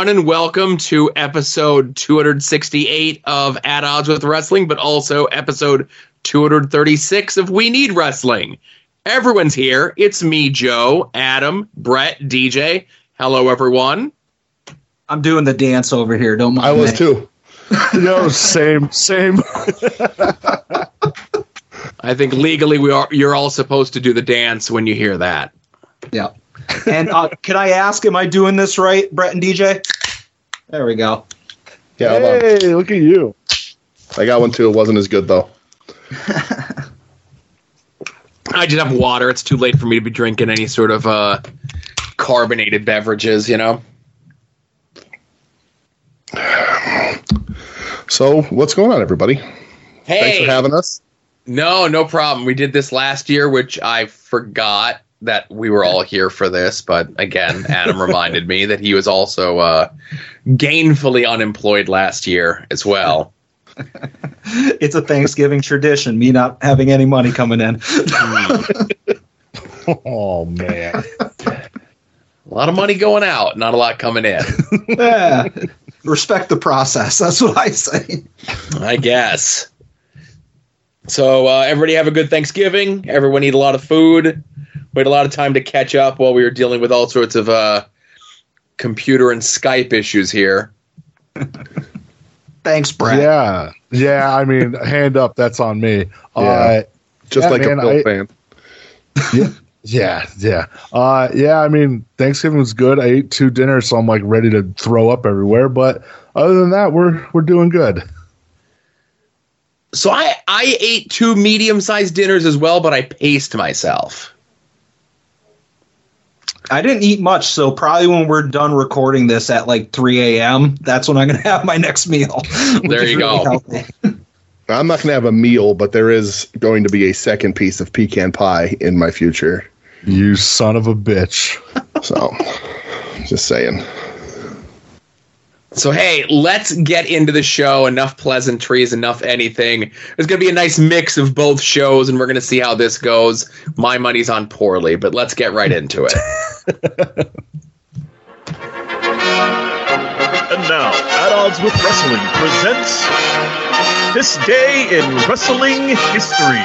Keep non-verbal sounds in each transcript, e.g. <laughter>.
everyone, and welcome to episode 268 of At Odds with Wrestling, but also episode 236 of We Need Wrestling. Everyone's here. It's me, Joe, Adam, Brett, DJ. Hello, everyone. I'm doing the dance over here. Don't mind. I was me. too. <laughs> no, same, same. I think legally we are. You're all supposed to do the dance when you hear that. Yeah. And uh, can I ask, am I doing this right, Brett and DJ? There we go. Yeah. Hey, look at you. I got one too. It wasn't as good though. <laughs> I just have water. It's too late for me to be drinking any sort of uh, carbonated beverages. You know. <sighs> So, what's going on, everybody? Hey, Thanks for having us. No, no problem. We did this last year, which I forgot that we were all here for this. But again, Adam <laughs> reminded me that he was also uh, gainfully unemployed last year as well. <laughs> It's a Thanksgiving tradition, me not having any money coming in. <laughs> Oh man. A lot of money going out, not a lot coming in. yeah. Respect the process. That's what I say. I guess. So uh, everybody have a good Thanksgiving. Everyone eat a lot of food. We had a lot of time to catch up while we were dealing with all sorts of uh, computer and Skype issues here. <laughs> Thanks, Brad. Yeah, yeah. I mean, hand up. That's on me. Uh, Just Yeah, like man, a Bill I- fan. <laughs> yeah, yeah. Uh, yeah. I mean, Thanksgiving was good. I ate two dinners, so I'm like ready to throw up everywhere. But other than that, we're we're doing good. So I I ate two medium sized dinners as well, but I paced myself. I didn't eat much, so probably when we're done recording this at like 3 a.m., that's when I'm going <laughs> to have my next meal. there you really go. healthy. I'm not going to have a meal, but there is going to be a second piece of pecan pie in my future. You son of a bitch. So, just saying. So hey, let's get into the show. Enough pleasantries, enough anything. There's gonna be a nice mix of both shows, and we're gonna see how this goes. My money's on poorly, but let's get right into it. <laughs> And now, At Odds with Wrestling presents This Day in Wrestling History.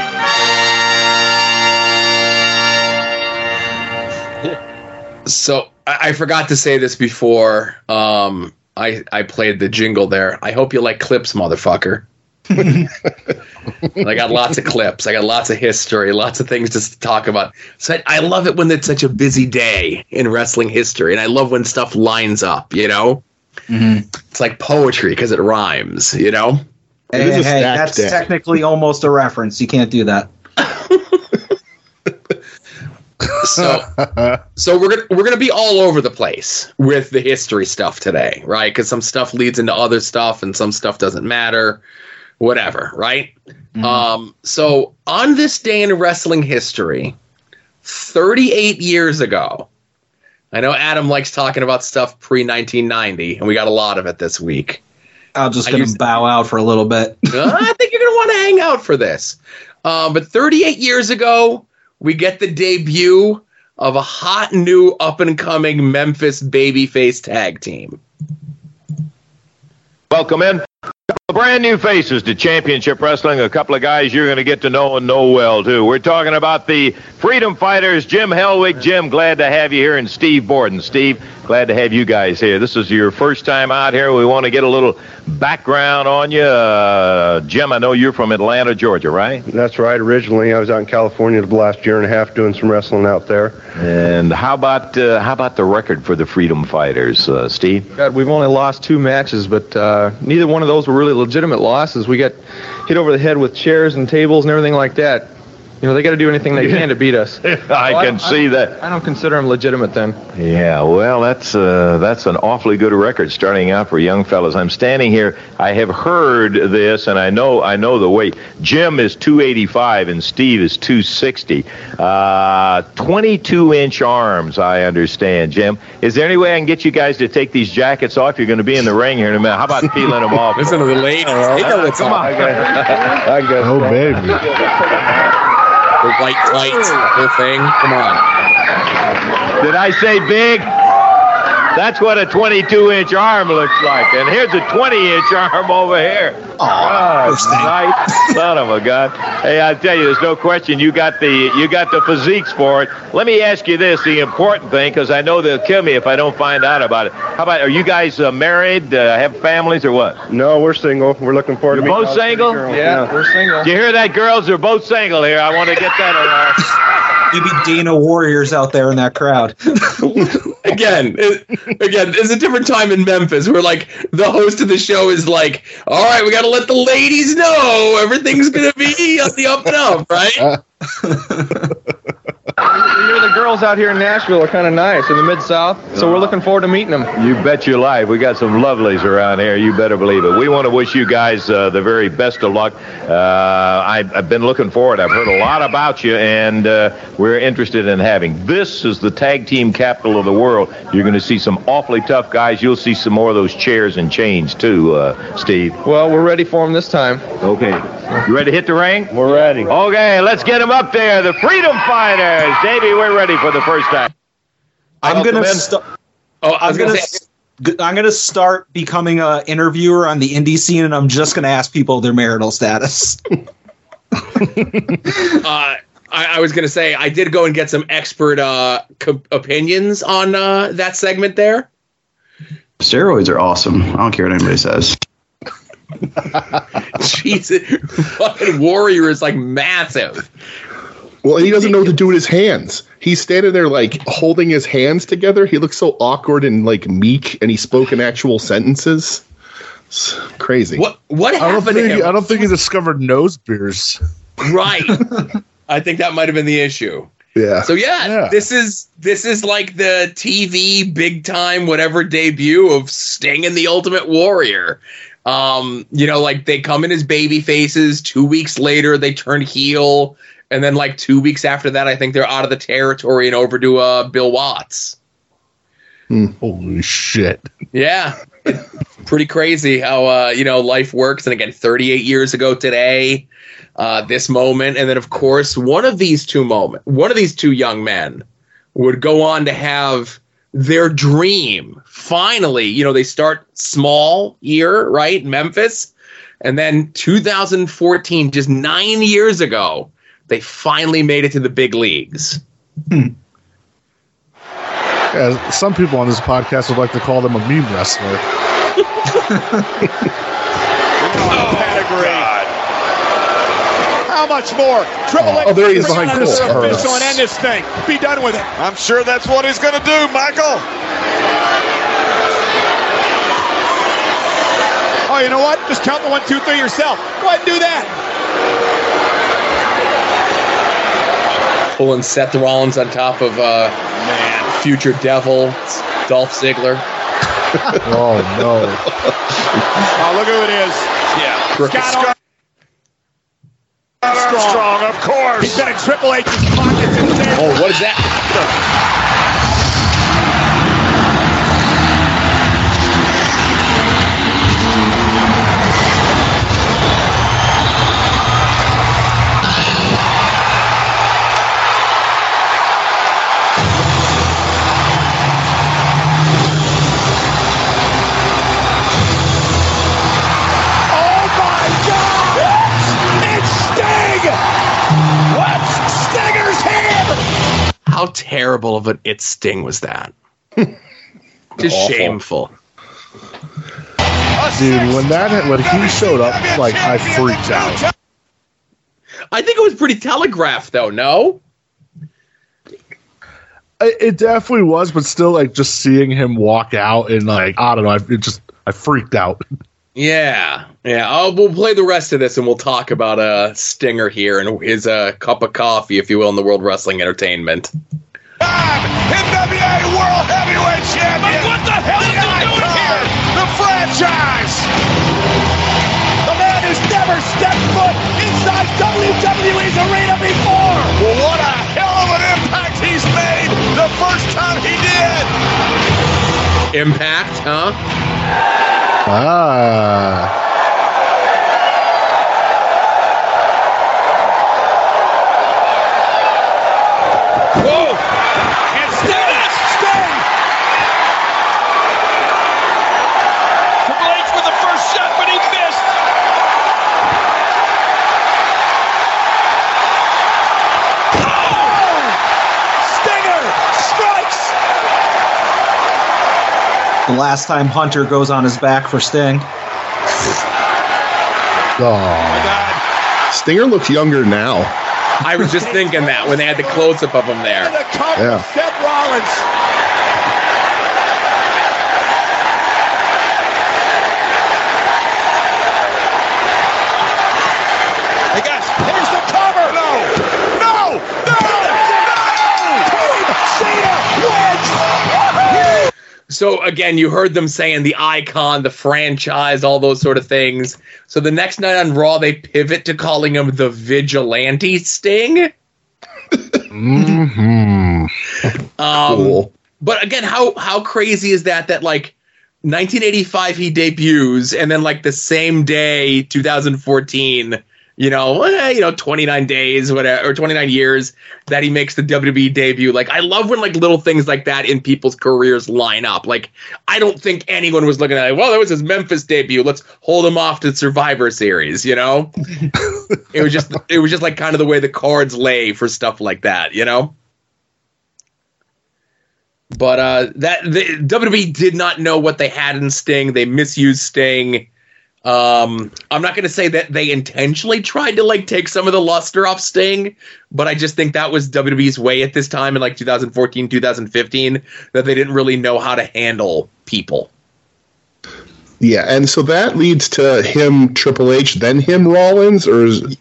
So I, I forgot to say this before. Um, I I played the jingle there. I hope you like clips, motherfucker. <laughs> I got lots of clips. I got lots of history, lots of things to talk about. So I, I love it when it's such a busy day in wrestling history, and I love when stuff lines up. You know, mm-hmm. it's like poetry because it rhymes. You know. It Hey, hey, that's day. technically almost a reference. You can't do that. So <laughs> so we're gonna we're gonna be all over the place with the history stuff today, right? Because some stuff leads into other stuff, and some stuff doesn't matter. Whatever, right? Um, so on this day in wrestling history, 38 years ago, I know Adam likes talking about stuff pre 1990, and we got a lot of it this week. I'm just I going used- bow out for a little bit. <laughs> I think you're going to want to hang out for this. Um, but 38 years ago, we get the debut of a hot new up and coming Memphis babyface tag team. Welcome in. Brand new faces to Championship Wrestling. A couple of guys you're going to get to know and know well, too. We're talking about the Freedom Fighters, Jim Hellwig. Jim, glad to have you here, and Steve Borden. Steve, glad to have you guys here. This is your first time out here. We want to get a little background on you. Uh, Jim, I know you're from Atlanta, Georgia, right? That's right. Originally, I was out in California the last year and a half doing some wrestling out there. And how about uh, how about the record for the Freedom Fighters, uh, Steve? God, we've only lost two matches, but uh, neither one of those were really legitimate losses. We got hit over the head with chairs and tables and everything like that. You know, they got to do anything they can to beat us. <laughs> I Well, can see that. I don't consider them legitimate then. Yeah, well, that's uh, that's an awfully good record starting out for young fellas. I'm standing here. I have heard this, and I know I know the weight. Jim is 285 and Steve is 260. Uh, 22 inch arms, I understand. Jim, is there any way I can get you guys to take these jackets off? You're going to be in the ring here in a minute. How about peeling them off? <laughs> Listen to the ladies. They know what's Come on. up. I got Oh baby. <laughs> The white tights, the whole thing. Come on. Did I say big? That's what a 22 inch arm looks like. And here's a 20 inch <laughs> arm over here. Oh, nice <laughs> son of a gun. Hey, I tell you, there's no question you got the you got the physiques for it. Let me ask you this: the important thing, because I know they'll kill me if I don't find out about it. How about are you guys uh, married, uh, have families, or what? No, we're single. We're looking forward You're to meeting both single? girls. Yeah, we're single. Do you hear that, girls? They're both single here. I want to get that <laughs> in Maybe Dana Warriors out there in that crowd. <laughs> again, it, again, it's a different time in Memphis where like the host of the show is like, "All right, we got to let the ladies know everything's gonna be on the up and up, right?" <laughs> You hear the girls out here in Nashville are kind of nice in the Mid South, so we're looking forward to meeting them. You bet your life. We got some lovelies around here. You better believe it. We want to wish you guys uh, the very best of luck. Uh, I, I've been looking forward. I've heard a lot about you, and uh, we're interested in having. This is the tag team capital of the world. You're going to see some awfully tough guys. You'll see some more of those chairs and chains too, uh, Steve. Well, we're ready for them this time. Okay. You ready to hit the ring? We're ready. Okay, let's get them up there. The Freedom Fighters. Davey, we're ready for the first time. I'm gonna in. st- Oh, I was I'm gonna gonna say, s- g- I'm gonna start becoming a interviewer on the indie scene, and I'm just gonna ask people their marital status. <laughs> uh, I, I was gonna say I did go and get some expert uh, co- opinions on uh, that segment there. Steroids are awesome. I don't care what anybody says. <laughs> Jesus, <laughs> fucking warrior is like massive. Well, he doesn't know what to do with his hands. He's standing there like holding his hands together. He looks so awkward and like meek, and he spoke in actual sentences. It's crazy. What what I don't happened to think him? I don't think he discovered nose beers. Right. <laughs> I think that might have been the issue. Yeah. So yeah, Yeah. this is this is like the TV big time whatever debut of Sting and the Ultimate Warrior. Um, you know, like they come in as baby faces. Two weeks later, they turn heel, and then like two weeks after that, I think they're out of the territory and over to uh, Bill Watts. Holy shit! Yeah, pretty crazy how uh, you know life works. And again, 38 years ago today, uh, this moment, and then of course one of these two moment, one of these two young men would go on to have their dream. Finally, you know, they start small here, right, Memphis, and then 2014, just nine years ago, they finally made it to the big leagues. Hmm. Yeah, some people on this podcast would like to call them a meme wrestler. <laughs> How much more? Triple oh, H. Oh, there he is behind on the Cole. surface to end this thing. Be done with it. I'm sure that's what he's going to do, Michael. Oh, you know what? Just count the one, two, three yourself. Go ahead and do that. Pulling Seth Rollins on top of uh, man, future devil Dolph Ziggler. <laughs> Oh no! Oh, look who it is. Yeah, Scott Armstrong. Armstrong, of course. He's got in Triple H's pockets and there. Oh, what is that? How terrible of an it sting was that? <laughs> Just Awful. shameful. Dude, when that when he showed up, like I freaked out. I think it was pretty telegraphed, though. No, It, it definitely was, but still, like just seeing him walk out and like I don't know, I, it just I freaked out. <laughs> Yeah, yeah. I'll, we'll play the rest of this and we'll talk about uh, Stinger here and his uh, cup of coffee, if you will, in the World Wrestling Entertainment. I'm NWA World Heavyweight Champion. what the hell is he doing here? The franchise. The man who's never stepped foot inside WWE's arena before. Well, what a hell of an impact he's made the first time he did. Impact, huh? Ah. Whoa! And Sting! Sting! Triple H with the first shot, but he missed. Oh! Stinger strikes. The last time Hunter goes on his back for Sting. Oh. Stinger looks younger now. I was just thinking that when they had the close up of him there. The cover, Yeah. Seth Rollins. So again, you heard them saying the icon, the franchise, all those sort of things. So the next night on Raw, they pivot to calling him the Vigilante Sting. hmm Um, Cool. But again, how how crazy is that? That like 1985 he debuts, and then like the same day, 2014. You know, <laughs> eh, you know, 29 days, whatever, or 29 years that he makes the WWE debut. Like, I love when like little things like that in people's careers line up. Like, I don't think anyone was looking at, it, well, that was his Memphis debut. Let's hold him off to Survivor Series. You know, <laughs> it was just, it was just like kind of the way the cards lay for stuff like that. You know. But uh, that the WWE did not know what they had in Sting. They misused Sting. Um, I'm not going to say that they intentionally tried to like take some of the luster off Sting, but I just think that was WWE's way at this time in like 2014, 2015 that they didn't really know how to handle people. Yeah, and so that leads to him Triple H, then him Rollins, or is,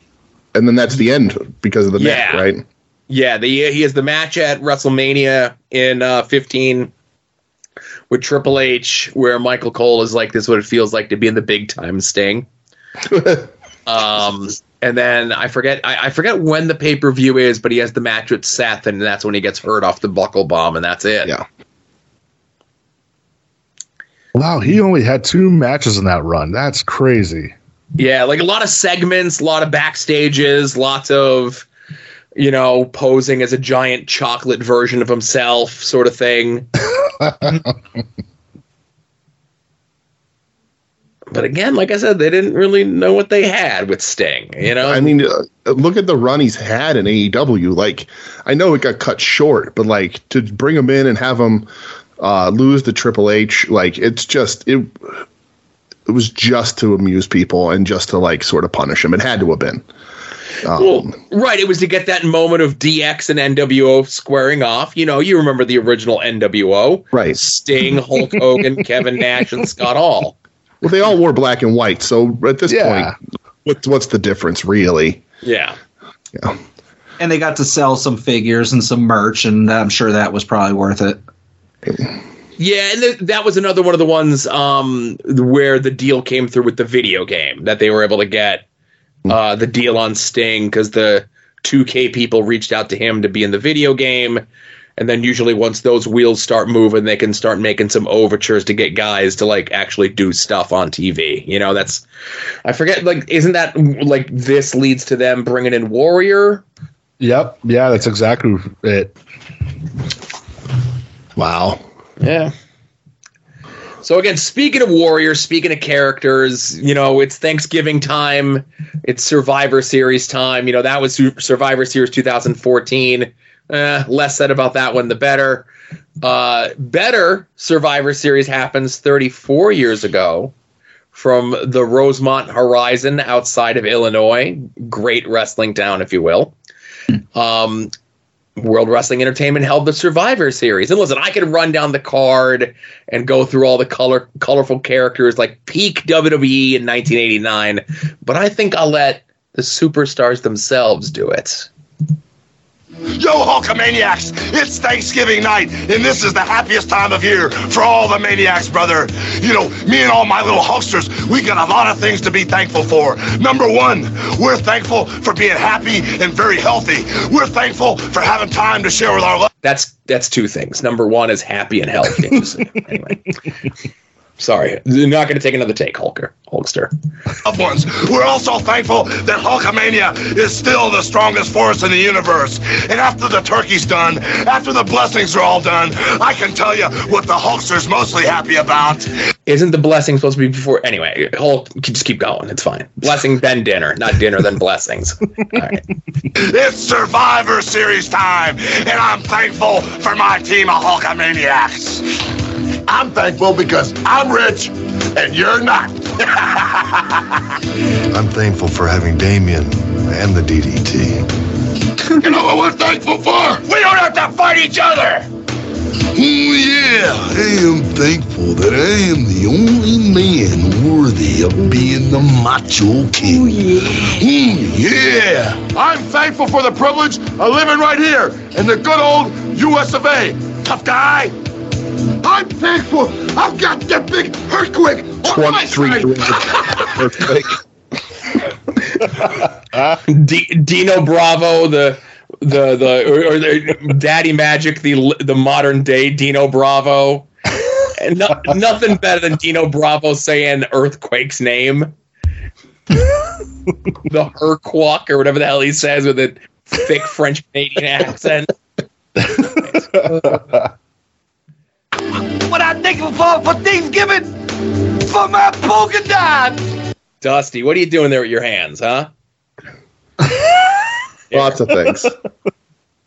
and then that's the end because of the neck, Yeah. right? Yeah, the he has the match at WrestleMania in uh, 15 with Triple H, where Michael Cole is like, "This is what it feels like to be in the big time Sting." <laughs> um, and then I forget, I, I forget when the pay per view is, but he has the match with Seth, and that's when he gets hurt off the buckle bomb, and that's it. Yeah. Wow, he only had two matches in that run. That's crazy. Yeah, like a lot of segments, a lot of backstages, lots of you know posing as a giant chocolate version of himself, sort of thing. <laughs> but again, like I said, they didn't really know what they had with Sting. You know, I mean, uh, look at the run he's had in AEW. Like, I know it got cut short, but like to bring him in and have him uh, lose the Triple H, like it's just it. It was just to amuse people and just to like sort of punish him. It had to have been. Um, Well, right. It was to get that moment of DX and NWO squaring off. You know, you remember the original NWO. Right. Sting, Hulk Hogan, Kevin Nash, and Scott Hall. well, they all wore black and white, so at this Yeah. point, what's what's the difference really? Yeah. Yeah. And they got to sell some figures and some merch, and I'm sure that was probably worth it. Yeah, and th- that was another one of the ones um, where the deal came through with the video game that they were able to get uh, the deal on Sting because the 2K people reached out to him to be in the video game. And then usually once those wheels start moving, they can start making some overtures to get guys to like actually do stuff on TV. You know, that's I forget like isn't that like this leads to them bringing in Warrior? Yep. Yeah, that's exactly it. Wow. Yeah. So again, speaking of warriors, speaking of characters, you know, it's Thanksgiving time, it's Survivor Series time. You know, that was Survivor Series 2014. Eh, less said about that one, the better. Uh, better Survivor Series happens 34 years ago from the Rosemont Horizon outside of Illinois. Great wrestling town, if you will. Um, World Wrestling Entertainment held the Survivor Series. And listen, I could run down the card and go through all the color colorful characters like peak WWE in 1989, but I think I'll let the superstars themselves do it. Yo, Hulkamaniacs! It's Thanksgiving night, and this is the happiest time of year for all the maniacs, brother. You know, me and all my little Hulksters, we got a lot of things to be thankful for. Number one, we're thankful for being happy and very healthy. We're thankful for having time to share with our loved That's that's two things. Number one is happy and healthy. <laughs> anyway. Sorry, not going to take another take, Hulker, Hulkster. loved ones. We're also thankful that Hulkamania is still the strongest force in the universe. And after the turkey's done, after the blessings are all done, I can tell you what the Hulkster's mostly happy about. Isn't the blessing supposed to be before? Anyway, Hulk, just keep going. It's fine. Blessing then dinner, not dinner then blessings. <laughs> All right. It's Survivor Series time, and I'm thankful for my team of Hulkamaniacs. I'm thankful because I'm rich and you're not. <laughs> I'm thankful for having Damien and the DDT. you know what we're thankful for? We don't have to fight each other. Oh, yeah, I am thankful that I am the only man worthy of being the Macho King. Oh, yeah. Oh, yeah. I'm thankful for the privilege of living right here in the good old US of A. Tough guy. I'm thankful I've got that big earthquake on my 23 side. <laughs> earthquake. D- Dino Bravo, the the the or, or the Daddy Magic, the the modern day Dino Bravo. And no, nothing better than Dino Bravo saying Earthquake's name. the Herquak or whatever the hell he says with a thick French Canadian accent. <laughs> What I'm thankful for for Thanksgiving for my polka dot. Dusty, what are you doing there with your hands, huh? <laughs> Lots of things.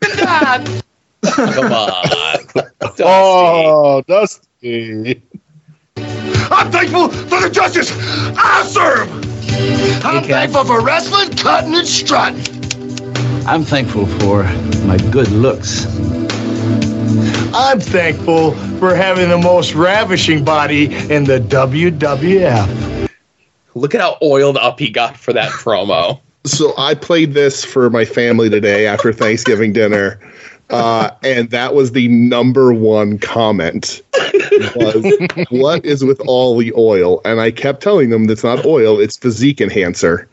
<laughs> Come on. <laughs> Dusty. Oh, Dusty. I'm thankful for the justice I serve. I'm thankful for wrestling, cutting, and strutting. I'm thankful for my good looks. I'm thankful for having the most ravishing body in the WWF. Look at how oiled up he got for that promo. So I played this for my family today after Thanksgiving dinner. Uh, and that was the number one comment was what is with all the oil and i kept telling them that's not oil it's physique enhancer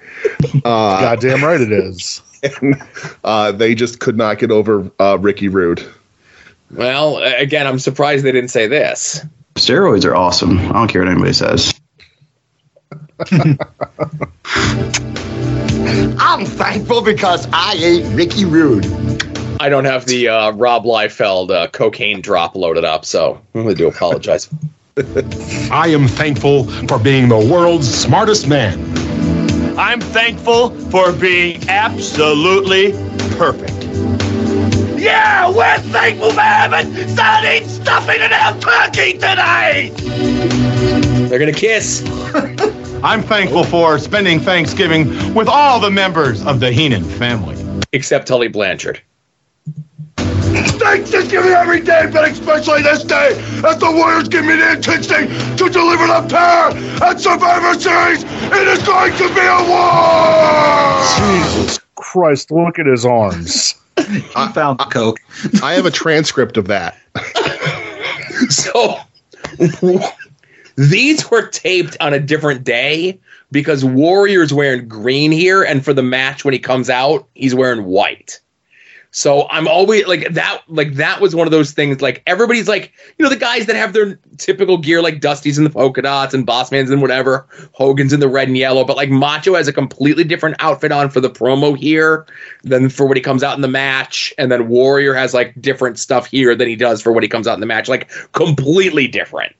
uh, Goddamn right it is. <laughs> and uh, they just could not get over uh, ricky rude Well, again, I'm surprised they didn't say this. Steroids are awesome. I don't care what anybody says. <laughs> I'm thankful because I ate Ricky Rude. I don't have the uh, Rob Liefeld uh, cocaine drop loaded up, so I'm going to do apologize. <laughs> I am thankful for being the world's smartest man. I'm thankful for being absolutely perfect. Yeah, we're thankful for having sardine stuffing and our turkey today. They're going to kiss. <laughs> I'm thankful for spending Thanksgiving with all the members of the Heenan family. Except Tully Blanchard. Thanks Thanksgiving every day, but especially this day, as the Warriors give me the intensity to deliver the power at Survivor Series. It is going to be a war. Jesus Christ, look at his arms. He found the coke. i have a transcript of that <laughs> So these were taped on a different day because Warrior's wearing green here, and for the match when he comes out, he's wearing white. So I'm always like that. Like that was one of those things. Like everybody's like, you know, the guys that have their typical gear, like Dusty's in the polka dots and Bossman's and whatever, Hogan's in the red and yellow. But like Macho has a completely different outfit on for the promo here than for when he comes out in the match, and then Warrior has like different stuff here than he does for when he comes out in the match. Like completely different.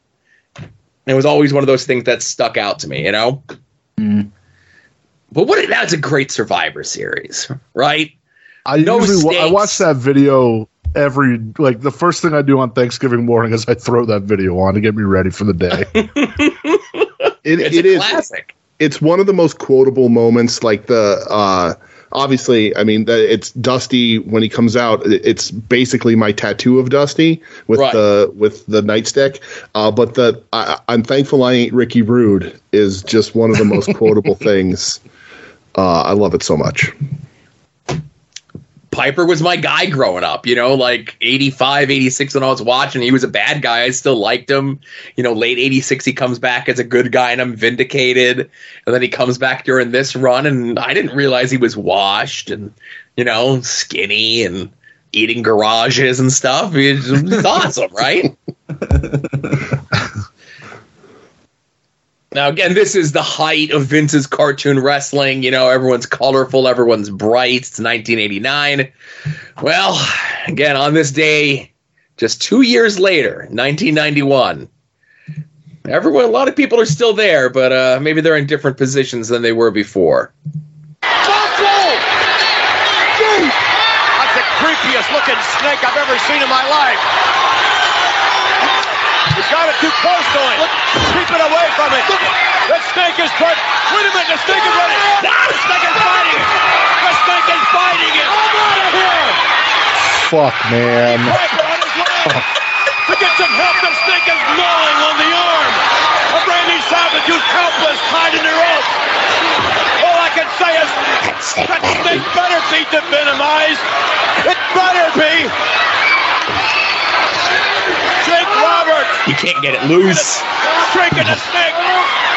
It was always one of those things that stuck out to me, you know. Mm. But what? That's a great Survivor series, right? I No usually I watch that video every like the first thing I do on Thanksgiving morning is I throw that video on to get me ready for the day. <laughs> It, It's it a is. classic. It's one of the most quotable moments. Like the, uh, obviously, I mean, the, it's Dusty when he comes out. It's basically my tattoo of Dusty with Right. the with the nightstick. Uh, but the I, I'm thankful I ain't Ricky Rude is just one of the most quotable <laughs> things. Uh, I love it so much. Piper was my guy growing up, you know, like 85, 86 when I was watching. He was a bad guy. I still liked him. You know, late 86, he comes back as a good guy and I'm vindicated. And then he comes back during this run and I didn't realize he was washed and, you know, skinny and eating garages and stuff. It's, awesome, right? <laughs> Now, again, this is the height of Vince's cartoon wrestling. You know, everyone's colorful, everyone's bright. It's 1989. Well, again, on this day, just two years later, 1991, everyone, a lot of people are still there, but uh, maybe they're in different positions than they were before. That's the creepiest looking snake I've ever seen in my life. He got it too close to him. Keep it away from it. The snake is trying. Wait a minute, the snake is running. The snake is fighting it. The snake is fighting it. I'm out of here. Fuck, man. Piper on his leg. To get some help, the snake is gnawing on the arm of Randy Savage, who's helpless, tied in the rope. All I can say is that snake better be devenomized. It better be. Jake Roberts You can't get it loose. striking the snake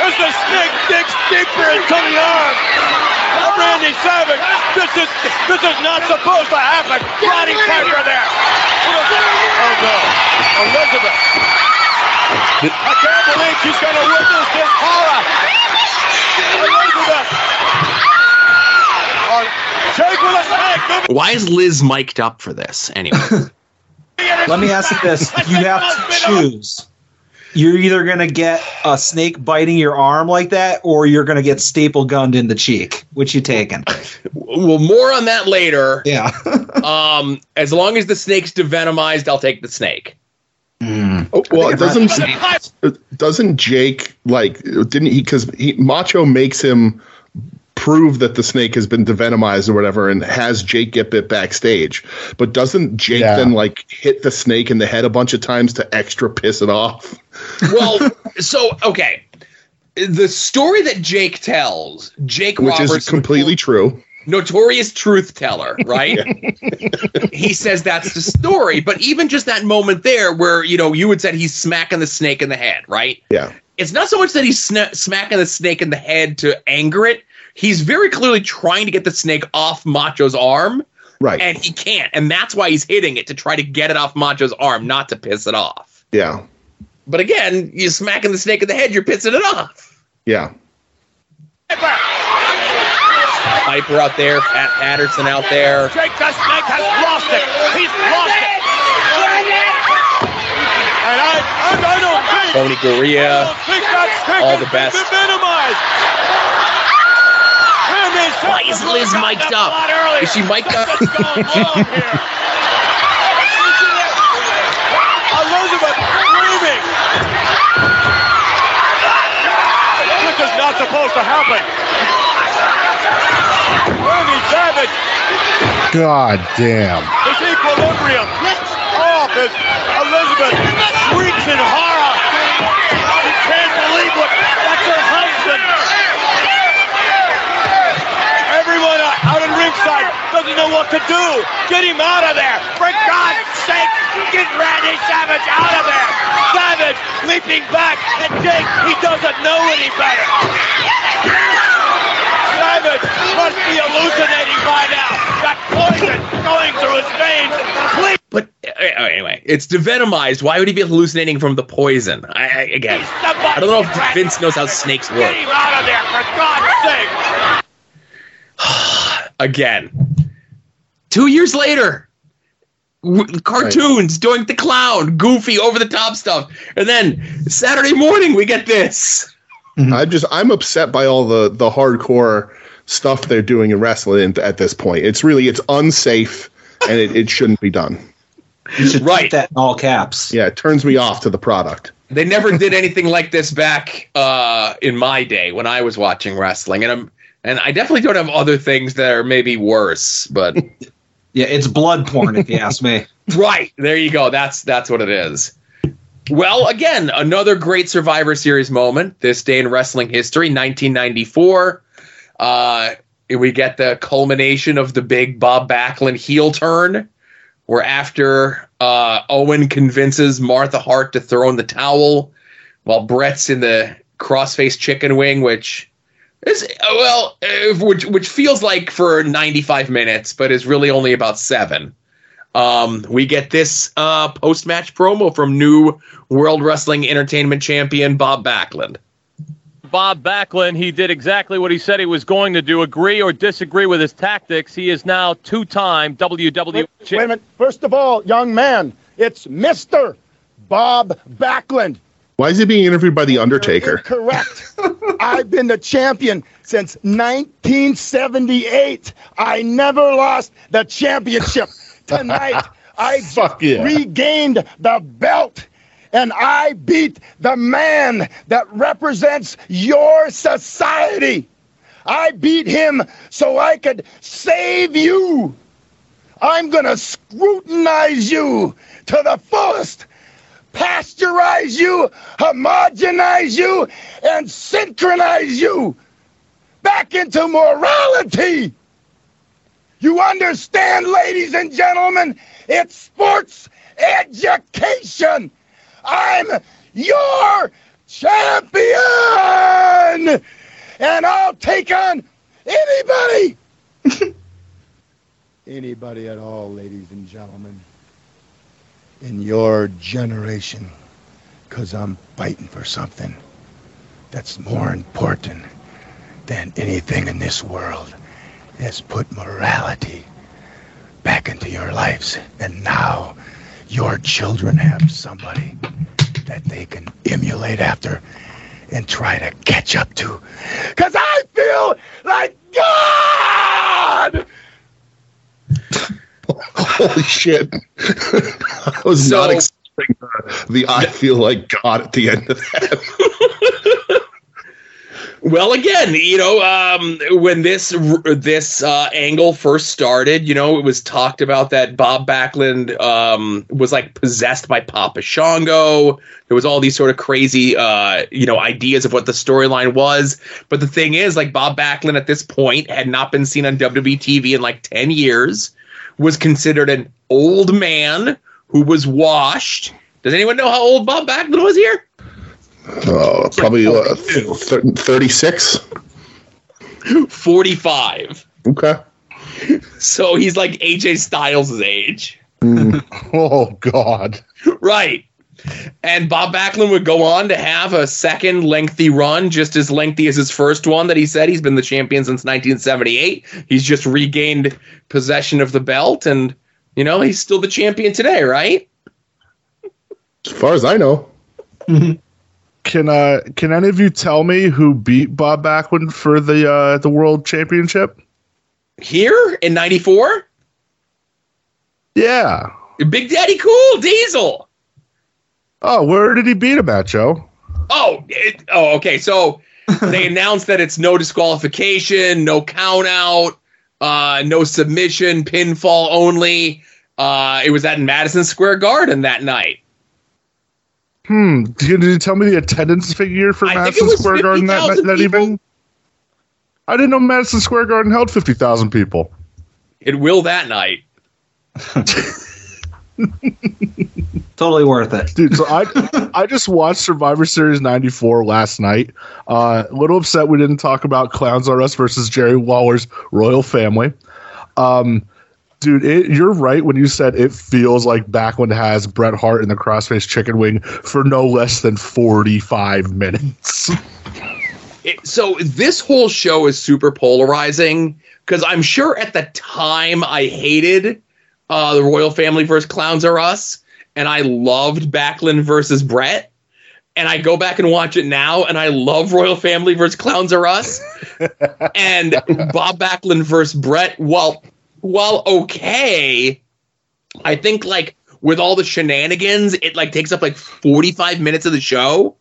as the snake digs deeper into the arm of Randy Savage. This is this is not supposed to happen. Roddy Piper there. Oh no, Elizabeth. I can't believe she's going to witness this horror. Elizabeth. Oh, Jake with a snake. Why is Liz mic'd up for this anyway? <laughs> Let me ask you this: You have to choose. You're either going to get a snake biting your arm like that, or you're going to get staple gunned in the cheek. Which you taking? well, more on that later. Yeah. <laughs> um, as long as the snake's devenomized, I'll take the snake. Oh, well, think doesn't doesn't Jake like didn't he because he Macho makes him prove that the snake has been devenomized or whatever and has Jake get bit backstage. But doesn't Jake Yeah. then like hit the snake in the head a bunch of times to extra piss it off? <laughs> Well, so okay, the story that Jake tells, Jake Which Roberts, is completely true. notorious truth teller, right? <laughs> he says that's the story, but even just that moment there, where you know you had said he's smacking the snake in the head, right? Yeah. It's not so much that he's sna- smacking the snake in the head to anger it. He's very clearly trying to get the snake off Macho's arm, Right. and he can't, and that's why he's hitting it to try to get it off Macho's arm, not to piss it off. Yeah. But again, you're smacking the snake in the head, you're pissing it off. Yeah. Piper out there, Pat Patterson out there. Jake the Snake has lost it. He's lost it. And I, I, I don't think, Tony Gurria, think that snake all the best. been minimized. Randy Why is Liz got mic'd up? a lot earlier. Is she mic'd up? What's going on <laughs> here? Elizabeth screaming. This is not supposed to happen. Randy Savage God damn. his equilibrium off as Elizabeth shrieks in horror. She can't believe what that's her husband. Everyone ringside doesn't know what to do. Get him out of there. For God's sake, get Randy Savage out of there. Savage leaping back, and Jake, he doesn't know any better. Savage must be hallucinating by now. Got poison going through his veins. Please. But uh, anyway, it's devenomized. Why would he be hallucinating from the poison? I, I again, I don't know if Vince knows how snakes work. Get him out of there, for God's sake. <sighs> <sighs> <sighs> Again, two years later, w- cartoons, doing the Clown, Goofy, over the top stuff, and then Saturday morning we get this. <laughs> I'm just I'm upset by all the the hardcore stuff they're doing in wrestling at this point. It's really it's unsafe and it, it shouldn't be done. You should Right. put that in all caps. Yeah, it turns me off to the product. They never did anything like this back uh, in my day when I was watching wrestling, and I'm And I definitely don't have other things that are maybe worse, but <laughs> Yeah, it's blood porn if you ask me. <laughs> right there you go. That's that's what it is. Well, again, another great Survivor Series moment. This day in wrestling history, 1994. Uh, we get the culmination of the big Bob Backlund heel turn, where after uh, Owen convinces Martha Hart to throw in the towel, while Bret's in the crossface chicken wing, which is uh, well, uh, which which feels like for 95 minutes, but is really only about seven. Um, we get this uh, post match promo from new World Wrestling Entertainment Champion Bob Backlund. Bob Backlund, he did exactly what he said he was going to do. Agree or disagree with his tactics. He is now two-time WWE. Wait, wait a minute. First of all, young man, it's Mr. Bob Backlund. Why is he being interviewed by The Undertaker? Correct. <laughs> I've been the champion since 1978. I never lost the championship. <laughs> Tonight, I <laughs> Fuck yeah. regained the belt. And I beat the man that represents your society. I beat him so I could save you. I'm going to scrutinize you to the fullest, pasteurize you, homogenize you, and synchronize you back into morality. You understand, ladies and gentlemen? It's sports education. I'm your champion! And I'll take on anybody! <laughs> anybody at all, ladies and gentlemen. In your generation. Because I'm fighting for something that's more important than anything in this world. Has put morality back into your lives. And now your children have somebody that they can emulate after and try to catch up to. Because I feel like God! Holy shit. I was not expecting the, the I feel like God at the end of that. Well, again, you know, um, when this this uh, angle first started, you know, it was talked about that Bob Backlund um, was like possessed by Papa Shango. There was all these sort of crazy, uh, you know, ideas of what the storyline was. But the thing is, like Bob Backlund at this point had not been seen on WWE TV in like ten years. Was considered an old man who was washed. Does anyone know how old Bob Backlund was here? Oh, probably uh, 36. 45. Okay. So he's like AJ Styles' age. <laughs> oh God. Right. And Bob Backlund would go on to have a second lengthy run, just as lengthy as his first one that he said. He's been the champion since 1978. He's just regained possession of the belt, and, you know, he's still the champion today, right? As far as I know. <laughs> Can uh can any of you tell me who beat Bob Backlund for the uh the world championship? Here in 94? Yeah. Big Daddy Cool, Diesel. Oh, where did he beat him at, Joe? Oh, it, oh, okay. So <laughs> they announced that it's no disqualification, no count out, uh, no submission, pinfall only. Uh, it was at Madison Square Garden that night. Hmm. Did you tell me the attendance figure for I think it Madison was Square Garden that, 50,000 that evening? I didn't know Madison Square Garden held fifty thousand people. It will that night. <laughs> <laughs> Totally worth it. Dude, so I <laughs> I just watched Survivor Series 94 last night. Uh, a little upset we didn't talk about Clowns R Us versus Jerry Lawler's Royal Family. Um, dude, it, you're right when you said it feels like back when it has Bret Hart in the crossface chicken wing for no less than 45 minutes. It, so this whole show is super polarizing because I'm sure at the time I hated uh, the Royal Family versus Clowns Are Us, and I loved Backlund versus Bret. And I go back and watch it now, and I love Royal Family versus Clowns Are Us, <laughs> and Bob Backlund versus Bret. While while okay, I think like with all the shenanigans, it like takes up like 45 minutes of the show.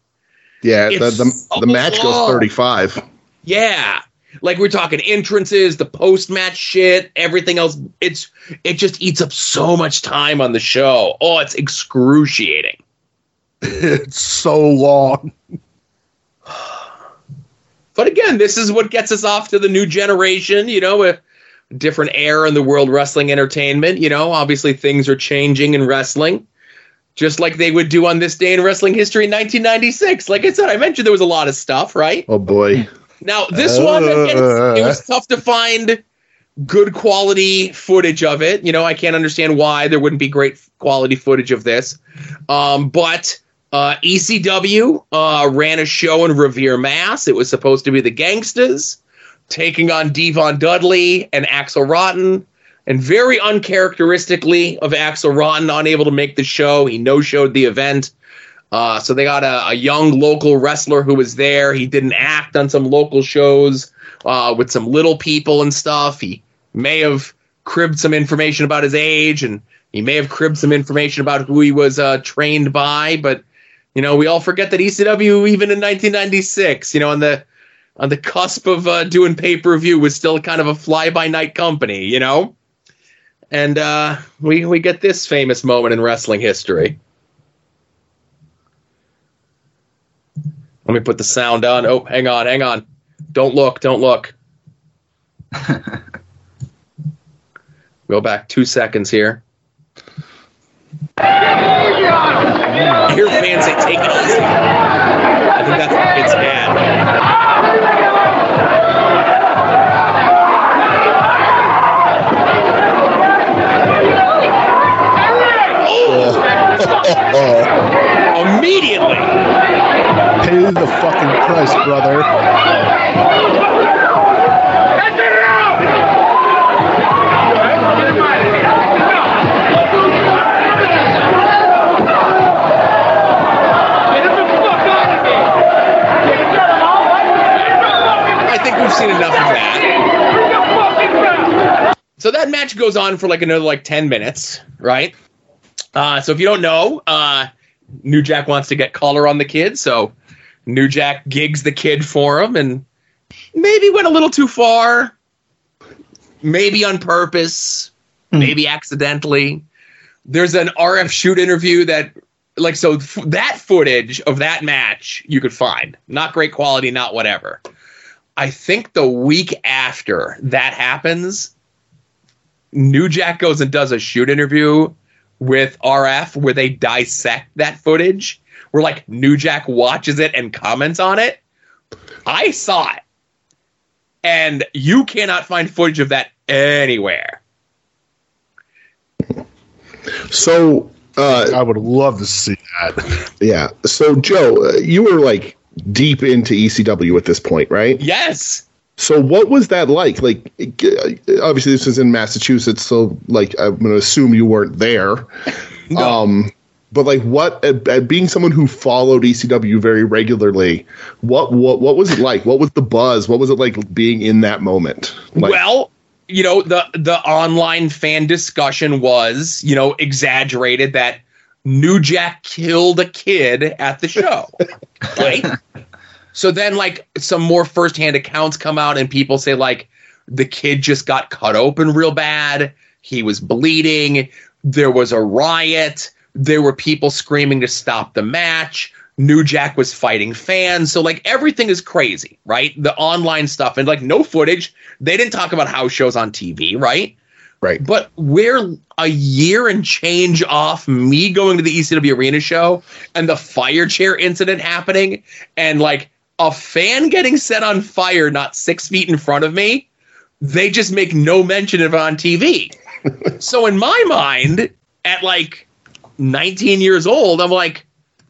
Yeah, the, It's the, so the match goes 35. Yeah. Like we're talking entrances, the post match shit, everything else. It's it just eats up so much time on the show. Oh, it's excruciating. <laughs> It's so long. <sighs> But again, this is what gets us off to the new generation, you know, a different era in the world wrestling entertainment. You know, obviously things are changing in wrestling, just like they would do on this day in wrestling history in 1996. Like I said, I mentioned there was a lot of stuff, right? Oh boy. Now, this one, again, it was tough to find good quality footage of it. You know, I can't understand why there wouldn't be great quality footage of this. Um, but uh, ECW uh, ran a show in Revere, Mass. It was supposed to be the Gangstas taking on D-Von Dudley and Axel Rotten. And very uncharacteristically of Axel Rotten, unable to make the show. He no showed the event. Uh, so they got a, a young local wrestler who was there. He didn't act on some local shows uh, with some little people and stuff. He may have cribbed some information about his age, and he may have cribbed some information about who he was uh, trained by. But you know, we all forget that ECW, even in 1996, you know, on the on the cusp of uh, doing pay per view, was still kind of a fly by night company. You know, and uh, we we get this famous moment in wrestling history. Let me put the sound on. Oh, hang on, hang on. Don't look, don't look. <laughs> Go back two seconds here. I hear fans say, take it easy. I think that's the kid's dad. <laughs> Immediately. The fucking price, brother. I think we've seen enough of that. So that match goes on for like another like 10 minutes, right? Uh, so if you don't know, uh, New Jack wants to get color on the kid, so New Jack gigs the kid for him and maybe went a little too far, maybe on purpose, hmm. maybe accidentally. There's an RF shoot interview that, like, so f- that footage of that match you could find. Not great quality, not whatever. I think the week after that happens, New Jack goes and does a shoot interview with RF where they dissect that footage, where like New Jack watches it and comments on it. I saw it. And you cannot find footage of that anywhere. So uh, I would love to see that. Yeah. So Joe, uh, you were like deep into ECW at this point, right? Yes. So what was that like? Like, uh, obviously this was in Massachusetts, so like I'm going to assume you weren't there. <laughs> Um, but like, what at, at being someone who followed ECW very regularly, what what what was it like? What was the buzz? What was it like being in that moment? Like, well, you know, the the online fan discussion was, you know, exaggerated that New Jack killed a kid at the show. <laughs> right? So then like some more firsthand accounts come out and people say like the kid just got cut open real bad. He was bleeding. There was a riot. There were people screaming to stop the match. New Jack was fighting fans. So like everything is crazy, right? The online stuff and like no footage. They didn't talk about house shows on TV, right? Right. But we're a year and change off me going to the ECW arena show and the fire chair incident happening and like a fan getting set on fire not six feet in front of me. They just make no mention of it on TV. <laughs> so in my mind, at like 19 years old, I'm like,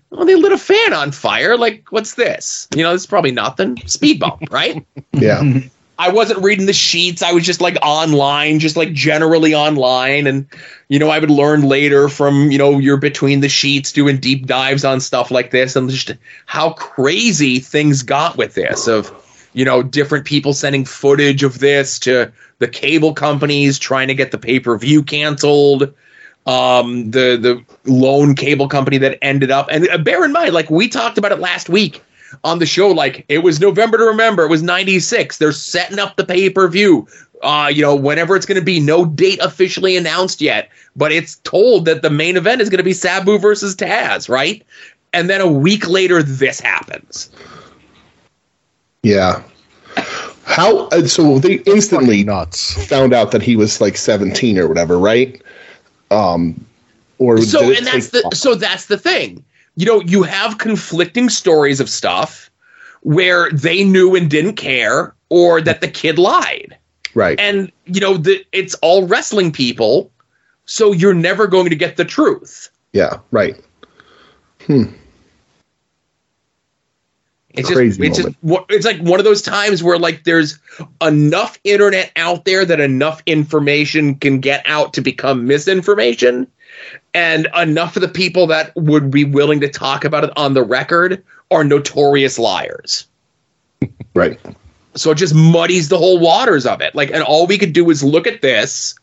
well, they lit a fan on fire. Like, what's this? You know, this is probably nothing. Speed bump, <laughs> right? yeah. <laughs> I wasn't reading the sheets. I was just like online, just like generally online. And, you know, I would learn later from, you know, you're between the sheets doing deep dives on stuff like this and just how crazy things got with this of, you know, different people sending footage of this to the cable companies trying to get the pay per view canceled. Um, the the lone cable company that ended up and uh, bear in mind, like we talked about it last week, on the show like it was November to remember. It was '96. They're setting up the pay per view. Uh, you know, whenever it's going to be, no date officially announced yet, but it's told that the main event is going to be Sabu versus Taz, right? And then a week later, this happens. Yeah. How? uh, So they instantly nuts found out that he was like 17 or whatever, right? Um, or so and that's the so that's the thing. You know you have conflicting stories of stuff where they knew and didn't care or that the kid lied. Right. And you know the, it's all wrestling people so you're never going to get the truth. Yeah, right. Hmm. It's Crazy just it's just it's like one of those times where like there's enough internet out there that enough information can get out to become misinformation and enough of the people that would be willing to talk about it on the record are notorious liars. <laughs> Right. so it just muddies the whole waters of it. Like and all we could do is look at this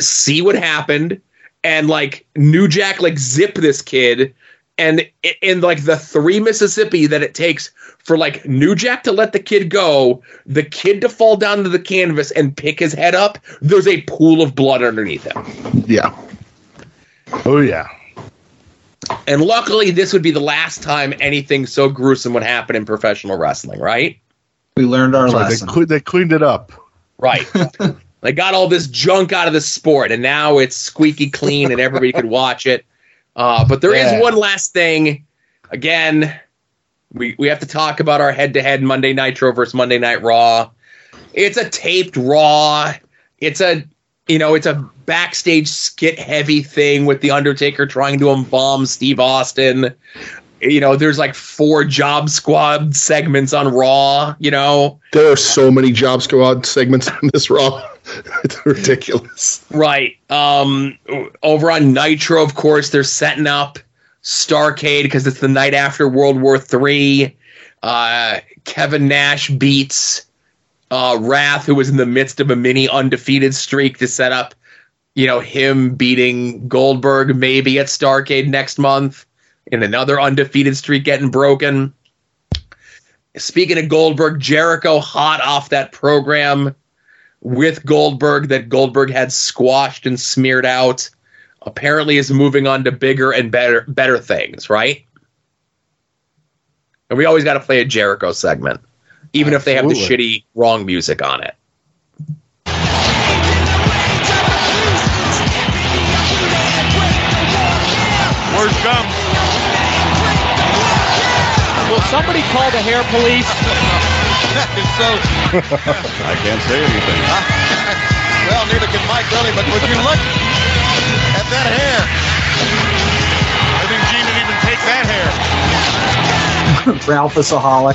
see what happened and like new jack like zip this kid and in like the three mississippi that it takes for like new jack to let the kid go the kid to fall down to the canvas and pick his head up there's a pool of blood underneath him Yeah. Oh yeah. and luckily this would be the last time anything so gruesome would happen in professional wrestling right We learned our That's lesson. They, cle- they cleaned it up. Right. <laughs> they got all this junk out of the sport, and now it's squeaky clean, and everybody could watch it. Uh, but there is Yeah. one last thing. Again, we we have to talk about our head-to-head Monday Nitro versus Monday Night Raw. It's a taped Raw. It's a you know it's a backstage skit heavy thing with the Undertaker trying to embalm Steve Austin. You know, there's like four Job Squad segments on Raw. You know, There are so many Job Squad segments on this Raw. <laughs> ridiculous. Right. Um, over on Nitro, of course, they're setting up Starcade because it's the night after World War Three. Uh, Kevin Nash beats uh, Wrath, who was in the midst of a mini undefeated streak, to set up, you know, him beating Goldberg maybe at Starcade next month, in another undefeated streak getting broken. Speaking of Goldberg, Jericho hot off that program with Goldberg that Goldberg had squashed and smeared out. Apparently, is moving on to bigger and better better things, right? And we always got to play a Jericho segment, even if they have the shitty wrong music on it. Where's Gum? Will somebody call the hair police? That is so. <laughs> I can't say anything. <laughs> well, neither can Mike really, but would you look at that hair? I think Gene didn't even take that hair. <laughs> Ralphusaholic.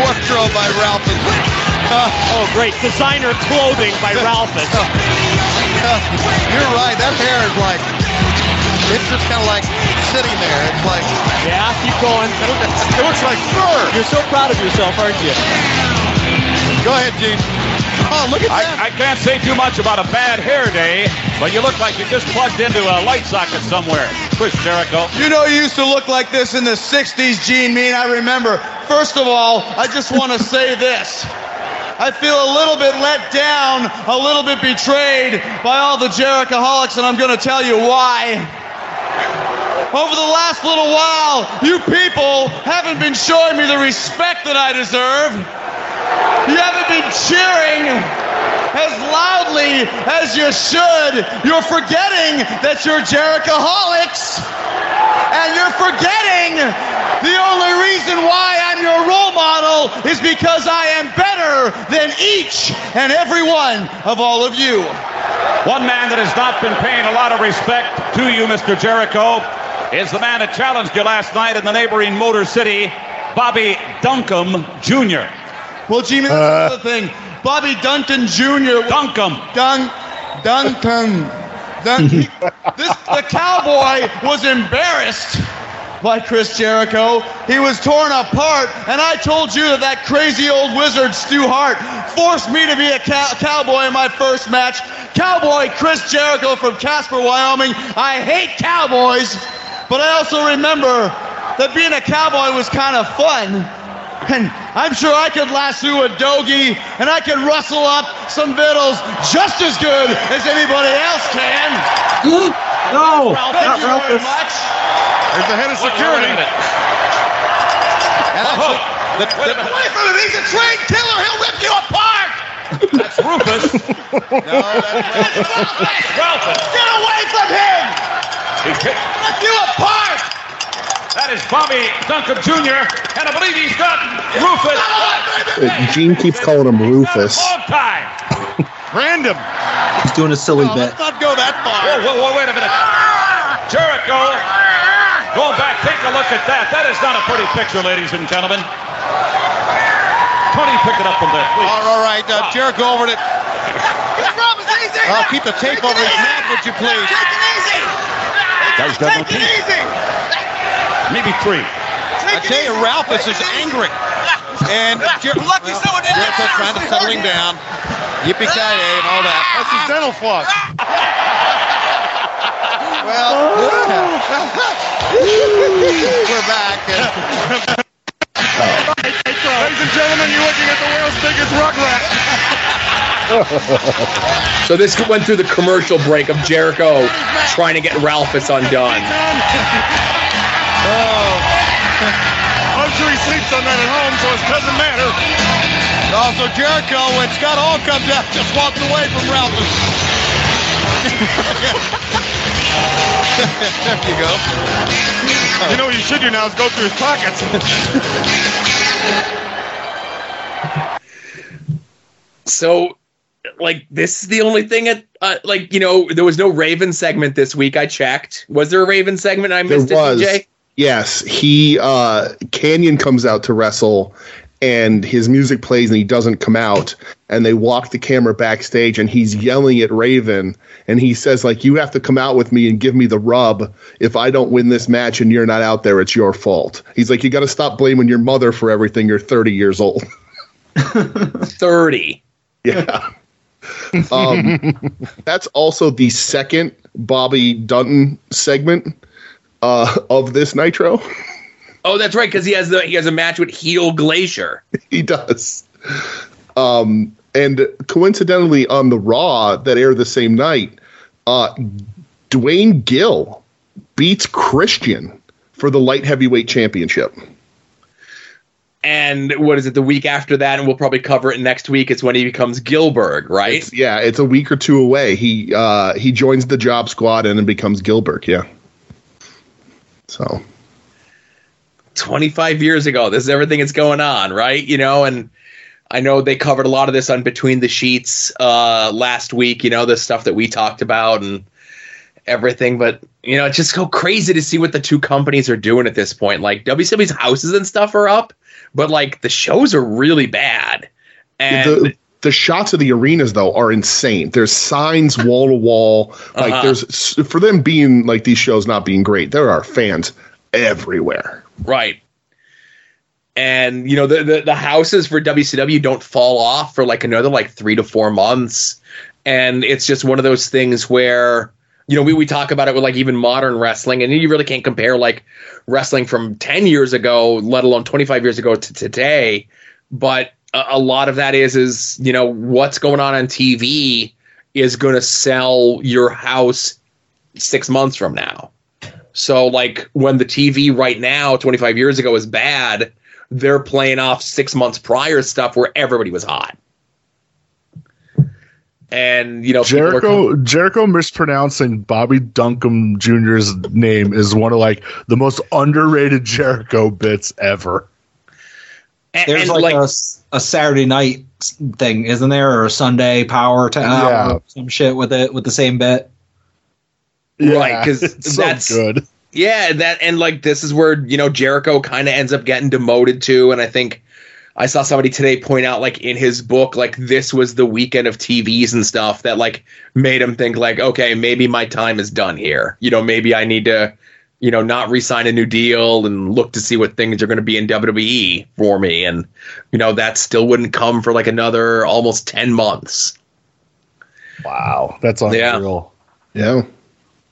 Fourth throw by Ralph. oh, great. Designer clothing by Ralphus. You're right. That hair is like, it's just kind of like sitting there. It's like, Yeah, keep going. it looks like fur. You're so proud of yourself, aren't you? Go ahead, Gene. Oh, look at that. I, I can't say too much about a bad hair day, but you look like you just plugged into a light socket somewhere. Chris Jericho. You know, you used to look like this in the 60s, Gene Mean. I remember. First of all, I just want to <laughs> say this. I feel a little bit let down, a little bit betrayed by all the Jerichoholics, and I'm going to tell you why. Over the last little while, you people haven't been showing me the respect that I deserve. You haven't been cheering as loudly as you should. You're forgetting that you're Jerichoholics. And you're forgetting the only reason why I'm your role model is because I am better than each and every one of all of you. One man that has not been paying a lot of respect to you, Mr. Jericho, is the man that challenged you last night in the neighboring Motor City, Bobby Duncum Jr. Well, Jimmy, that's uh, another thing. Bobby Dunton Jr. Duncum. Dun, Duncan. Dun, <laughs> this, the cowboy was embarrassed by Chris Jericho. He was torn apart, and I told you that that crazy old wizard Stu Hart forced me to be a cow- cowboy in my first match. Cowboy Chris Jericho from Casper, Wyoming. I hate cowboys, but I also remember that being a cowboy was kind of fun. And I'm sure I could lasso a dogie and I could rustle up some vittles just as good as anybody else can. no, Ralph, not thank you very much. There's the head of security. And actually, oh. the, the, away from him, he's a trained killer. He'll rip you apart. That's Rufus. <laughs> No, that's <laughs> Ralphus. Get away from him. He's hit. Rip you apart. That is Bobby Duncan Jr. And I believe he's got Rufus. Uh, Gene keeps calling him Rufus. Hog tie. <laughs> Random. He's doing a silly bit. Let's not go that far. Whoa, whoa, whoa, wait a minute. Jericho. Go back, take a look at that. That is not a pretty picture, ladies and gentlemen. Tony, pick it up from there, please. All right, uh, Jericho over it. I'll keep the tape over his mouth, would you please? Take it easy. Guy's got no Take it easy. Maybe three. I tell you, Ralph is just angry. <laughs> And Jer- Lucky someone didn't Jericho trying to settle him down. Yippee ki yay and all that. That's his dental floss. <laughs> Well, <laughs> we're back. Ladies and gentlemen, you're looking at the world's biggest rugrat. So this went through the commercial break of Jericho trying to get Ralphus undone. I'm sure he sleeps on that at home, so it doesn't matter. also Jericho, when Scott Hall comes out, just walks away from Ralph. <laughs> there you go. You know what you should do now is go through his pockets. <laughs> So, like, this is the only thing at, uh, like, you know, there was no Raven segment this week. I checked. Was there a Raven segment? I There missed was. it, DJ? Yes, he uh Canyon comes out to wrestle and his music plays and he doesn't come out and they walk the camera backstage and he's yelling at Raven and he says like you have to come out with me and give me the rub if I don't win this match and you're not out there it's your fault. He's like you got to stop blaming your mother for everything you're 30 years old. <laughs> 30. Yeah. um, <laughs> that's also the second Bobby Dunton segment uh, of this Nitro. Oh, that's right, because he has the he has a match with Heel Glacier. <laughs> he does. Um, and coincidentally, on the Raw that aired the same night, uh, Duane Gill beats Christian for the light heavyweight championship. And what is it, the week after that, and we'll probably cover it next week, it's when he becomes Gillberg, right? It's- yeah, it's a week or two away. He uh, he joins the Job Squad and then becomes Gillberg. Yeah. So 25 years ago. This is everything that's going on, right? You know, and I know they covered a lot of this on Between the Sheets uh, last week, you know, the stuff that we talked about and everything. But, you know, it's just so crazy to see what the two companies are doing at this point. Like, WCW's houses and stuff are up, but, like, the shows are really bad. And the the shots of the arenas though are insane. There's signs wall to wall. Like Uh-huh. there's for them being like these shows not being great. There are fans everywhere. Right. And you know the, the the houses for WCW don't fall off for like another like three to four months, and it's just one of those things where you know we we talk about it with like even modern wrestling, and you really can't compare like wrestling from ten years ago, let alone twenty five years ago to today. But a, a lot of that is is you know what's going on on TV is going to sell your house six months from now. So like when the TV right now, 25 years ago, is bad, they're playing off six months prior stuff where everybody was hot. And you know, Jericho Jericho mispronouncing Bobby Duncum Jr.'s name is one of like the most underrated Jericho bits ever. There's like, a, a Saturday night thing, isn't there, or a Sunday Power to Yeah. some shit with it with the same bit. right because <laughs> so that's good. Yeah, that and like this is where you know Jericho kind of ends up getting demoted to, and I think I saw somebody today point out like in his book like this was the weekend of TVs and stuff that like made him think like okay maybe my time is done here. You know maybe I need to you know not re-sign a new deal and look to see what things are going to be in WWE for me, and you know that still wouldn't come for like another almost ten months. Wow, that's unreal. Yeah.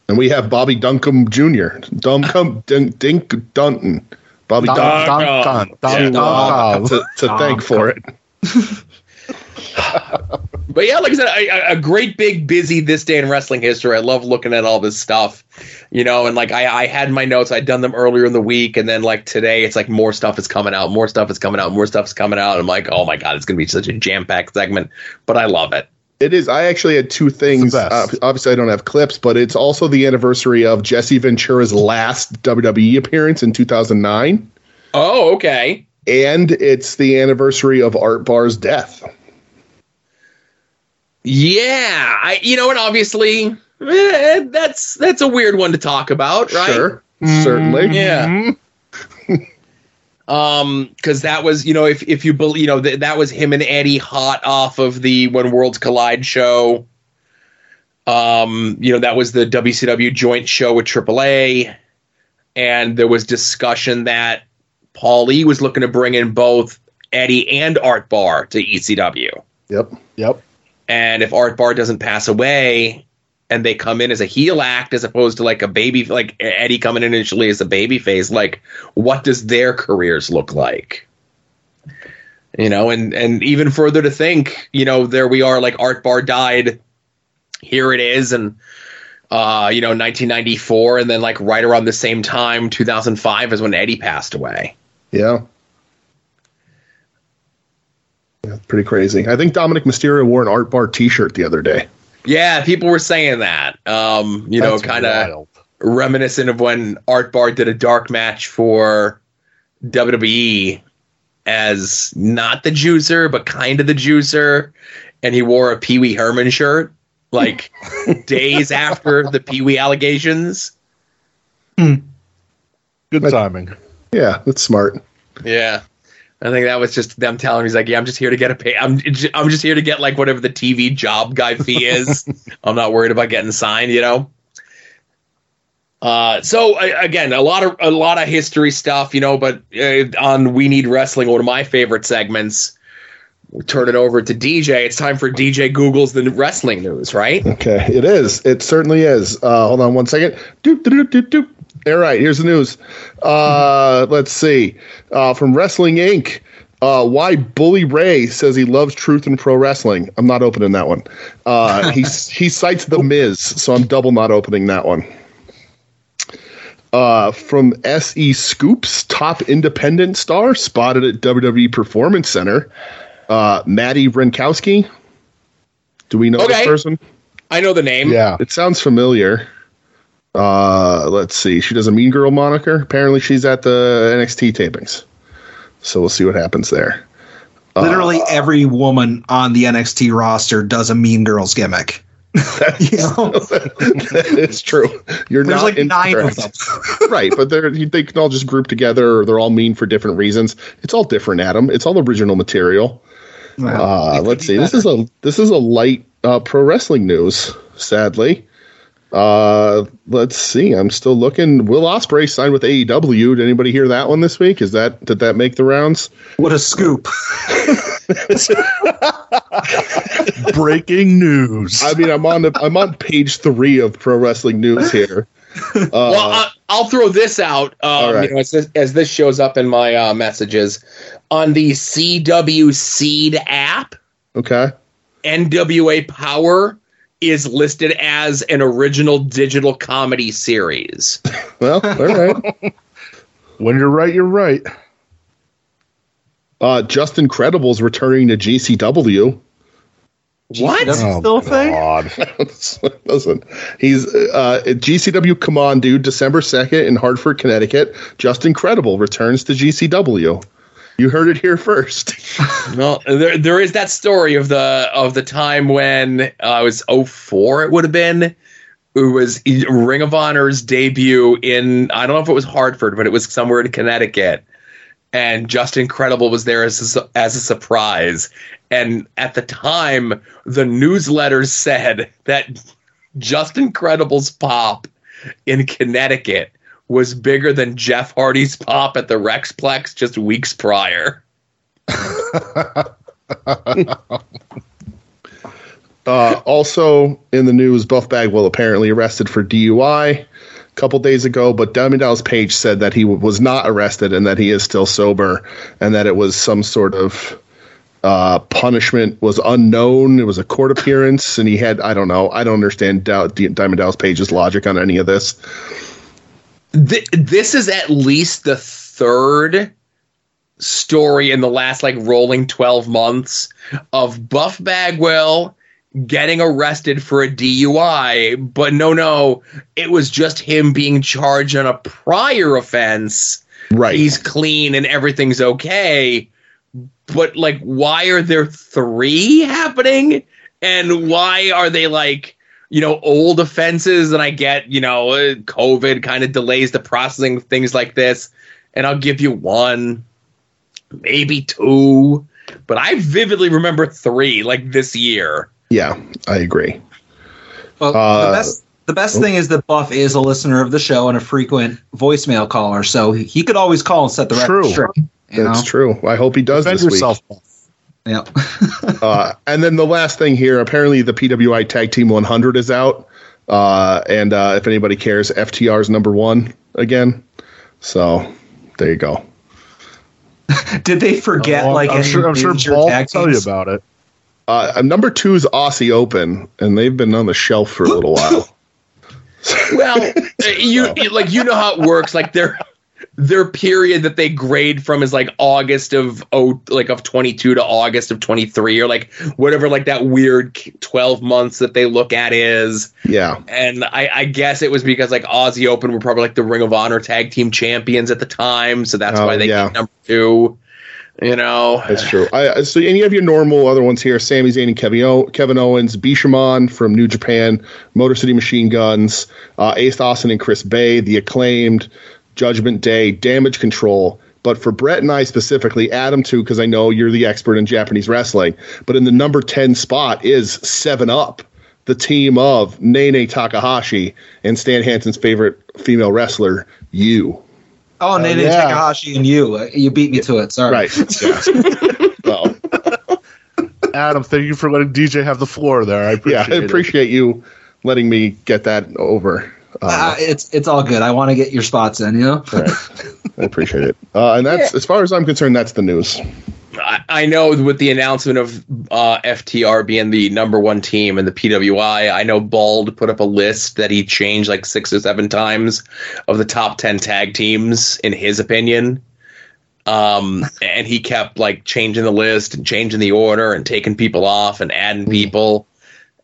And we have Bobby Duncum Jr. Duncum Dink, Dink Dunton. Bobby Dun- Duncum. Dun- Dun- Dun- to, to thank for it. But yeah, like I said, a, a great big busy this day in wrestling history. I love looking at all this stuff, you know, and like I, I had my notes, I'd done them earlier in the week, and then like today, it's like more stuff is coming out, more stuff is coming out, more stuff is coming out. I'm like, oh my god, it's gonna be such a jam packed segment, but I love it. It is. I actually had two things. Uh, obviously, I don't have clips, but it's also the anniversary of Jesse Ventura's last WWE appearance in 2009. Oh, okay. And it's the anniversary of Art Barr's death. Yeah, I you know, and obviously eh, that's that's a weird one to talk about, right? Sure, certainly. Yeah. <laughs> um, because that was you know if if you believe you know th- that was him and Eddie hot off of the When Worlds Collide show. Um, you know that was the WCW joint show with AAA, and there was discussion that Paul E was looking to bring in both Eddie and Art Barr to ECW. Yep. Yep. And if Art Barr doesn't pass away and they come in as a heel act as opposed to like a baby like Eddie coming in initially as a baby face, like what does their careers look like? You know, and and even further to think, you know, there we are like Art Barr died. Here it is and uh, you know, 1994 and then like right around the same time 2005 is when Eddie passed away. Yeah. Yeah, pretty crazy. I think Dominik Mysterio wore an Art Barr T-shirt the other day. Yeah, people were saying that. Um, you know, kind of reminiscent of when Art Barr did a dark match for WWE as not the juicer, but kind of the juicer, and he wore a Pee Wee Herman shirt like <laughs> days after the Pee Wee allegations. Good timing. Yeah, that's smart. Yeah. I think that was just them telling me, he's like, yeah, I'm just here to get a pay. I'm, I'm just here to get like whatever the TV job guy fee is. <laughs> I'm not worried about getting signed, you know? Uh, so again, a lot of, a lot of history stuff, you know, but uh, on We Need Wrestling, one of my favorite segments, we turn it over to DJ. It's time for DJ Google's the wrestling news, right? Okay, it is. It certainly is. Uh, hold on one second. Doop, doop, doop, doop. All right, here's the news. Uh, let's see. Uh, from Wrestling Inc. Uh, why Bully Ray says he loves truth in pro wrestling. I'm not opening that one. Uh, <laughs> he he cites the Miz, so I'm double not opening that one. Uh, from SE Scoops, top independent star spotted at WWE Performance Center. Uh, Maddie Renkowski. Do we know Okay. this person? I know the name. Yeah. It sounds familiar. Uh, let's see. She does a Mean Girl moniker. Apparently, she's at the NXT tapings. So we'll see what happens there. Uh, Literally every woman on the NXT roster does a Mean Girls gimmick. <laughs> You know? <laughs> it's true. You're There's not like nine of incorrect. <laughs> right, but they're they can all just group together. Or they're all mean for different reasons. It's all different, Adam. It's all original material. Uh, let's see. This is a this is a light uh, pro wrestling news. Sadly, uh, let's see. I'm still looking. Will Ospreay signed with AEW? Did anybody hear that one this week? Is that did that make the rounds? What a scoop! <laughs> Breaking news. I mean, I'm on the, I'm on page three of pro wrestling news here. Uh, <laughs> well, I, I'll throw this out. Um, All right. you know, as, this, as this shows up in my uh, messages on the CW Seed app, okay. NWA Power is listed as an original digital comedy series. <laughs> Well, all right. <laughs> when you're right, you're right. Uh, Justin Credible's returning to GCW. What? Oh, Still a thing? God. <laughs> Listen, he's uh, at GCW Come On Dude, December 2nd in Hartford, Connecticut. Justin Credible returns to GCW. You heard it here first. <laughs> Well, there there is that story of the of the time when uh, it was 04 it would have been. It was Ring of Honor's debut in I don't know if it was Hartford, but it was somewhere in Connecticut. And Justin Credible was there as a, as a surprise. And at the time, the newsletter said that Justin Credible's pop in Connecticut was bigger than Jeff Hardy's pop at the Rexplex just weeks prior. <laughs> Uh, also in the news, Buff Bagwell apparently arrested for DUI a couple days ago, but Diamond Dallas Page said that he w- was not arrested and that he is still sober and that it was some sort of uh, punishment was unknown. It was a court appearance, and he had I don't know. I don't understand Diamond Dallas Page's logic on any of this. Th- this is at least the third story in the last like rolling 12 months of Buff Bagwell getting arrested for a DUI, but no, no, it was just him being charged on a prior offense. Right. He's clean and everything's okay. But like, why are there three happening? And why are they like, you know, old offenses? And I get, you know, uh, COVID kind of delays the processing of things like this. And I'll give you one, maybe two, but I vividly remember three like this year. Yeah, I agree. Well, Uh, the best the best thing is that Buff is a listener of the show and a frequent voicemail caller, so he, he could always call and set the record True. straight. That's know? true. I hope he does Defend this yourself. week. Yeah. <laughs> uh, and then the last thing here, apparently the PWI Tag Team 100 is out, uh, and uh, if anybody cares, FTR is number one again. So there you go. <laughs> Did they forget Oh, like I'm sure, I'm sure major Paul will tell you about it. Uh, number two is Aussie Open, and they've been on the shelf for a little <laughs> while. Well, uh, you like you know how it works. Like their their period that they grade from is like August of oh like of twenty two to August of twenty three or like whatever like that weird twelve months that they look at is. Yeah. And I, I guess it was because like Aussie Open were probably like the Ring of Honor tag team champions at the time, so that's Oh, why they yeah. get number two. You know, That's true. I, so, and you have your normal other ones here: Sami Zayn and Kevin, o- Kevin Owens, Bishamon from New Japan, Motor City Machine Guns, uh, Ace Austin and Chris Bey, The Acclaimed, Judgment Day, Damage Control. But for Brett and I specifically, Adam too, because I know you're the expert in Japanese wrestling. But in the number ten spot is Seven Up, the team of Nanae Takahashi and Stan Hansen's favorite female wrestler, you. Oh, Nanae yeah. Takahashi and you. Uh, You beat me to it. Sorry. Right. Yeah. <laughs> well, Adam, thank you for letting DJ have the floor there. I yeah, I appreciate you letting me get that over. Uh, it's it's all good. I want to get your spots in. You know. Right. I appreciate it. Uh, and that's, as far as I'm concerned, that's the news. I, I know with the announcement of uh, FTR being the number one team in the PWI, I know Bald put up a list that he changed like six or seven times of the top 10 tag teams, in his opinion. Um, and he kept like changing the list and changing the order and taking people off and adding people.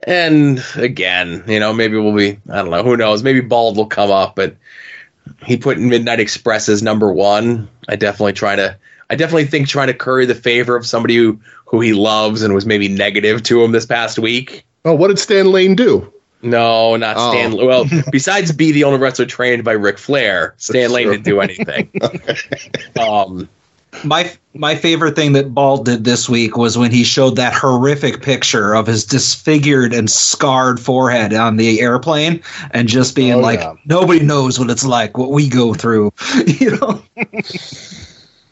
And again, you know, maybe we'll be, I don't know, who knows? Maybe Bald will come up, but he put Midnight Express as number one. I definitely try to. I definitely think trying to curry the favor of somebody who who he loves and was maybe negative to him this past week. Oh, what did Stan Lane do? No, not Oh. Stan. Well, besides be the only wrestler trained by Ric Flair, Stan Lane didn't do anything. <laughs> um, My my favorite thing that Bald did this week was when he showed that horrific picture of his disfigured and scarred forehead on the airplane, and just being Oh, like, yeah. nobody knows what it's like, what we go through. <laughs> you know.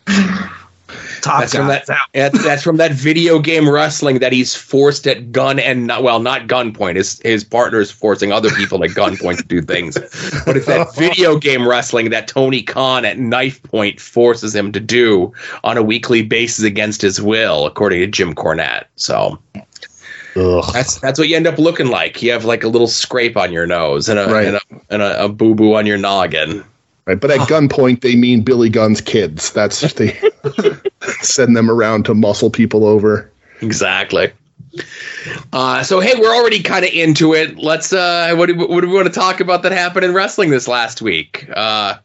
<laughs> Top that's from guy. that. yeah, That's from that video game wrestling that he's forced at gun and not well, not gunpoint. His his partner is forcing other people at gunpoint to do things, but it's that <laughs> video game wrestling that Tony Khan at knife point forces him to do on a weekly basis against his will, according to Jim Cornette. So. That's that's what you end up looking like. You have like a little scrape on your nose and a Right. and a, and a, a boo boo on your noggin. Right, but at <laughs> gunpoint they mean Billy Gunn's kids. That's they <laughs> send them around to muscle people over. Exactly. Uh, so hey, we're already kind of into it. Let's uh, what do, what do we want to talk about that happened in wrestling this last week? Uh,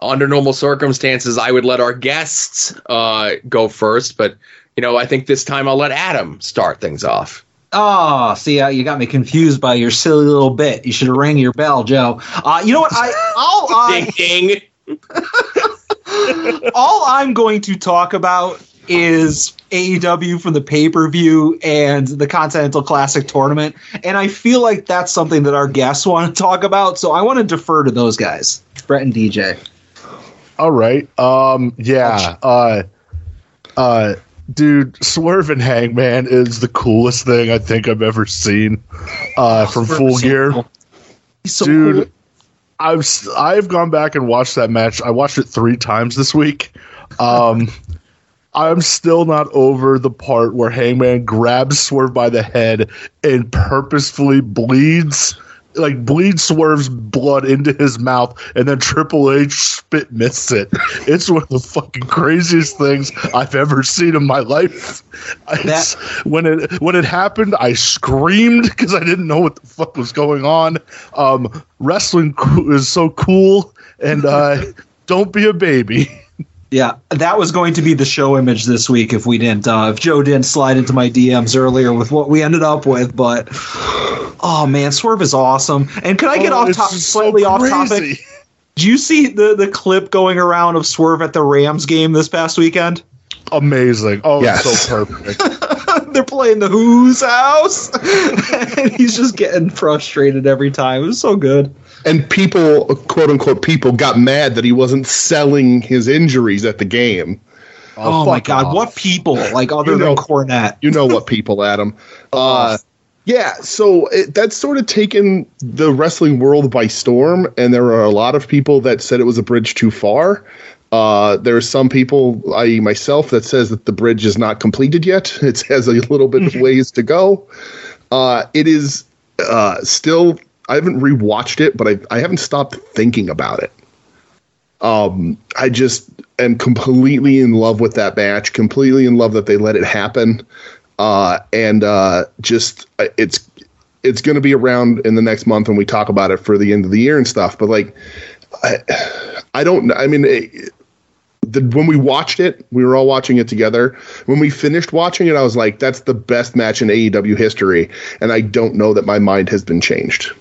under normal circumstances, I would let our guests uh, go first, but you know, I think this time I'll let Adam start things off. Oh, see, uh, you got me confused by your silly little bit. You should have rang your bell, Joe. Uh, you know what? I all <laughs> I Ding ding. <laughs> <laughs> all I'm going to talk about is AEW from the pay per view and the Continental Classic tournament, and I feel like that's something that our guests want to talk about. So I want to defer to those guys, Brett and DJ. All right. Um, yeah. Uh, uh, dude, Swerve and Hangman is the coolest thing I think I've ever seen uh, from Full is so Gear. cool. So dude, cool. I've I've gone back and watched that match. I watched it three times this week. Um, <laughs> I'm still not over the part where Hangman grabs Swerve by the head and purposefully bleeds. Like bleed Swerve's blood into his mouth, and then Triple H spit missed it. It's one of the fucking craziest things I've ever seen in my life. It's- when it when it happened, I screamed because I didn't know what the fuck was going on. Um, wrestling co- is so cool, and uh, <laughs> don't be a baby. Yeah, that was going to be the show image this week if we didn't, uh, if Joe didn't slide into my DMs earlier with what we ended up with. But oh man, Swerve is awesome. And can I get Oh, off it's top, just so slightly off topic? Do you see the the clip going around of Swerve at the Rams game this past weekend? Amazing. Oh, Yes. so perfect. <laughs> They're playing the Who's house, <laughs> and he's just getting frustrated every time. It was so good. And people, quote unquote, people got mad that he wasn't selling his injuries at the game. Oh, my god, off. what people like other You know- than Cornette? You know what people, Adam. <laughs> Uh, yeah, so it, that's sort of taken the wrestling world by storm, and there are a lot of people that said it was a bridge too far. Uh, there are some people, i.e., myself, that says that the bridge is not completed yet. <laughs> It has a little bit of ways to go. Uh, it is uh, still. I haven't rewatched it, but I, I haven't stopped thinking about it. Um, I just am completely in love with that match. Completely in love that they let it happen. Uh, and uh, just uh, it's it's going to be around in the next month when we talk about it for the end of the year and stuff. But like, I, I don't. I mean, the, when we watched it, we were all watching it together. When we finished watching it, I was like, "That's the best match in AEW history," and I don't know that my mind has been changed.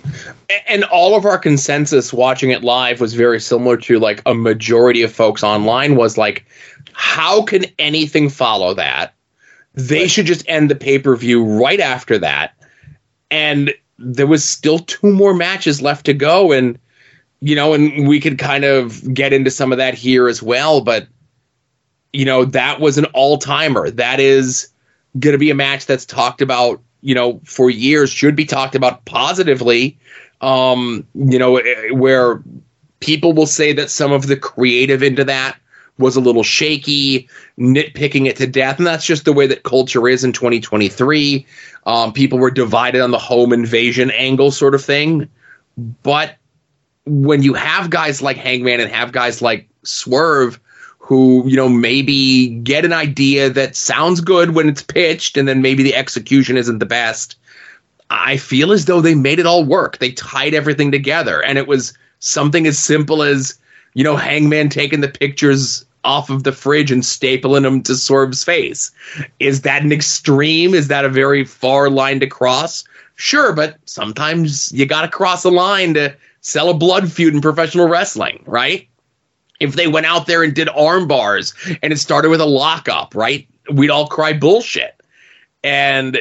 and all of our consensus watching it live was very similar to like a majority of folks online was like how can anything follow that they should just end the pay-per-view right after that and there was still two more matches left to go and you know and we could kind of get into some of that here as well but you know that was an all-timer. That is going to be a match that's talked about you know for years should be talked about positively um you know eh, where people will say that some of the creative into that was a little shaky nitpicking it to death and that's just the way that culture is in 2023 um people were divided on the home invasion angle sort of thing but when you have guys like Hangman and have guys like Swerve who, you know, maybe get an idea that sounds good when it's pitched and then maybe the execution isn't the best. I feel as though they made it all work. They tied everything together and it was something as simple as, you know, Hangman taking the pictures off of the fridge and stapling them to Swerve's face. Is that an extreme? Is that a very far line to cross? Sure, but sometimes you got to cross a line to sell a blood feud in professional wrestling, right? If they went out there and did arm bars and it started with a lockup, right? We'd all cry bullshit. And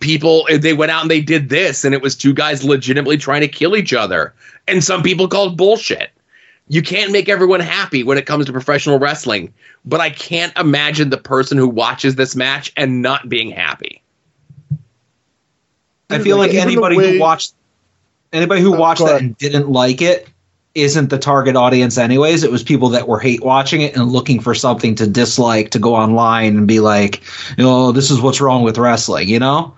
people, they went out and they did this, and it was two guys legitimately trying to kill each other. And some people called bullshit. You can't make everyone happy when it comes to professional wrestling, but I can't imagine the person who watches this match and not being happy. I feel like, even anybody way- who watched anybody who watched go that and didn't like it isn't the target audience anyways. It was people that were hate watching it and looking for something to dislike to go online and be like, you know, this is what's wrong with wrestling," you know?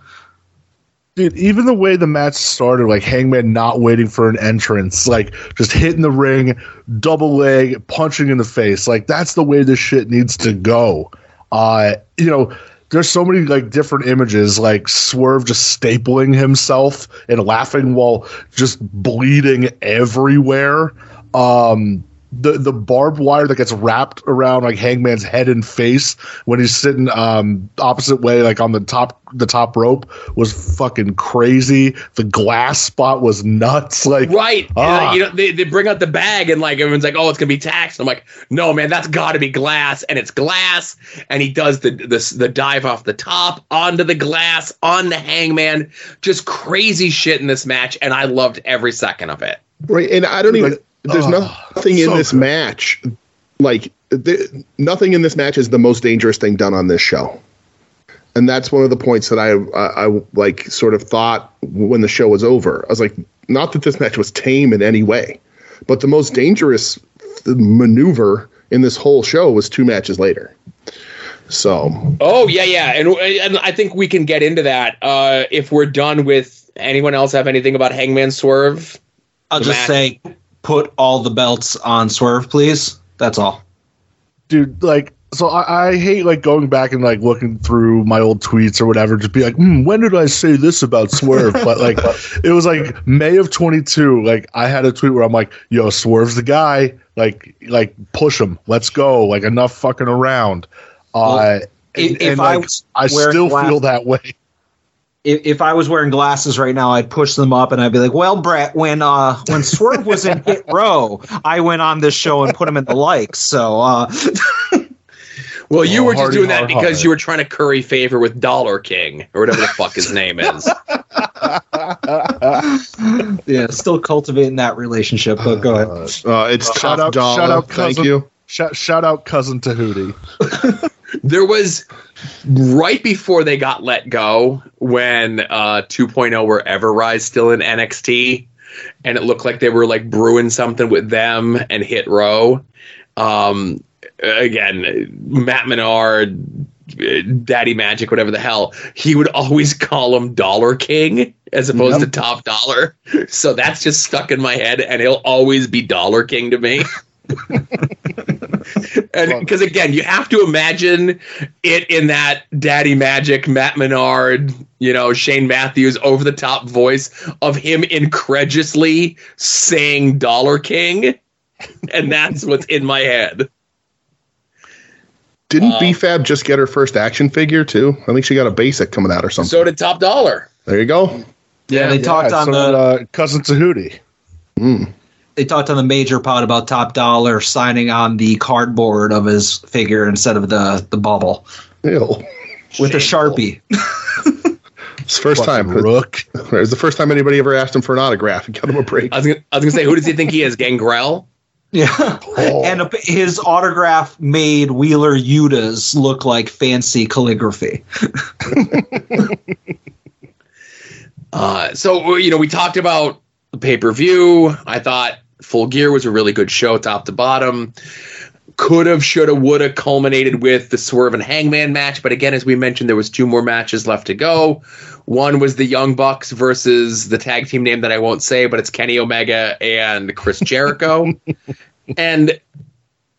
Dude, even the way the match started, like Hangman not waiting for an entrance, like just hitting the ring, double leg, punching in the face, like that's the way this shit needs to go. Uh, you know, there's so many like different images, like Swerve just stapling himself and laughing while just bleeding everywhere. Um, the the barbed wire that gets wrapped around like Hangman's head and face when he's sitting um opposite way like on the top the top rope was fucking crazy. The glass spot was nuts. <laughs> Like Right. Ah. Uh, you know, they, they bring out the bag and like everyone's like, oh, it's gonna be taxed. I'm like, no, man, that's got to be glass, and it's glass. And he does the the the dive off the top onto the glass on the hangman, just crazy shit in this match, and I loved every second of it. Right, and I don't even. There's oh, nothing in so this good. match, like th- nothing in this match is the most dangerous thing done on this show. and that's one of the points that I, I I like sort of thought when the show was over. I was like, not that this match was tame in any way, but the most dangerous maneuver in this whole show was two matches later. So Oh yeah, yeah, and and I think we can get into that uh, if we're done with. Anyone else have anything about Hangman Swerve? I'll just match? say, put all the belts on Swerve, please. That's all. dude like so I, I hate like going back and like looking through my old tweets or whatever just be like hmm, when did i say this about swerve? But like <laughs> it was like may of 22 like i had a tweet where i'm like yo swerve's the guy. Like like push him. Let's go. Like enough fucking around. Uh if- and, if and, I like, I still feel that way If, if I was wearing glasses right now, I'd push them up and I'd be like, "Well, Brett, when uh when Swerve was in Hit <laughs> Row, I went on this show and put him in the likes." So, uh, <laughs> Well, you Oh, were just hardy doing that har because har. you were trying to curry favor with Dollar King or whatever the fuck his name is. <laughs> yeah, still cultivating that relationship. But go ahead. Uh, it's shout out dollar. shout out Thank you. shout, shout out cousin Tehuti There was right before they got let go when uh 2.0 were Everrise still in NXT and it looked like they were like brewing something with them and Hit Row. Um again, Matt Menard Daddy Magic, whatever the hell, he would always <laughs> call him Dollar King as opposed Yep. to Top Dollar. So that's just stuck in my head, and he'll always be Dollar King to me. <laughs> <laughs> and because again, you have to imagine it in that Daddy Magic, Matt Menard, you know, Shane Matthews over the top voice of him incredulously saying Dollar King, and that's what's in my head. Didn't B-Fab just get her first action figure too? I think she got a basic coming out or something. So did Top Dollar. there you go. Yeah, they talked on so the did, uh, cousin Tehuti they talked on the major pod about Top Dollar signing on the cardboard of his figure instead of the the bubble Ew. with a sharpie. <laughs> It's the first time. Rook. It's the first time anybody ever asked him for an autograph and got him a break. I was gonna, I was gonna say, who does he think he is? Gangrel? Yeah, and a, his autograph made Wheeler Yuta's look like fancy calligraphy. <laughs> Uh, so you know, we talked about the pay per view. I thought Full Gear was a really good show, top to bottom. Could have, should have, would have culminated with the Swerve and Hangman match, but again, as we mentioned, there was two more matches left to go. One was the Young Bucks versus the tag team name that I won't say, but it's Kenny Omega and Chris Jericho. <laughs> and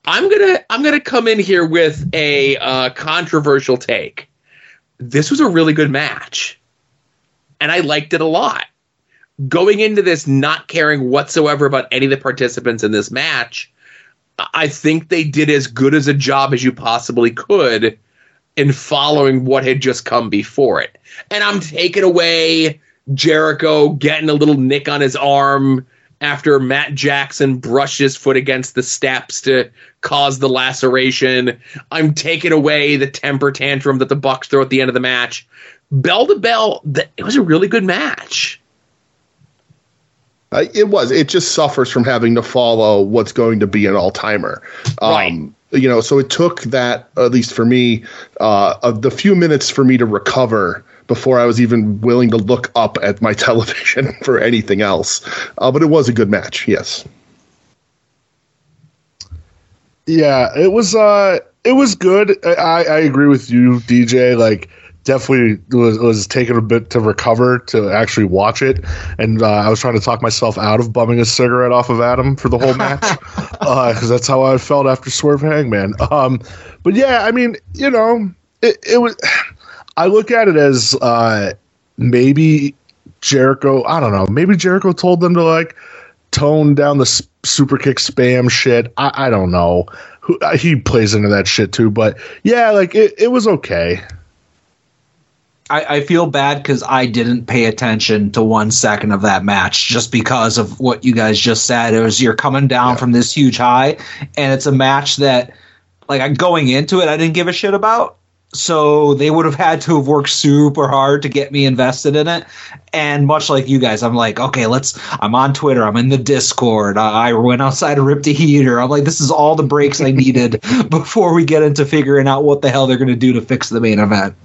I'm gonna I'm gonna come in here with a uh, controversial take. This was a really good match and I liked it a lot. Going into this not caring whatsoever about any of the participants in this match, I think they did as good as a job as you possibly could in following what had just come before it. And I'm taking away Jericho getting a little nick on his arm after Matt Jackson brushed his foot against the steps to cause the laceration. I'm taking away the temper tantrum that the Bucks throw at the end of the match. Bell to bell, it was a really good match. Uh, it was. It just suffers from having to follow what's going to be an all timer. Um, You know, so it took that, at least for me, uh, of the few minutes for me to recover before I was even willing to look up at my <laughs> television for anything else. Uh, but it was a good match, yes. Yeah, it was uh it was good. I, I agree with you, DJ. Like definitely was was taking a bit to recover to actually watch it. And uh, I was trying to talk myself out of bumming a cigarette off of Adam for the whole match. <laughs> because that's how I felt after Swerve Hangman. Um but yeah, I mean, you know, it, it was I look at it as uh maybe Jericho, I don't know, maybe Jericho told them to like tone down the super kick spam shit. I, I don't know. Who, uh, he plays into that shit too, but yeah, like it, it was okay. I, I feel bad because I didn't pay attention to one second of that match just because of what you guys just said. It was you're coming down from this huge high, and it's a match that, like, I'm going into it, I didn't give a shit about. So they would have had to have worked super hard to get me invested in it. And much like you guys, I'm like, okay, let's. I'm on Twitter. I'm in the Discord. I, I went outside to rip the heater. I'm like, this is all the breaks I needed <laughs> before we get into figuring out what the hell they're going to do to fix the main event.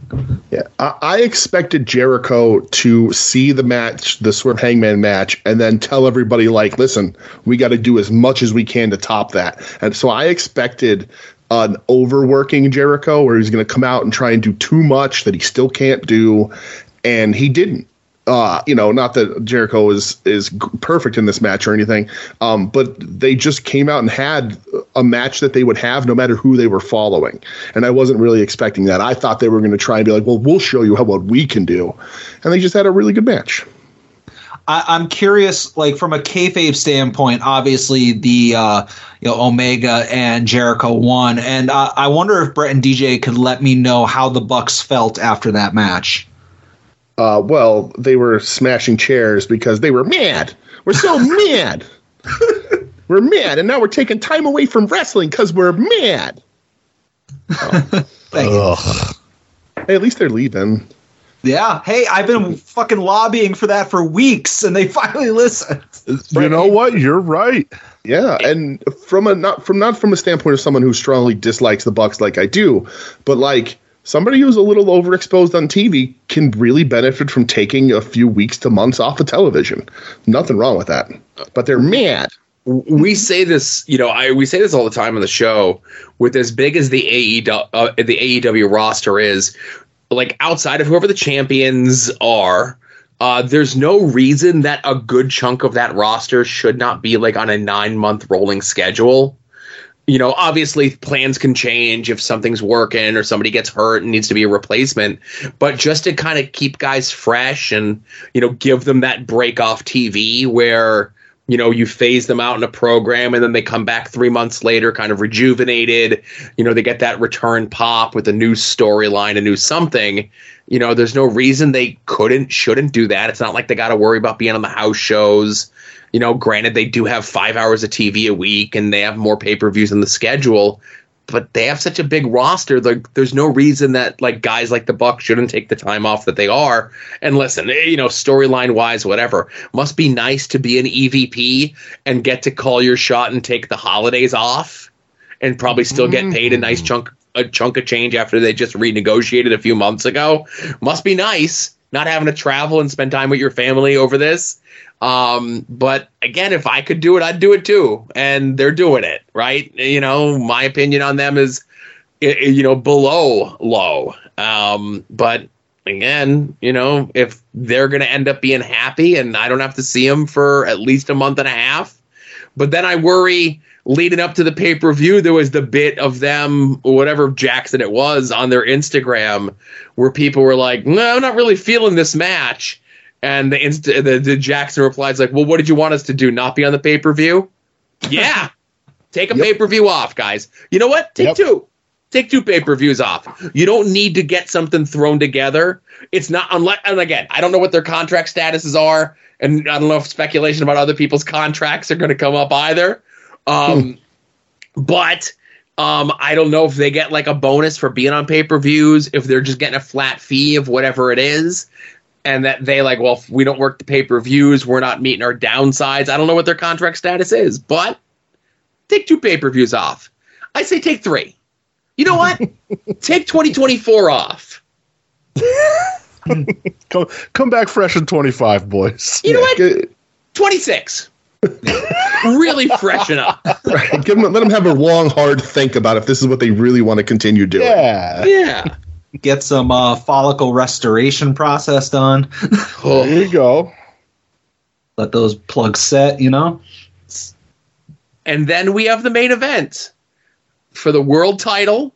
Yeah, I, I expected Jericho to see the match, the Swerve Hangman match, and then tell everybody like, "Listen, we got to do as much as we can to top that." And so I expected an overworking Jericho, where he's going to come out and try and do too much that he still can't do, and he didn't. Uh, you know, not that Jericho is is perfect in this match or anything, um, but they just came out and had a match that they would have no matter who they were following, and I wasn't really expecting that. I thought they were going to try and be like, "Well, we'll show you how what we can do," and they just had a really good match. I, I'm curious, like from a kayfabe standpoint. Obviously, the uh, you know Omega and Jericho won, and uh, I wonder if Brett and DJ could let me know how the Bucks felt after that match. Uh, well, they were smashing chairs because they were mad. We're so <laughs> mad. we're mad, and now we're taking time away from wrestling because we're mad. <laughs> Thank you. Hey, at least they're leaving. Yeah. Hey, I've been fucking lobbying for that for weeks, and they <laughs> finally listened. You know what? You're right. Yeah, and from a not from not from a standpoint of someone who strongly dislikes the Bucks like I do, but like somebody who's a little overexposed on TV can really benefit from taking a few weeks to months off of television. Nothing wrong with that. But they're mad. we say this, you know, I we say this all the time on the show. With as big as the AEW, uh, the AEW roster is, like outside of whoever the champions are, uh, there's no reason that a good chunk of that roster should not be like on a nine month rolling schedule. You know, obviously plans can change if something's working or somebody gets hurt and needs to be a replacement. But just to kind of keep guys fresh and, you know, give them that break off TV where, you know, you phase them out in a program and then they come back three months later, kind of rejuvenated. You know, they get that return pop with a new storyline, a new something. You know, there's no reason they couldn't, shouldn't do that. It's not like they got to worry about being on the house shows. You know, granted, they do have five hours of TV a week and they have more pay per views in the schedule, but they have such a big roster. Like, there's no reason that like guys like the Bucks shouldn't take the time off that they are. And listen, eh, you know, storyline wise, whatever, must be nice to be an EVP and get to call your shot and take the holidays off, and probably still get paid a nice chunk a chunk of change after they just renegotiated a few months ago. Must be nice not having to travel and spend time with your family over this. Um, but again, if I could do it, I'd do it too. And they're doing it, right? You know, my opinion on them is, you know, below low. Um, but again, you know, if they're going to end up being happy and I don't have to see them for at least a month and a half, but then I worry leading up to the pay per view, there was the bit of them, whatever Jackson it was, on their Instagram where people were like, no, I'm not really feeling this match. And the, inst- the, the Jackson replies like, well, what did you want us to do? Not be on the pay per view? Yeah. <laughs> Take a pay per view off, guys. You know what? Take two. Take two pay per views off. You don't need to get something thrown together. It's not unless, and again, I don't know what their contract statuses are, and I don't know if speculation about other people's contracts are going to come up either. Um, but um, I don't know if they get like a bonus for being on pay per views, if they're just getting a flat fee of whatever it is, and that they like, well, if we don't work the pay per views, we're not meeting our downsides. I don't know what their contract status is, but take two pay per views off. I say take three. You know what? <laughs> take 2024 off. <laughs> come, come back fresh in 25, boys. You know what? 26. really freshen up. Right. Give them, let them have a long, hard think about if this is what they really want to continue doing. Yeah. Yeah. Get some uh, follicle restoration process done. <laughs> There you go. Let those plugs set, you know? And then we have the main event for the world title.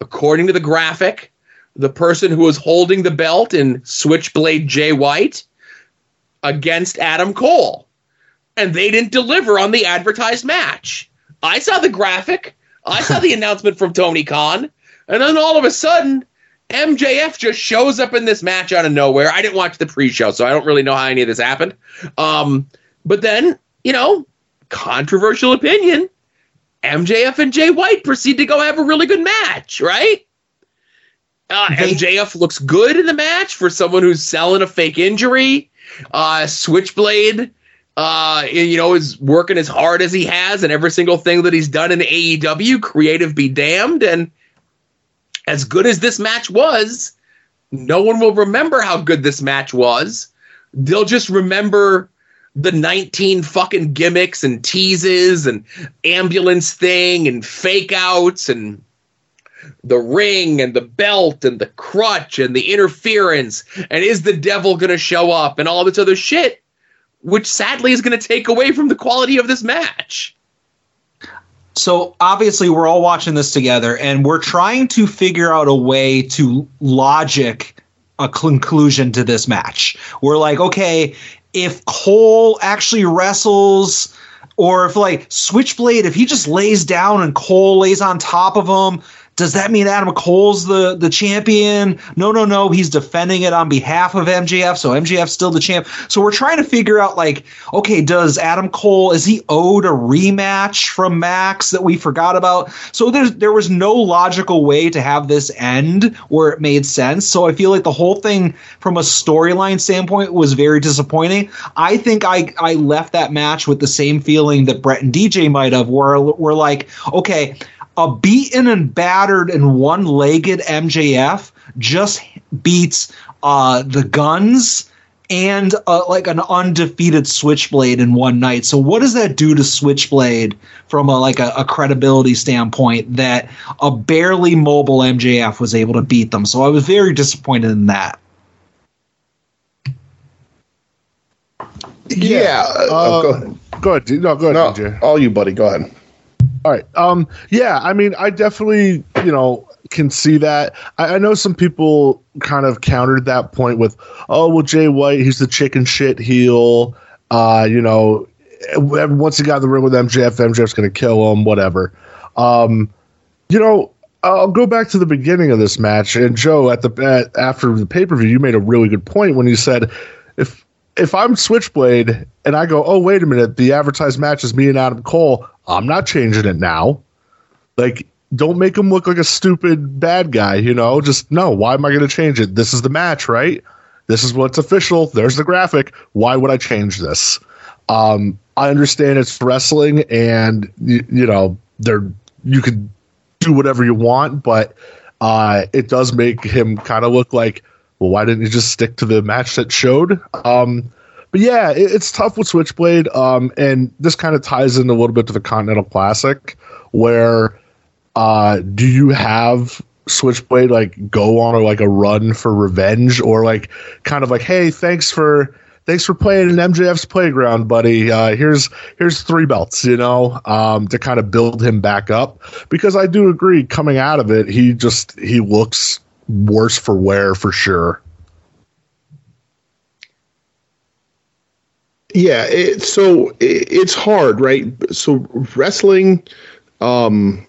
According to the graphic, the person who was holding the belt in Switchblade Jay White against Adam Cole. And they didn't deliver on the advertised match. I saw the graphic, I saw the <laughs> announcement from Tony Khan, and then all of a sudden, MJF just shows up in this match out of nowhere. I didn't watch the pre-show, so I don't really know how any of this happened. Um, but then, you know, controversial opinion. MJF and Jay White proceed to go have a really good match, right? Uh, MJF looks good in the match for someone who's selling a fake injury. Uh, Switchblade, uh, you know, is working as hard as he has and every single thing that he's done in AEW. Creative be damned. And as good as this match was, no one will remember how good this match was. They'll just remember the 19 fucking gimmicks and teases and ambulance thing and fake outs and the ring and the belt and the crutch and the interference and is the devil going to show up and all this other shit which sadly is going to take away from the quality of this match So obviously, we're all watching this together, and we're trying to figure out a way to logic a conclusion to this match. We're like, okay, if Cole actually wrestles, or if like Switchblade, if he just lays down and Cole lays on top of him, does that mean Adam Cole's the the champion? No, no, no. He's defending it on behalf of MJF, so MJF's still the champ. So we're trying to figure out like, okay, does Adam Cole is he owed a rematch from Max that we forgot about? So there's there was no logical way to have this end where it made sense. So I feel like the whole thing from a storyline standpoint was very disappointing. I think I I left that match with the same feeling that Brett and DJ might have, where we're like, okay a beaten and battered and one legged MJF just beats uh, the Gunns and uh, like an undefeated Switchblade in one night. So what does that do to Switchblade from a like a, a credibility standpoint that a barely mobile MJF was able to beat them? So I was very disappointed in that. Yeah. Uh, go ahead. Go ahead. No, go ahead, No, all you, buddy. Go ahead. All right. Um. Yeah. I mean, I definitely, you know, can see that. I, I know some people kind of countered that point with, "Oh, well, Jay White, he's the chicken shit heel." Uh, you know, once he got in the ring with MJF, MJF's going to kill him. Whatever. Um, you know, I'll go back to the beginning of this match. And Joe, at the at, after the pay per view, you made a really good point when you said if if I'm Switchblade and I go, oh wait a minute, the advertised match is me and Adam Cole, I'm not changing it now. Like, don't make him look like a stupid bad guy, you know? Just no. Why am I going to change it? This is the match, right? This is what's official. There's the graphic. Why would I change this? Um, I understand it's wrestling, and you, you know, there you could do whatever you want, but uh, it does make him kind of look like, well, why didn't you just stick to the match that showed? Um, but yeah, it, it's tough with Switchblade, um, and this kind of ties in a little bit to the Continental Classic, where uh, do you have Switchblade like go on a, like a run for revenge, or like kind of like, hey, thanks for thanks for playing in MJF's playground, buddy. Uh, here's here's three belts, you know, um, to kind of build him back up. Because I do agree, coming out of it, he just he looks worse for wear for sure. Yeah, it, so it, it's hard, right? So wrestling um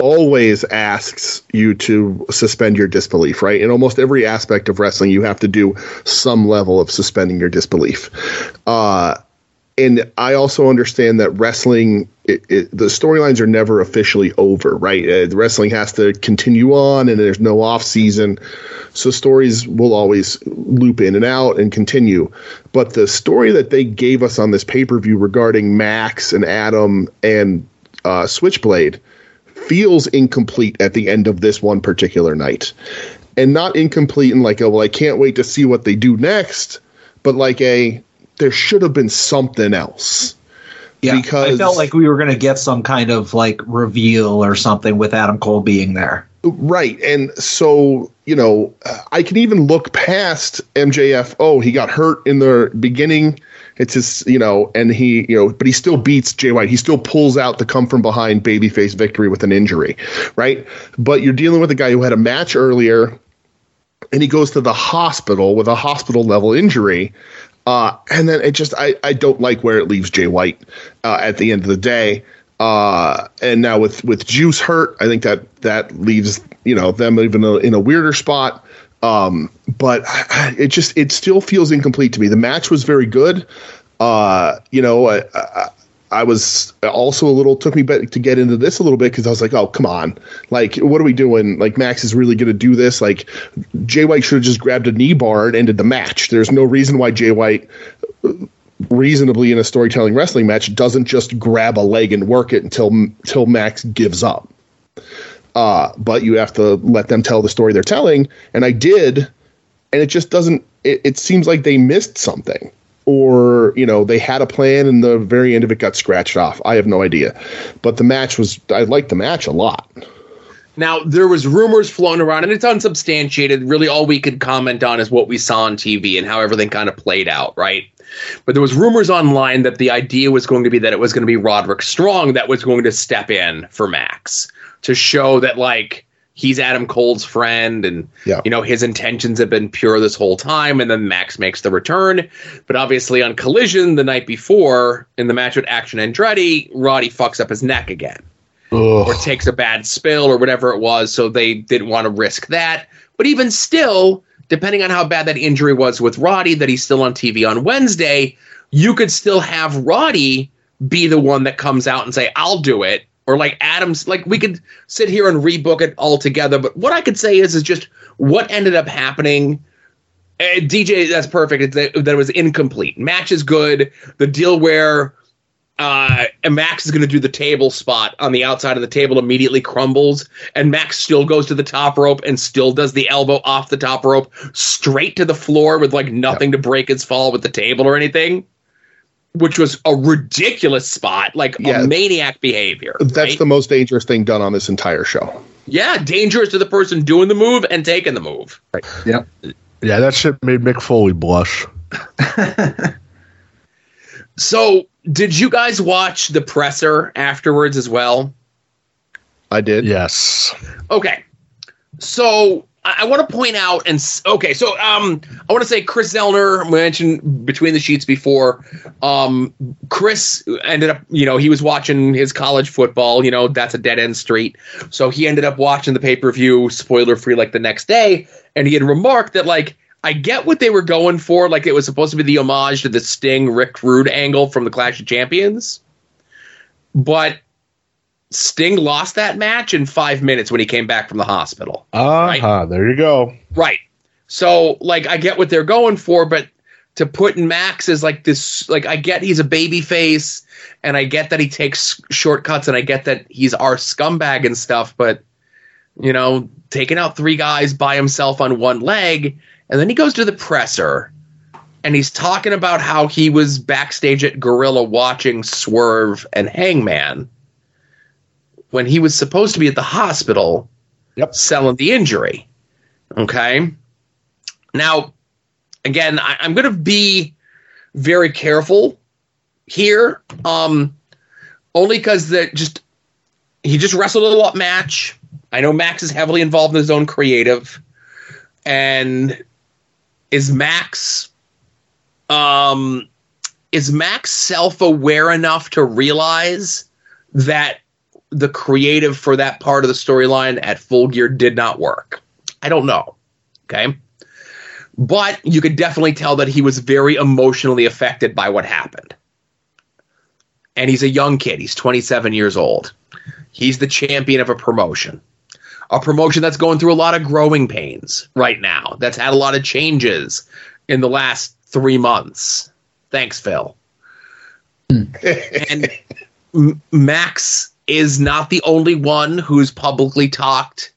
always asks you to suspend your disbelief, right? In almost every aspect of wrestling, you have to do some level of suspending your disbelief. Uh and I also understand that wrestling, it, it, the storylines are never officially over, right? Uh, the wrestling has to continue on, and there's no off season, so stories will always loop in and out and continue. But the story that they gave us on this pay per view regarding Max and Adam and uh, Switchblade feels incomplete at the end of this one particular night, and not incomplete in like a well, I can't wait to see what they do next, but like a there should have been something else. Yeah, because I felt like we were going to get some kind of like reveal or something with Adam Cole being there. Right. And so, you know, uh, I can even look past MJF. Oh, he got hurt in the beginning. It's his, you know, and he, you know, but he still beats Jay White. He still pulls out the come from behind babyface victory with an injury, right? But you're dealing with a guy who had a match earlier and he goes to the hospital with a hospital level injury. Uh, and then it just, I, I don't like where it leaves Jay White uh, at the end of the day. Uh, and now with, with Juice hurt, I think that that leaves, you know, them even in a, in a weirder spot. Um, but <sighs> it just, it still feels incomplete to me. The match was very good. Uh, you know, I, I, I was also a little took me back to get into this a little bit because I was like, oh come on, like what are we doing? Like Max is really going to do this? Like Jay White should have just grabbed a knee bar and ended the match. There's no reason why Jay White, reasonably in a storytelling wrestling match, doesn't just grab a leg and work it until until Max gives up. Uh, but you have to let them tell the story they're telling, and I did, and it just doesn't. It, it seems like they missed something or you know they had a plan and the very end of it got scratched off. I have no idea, but the match was I liked the match a lot. Now there was rumors floating around, and it's unsubstantiated. Really, all we could comment on is what we saw on TV and how everything kind of played out, right? But there was rumors online that the idea was going to be that it was going to be Roderick Strong that was going to step in for Max to show that like he's Adam Cole's friend and Yeah. you know his intentions have been pure this whole time and then Max makes the return. But obviously on collision the night before in the match with Action Andretti Roddy fucks up his neck again. Or takes a bad spill or whatever it was so they didn't want to risk that. But even still depending on how bad that injury was with Roddy that he's still on TV on Wednesday you could still have Roddy be the one that comes out and say I'll do it or like Adams like we could sit here and rebook it all together but what I could say is is just what ended up happening. Uh, DJ that's perfect. It's that, that it was incomplete. Match is good. The deal where uh, and Max is going to do the table spot on the outside of the table immediately crumbles, and Max still goes to the top rope and still does the elbow off the top rope straight to the floor with like nothing to break his fall with the table or anything, which was a ridiculous spot, like Yeah. a maniac behavior. That's right? the most dangerous thing done on this entire show. yeah, dangerous to the person doing the move and taking the move. Right. Yep. Yeah, that shit made Mick Foley blush. <laughs> So, did you guys watch the presser afterwards as well? I did. Yes. Okay. So I, want to point out and okay, so um I want to say Chris Zellner mentioned between the sheets before. Um Chris ended up, you know, he was watching his college football, you know, that's a dead end street. So he ended up watching the pay-per-view spoiler free like the next day and he had remarked that like I get what they were going for, like it was supposed to be the homage to the Sting Rick Rude angle from the Clash of Champions. But Sting lost that match in five minutes when he came back from the hospital. Uh huh. There you go. Right. So, like, I get what they're going for, but to put Max as like this, like, I get he's a baby face, and I get that he takes shortcuts, and I get that he's our scumbag and stuff, but you know, taking out three guys by himself on one leg, and then he goes to the presser, and he's talking about how he was backstage at Gorilla watching Swerve and Hangman when he was supposed to be at the hospital yep. selling the injury. Okay. Now, again, I, I'm going to be very careful here, um, only because that just he just wrestled a lot match. I know Max is heavily involved in his own creative, and is Max, um, is Max self aware enough to realize that the creative for that part of the storyline at Full Gear did not work? I don't know. Okay. But you could definitely tell that he was very emotionally affected by what happened. And he's a young kid. He's 27 years old. He's the champion of a promotion. A promotion that's going through a lot of growing pains right now. That's had a lot of changes in the last three months. Thanks, Phil. Hmm. and M- Max is not the only one who's publicly talked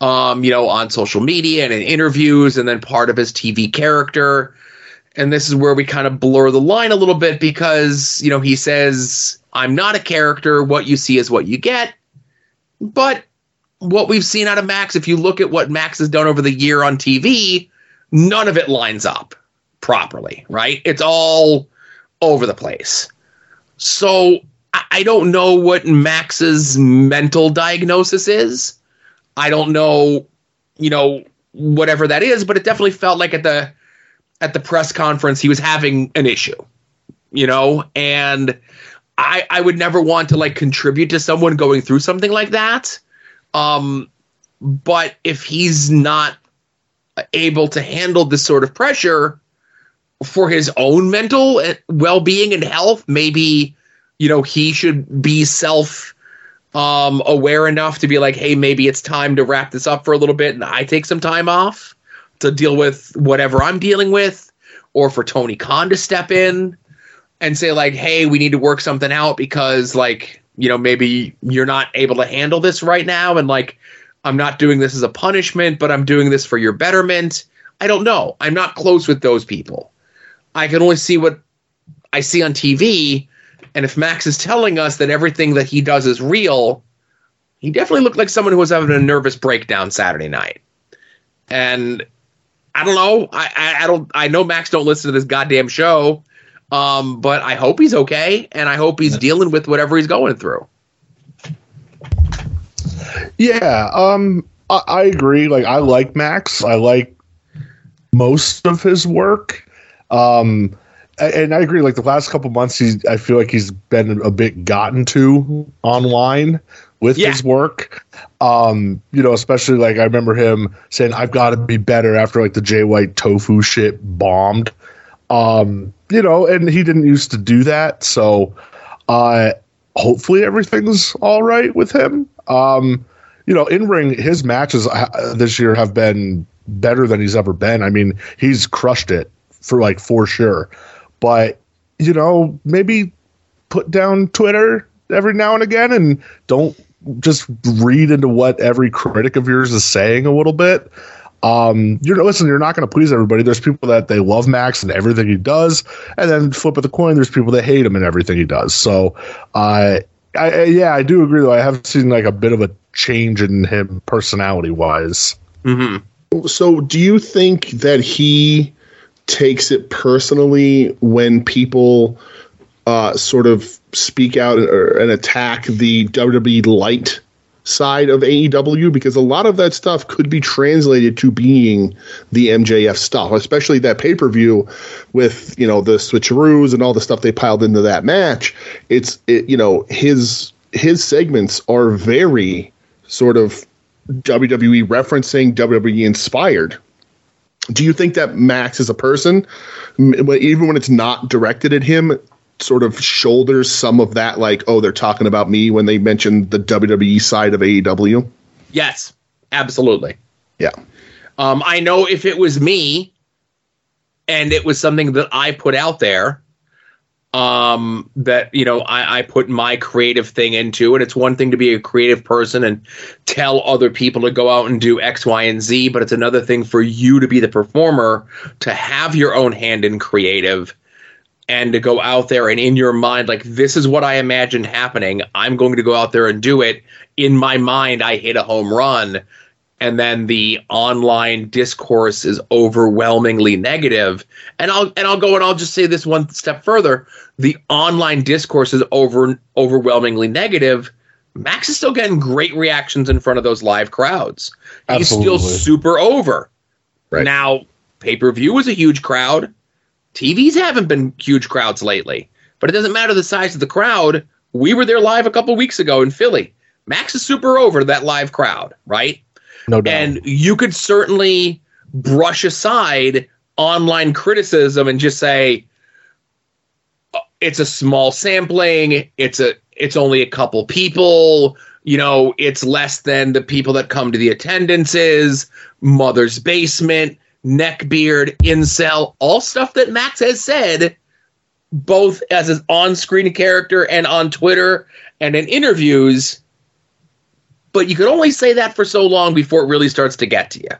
um, you know, on social media and in interviews, and then part of his TV character. And this is where we kind of blur the line a little bit because, you know, he says, I'm not a character. What you see is what you get. But what we've seen out of Max, if you look at what Max has done over the year on TV, none of it lines up properly, right? It's all over the place. So I don't know what Max's mental diagnosis is. I don't know, you know, whatever that is, but it definitely felt like at the at the press conference he was having an issue, you know, and I I would never want to like contribute to someone going through something like that. Um, but if he's not able to handle this sort of pressure for his own mental well being and health, maybe you know, he should be self um, aware enough to be like, hey, maybe it's time to wrap this up for a little bit and I take some time off to deal with whatever I'm dealing with, or for Tony Khan to step in and say, like, hey, we need to work something out because, like, you know, maybe you're not able to handle this right now. And, like, I'm not doing this as a punishment, but I'm doing this for your betterment. I don't know. I'm not close with those people. I can only see what I see on TV. And if Max is telling us that everything that he does is real, he definitely looked like someone who was having a nervous breakdown Saturday night. And I don't know. I, I, I don't. I know Max don't listen to this goddamn show, um, but I hope he's okay, and I hope he's dealing with whatever he's going through. Yeah, um, I, I agree. Like, I like Max. I like most of his work. Um, and I agree. Like the last couple months, he's. I feel like he's been a bit gotten to online with his work. Um, you know, especially like I remember him saying, "I've got to be better" after like the Jay White tofu shit bombed. Um, you know, and he didn't used to do that, so uh, hopefully everything's all right with him. Um, you know, in ring, his matches uh, this year have been better than he's ever been. I mean, he's crushed it for like for sure. But you know, maybe put down Twitter every now and again and don't just read into what every critic of yours is saying a little bit. Um, you're listen, you're not going to please everybody. There's people that they love Max and everything he does, and then flip of the coin, there's people that hate him and everything he does. So, uh, I, I yeah, I do agree though. I have seen like a bit of a change in him personality wise. Mm-hmm. So, do you think that he takes it personally when people uh, sort of speak out and attack the WWE light side of AEW? Because a lot of that stuff could be translated to being the MJF stuff, especially that pay per view with you know the switcheroos and all the stuff they piled into that match. It's it, you know his his segments are very sort of WWE referencing, WWE inspired. Do you think that Max as a person, even when it's not directed at him, sort of shoulders some of that, like, oh, they're talking about me when they mention the WWE side of AEW? Yes, absolutely. Yeah. Um, I know if it was me and it was something that I put out there, um, that, you know, I, I put my creative thing into, and it's one thing to be a creative person and tell other people to go out and do X, Y, and Z, but it's another thing for you to be the performer, to have your own hand in creative and to go out there and in your mind like this is what i imagined happening. I'm going to go out there and do it. In my mind i hit a home run and then the online discourse is overwhelmingly negative. And i'll and i'll go and i'll just say this one step further. The online discourse is over overwhelmingly negative. Max is still getting great reactions in front of those live crowds. He's still super over. Now pay-per-view was a huge crowd. TVs haven't been huge crowds lately, but it doesn't matter the size of the crowd. We were there live a couple weeks ago in Philly. Max is super over that live crowd, right? No doubt. And you could certainly brush aside online criticism and just say "Oh, it's a small sampling, it's a it's only a couple people, you know, it's less than the people that come to the attendances, mother's basement, neckbeard, incel, all stuff that Max has said, both as his on screen character and on Twitter and in interviews. But you could only say that for so long before it really starts to get to you.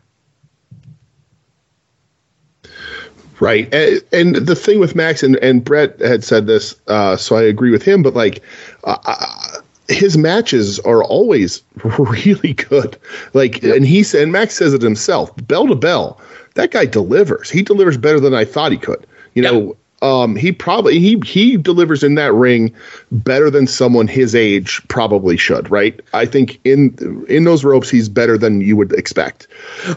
Right. And, and the thing with Max, and, and Brett had said this, uh, so I agree with him, but like, uh, uh, his matches are always <laughs> really good. Like, and he said, and Max says it himself, bell to bell, that guy delivers. He delivers better than I thought he could. You know, um, he probably he he delivers in that ring better than someone his age probably should. Right. I think in in those ropes, he's better than you would expect.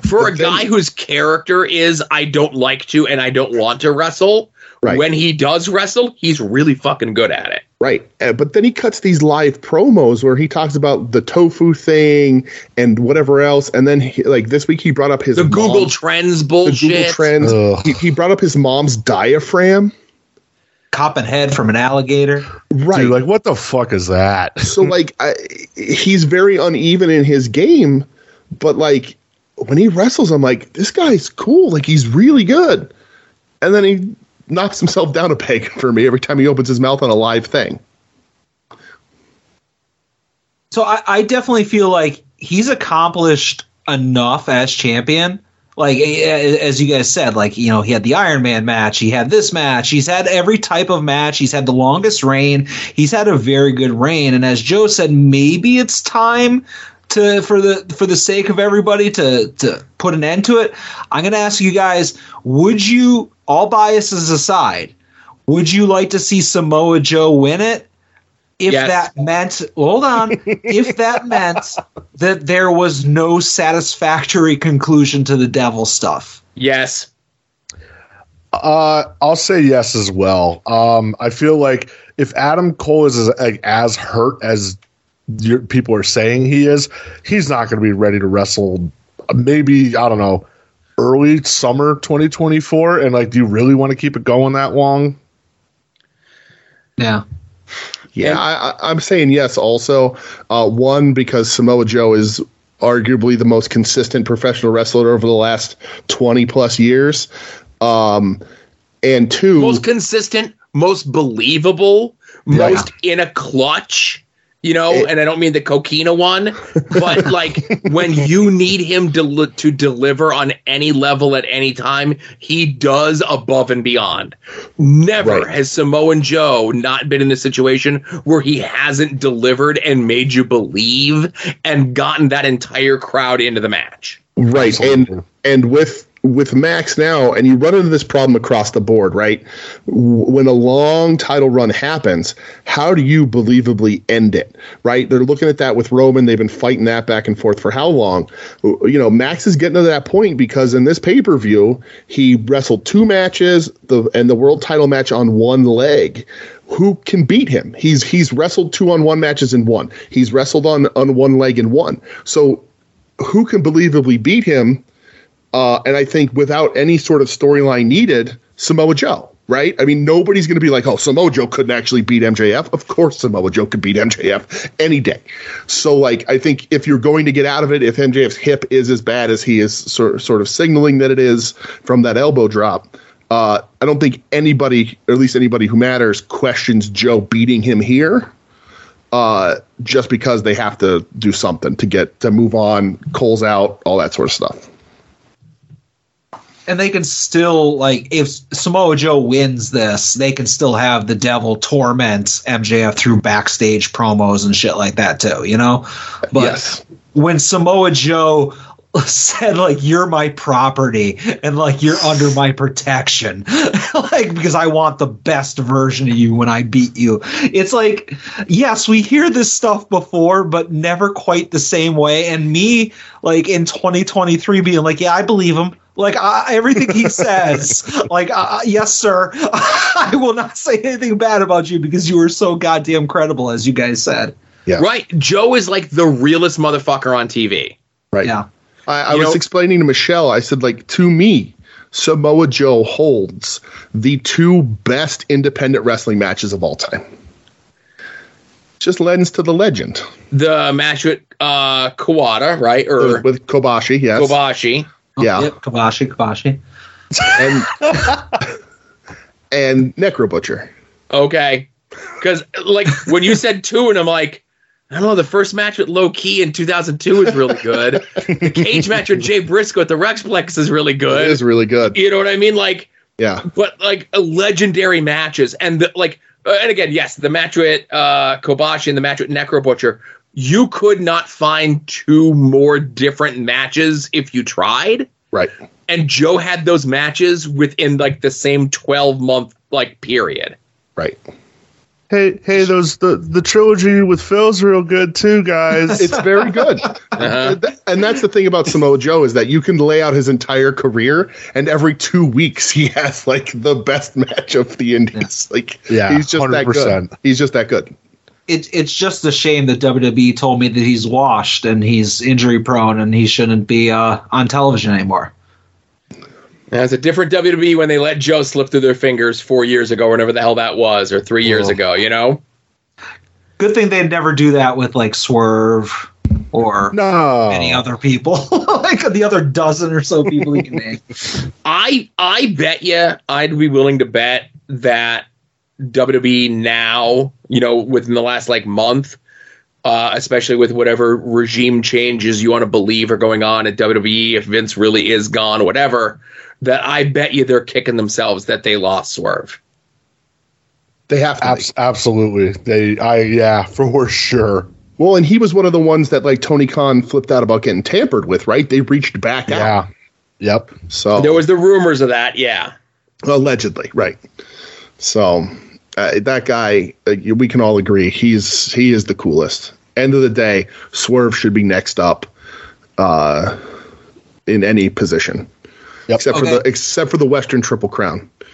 For a guy whose character is I don't like to and I don't want to wrestle, Right. when he does wrestle, he's really fucking good at it. Right. Uh, but then he cuts these live promos where he talks about the tofu thing and whatever else. And then, he, like this week, he brought up his The Google mom- Trends the Google. Trends. He, he brought up his mom's diaphragm. copping head from an alligator. Right. Dude, like what the fuck is that? <laughs> So like I, he's very uneven in his game, but like when he wrestles, I'm like, this guy's cool. Like he's really good. And then he knocks himself down a peg <laughs> for me every time he opens his mouth on a live thing. So I, I definitely feel like he's accomplished enough as champion. Like as you guys said, like you know, he had the Iron Man match, he had this match, he's had every type of match, he's had the longest reign, he's had a very good reign, and as Joe said, maybe it's time to for the for the sake of everybody to to put an end to it. I'm gonna ask you guys: Would you, all biases aside, would you like to see Samoa Joe win it? If Yes. that meant, hold on, if that meant <laughs> that there was no satisfactory conclusion to the devil stuff. Yes. Uh, I'll say yes as well. Um, I feel like if Adam Cole is as, like, as hurt as your, people are saying he is, he's not going to be ready to wrestle. Maybe I don't know, early summer 2024. And like, do you really want to keep it going that long? Yeah. Yeah, I, I, I'm saying yes. Also, uh, one because Samoa Joe is arguably the most consistent professional wrestler over the last 20 plus years, um, and two, Most consistent, most believable, Yeah. most in a clutch. You know, and I don't mean the coquina one, but <laughs> like when you need him to, to deliver on any level at any time, he does above and beyond. Never Right. has Samoan Joe not been in a situation where he hasn't delivered and made you believe and gotten that entire crowd into the match. right and and with with max now and you run into this problem across the board right? When a long title run happens how do you believably end it right? They're looking at that with roman. They've been fighting that back and forth for how long? You know max is getting to that point because in this pay-per-view he wrestled two matches the and the world title match on one leg. Who can beat him? He's he's wrestled two on one matches in one. He's wrestled on on one leg in one. So who can believably beat him? Uh, and I think without any sort of storyline needed, Samoa Joe, right? I mean, nobody's going to be like, oh, Samoa Joe couldn't actually beat MJF. Of course, Samoa Joe could beat MJF any day. So, like, I think if you're going to get out of it, if MJF's hip is as bad as he is sort, sort of signaling that it is from that elbow drop, uh, I don't think anybody, or at least anybody who matters, questions Joe beating him here uh, just because they have to do something to get to move on. Cole's out, all that sort of stuff. And they can still like if Samoa Joe wins this, they can still have the devil torment MJF through backstage promos and shit like that too, you know? But yes. when Samoa Joe <laughs> said like you're my property and like you're under my protection <laughs> like because i want the best version of you when i beat you it's like yes we hear this stuff before but never quite the same way and me like in 2023 being like yeah i believe him like I, everything he <laughs> says like uh, yes sir <laughs> i will not say anything bad about you because you were so goddamn credible as you guys said Yeah. Right. Joe is like the realest motherfucker on TV. Right. yeah I, I was know- explaining to Michelle, I said, like, to me, Samoa Joe holds the two best independent wrestling matches of all time. Just lends to the legend. The match with uh Kawada, right? Or With Kobashi, yes. Kobashi. Yeah. yep Kobashi Kobashi And, <laughs> and Necro Butcher. Okay. Because like when you said two, and I'm like, I don't know. The first match with Low Ki in 2002 is really good. the cage match with Jay Briscoe at the Rexplex is really good. It is really good. You know what I mean? Like, Yeah. but like uh, legendary matches, and the, like, uh, and again, yes, the match with uh, Kobashi and the match with Necro Butcher. You could not find two more different matches if you tried. Right. And Joe had those matches within like the same 12 month like period. Right. Hey, hey, those the the trilogy with Phil's real good too, guys. <laughs> It's very good. Uh-huh. And that's the thing about Samoa Joe is that you can lay out his entire career, and every two weeks he has like the best match of the Indies. Like, Yeah, he's just that good. He's just that good. It, it's just a shame that WWE told me that he's washed and he's injury prone and he shouldn't be uh, on television anymore. It's a different WWE when they let Joe slip through their fingers four years ago, whenever the hell that was, or three years Oh. ago. You know. Good thing they'd never do that with like Swerve or no. any other people, <laughs> like the other dozen or so people he can name. <laughs> I I bet you I'd be willing to bet that WWE now, you know, within the last like month, uh, especially with whatever regime changes you want to believe are going on at WWE, if Vince really is gone, whatever, that I bet you they're kicking themselves that they lost Swerve. They have to. Abs- absolutely. They. I. Yeah. For sure. Well, and he was one of the ones that like Tony Khan flipped out about getting tampered with, right? They reached back out. Yeah. Yep. So There was the rumors of that, yeah. allegedly, right? So uh, that guy, uh, we can all agree, he's he is the coolest. End of the day, Swerve should be next up, uh, in any position, except for the except for the Western Triple Crown. <laughs>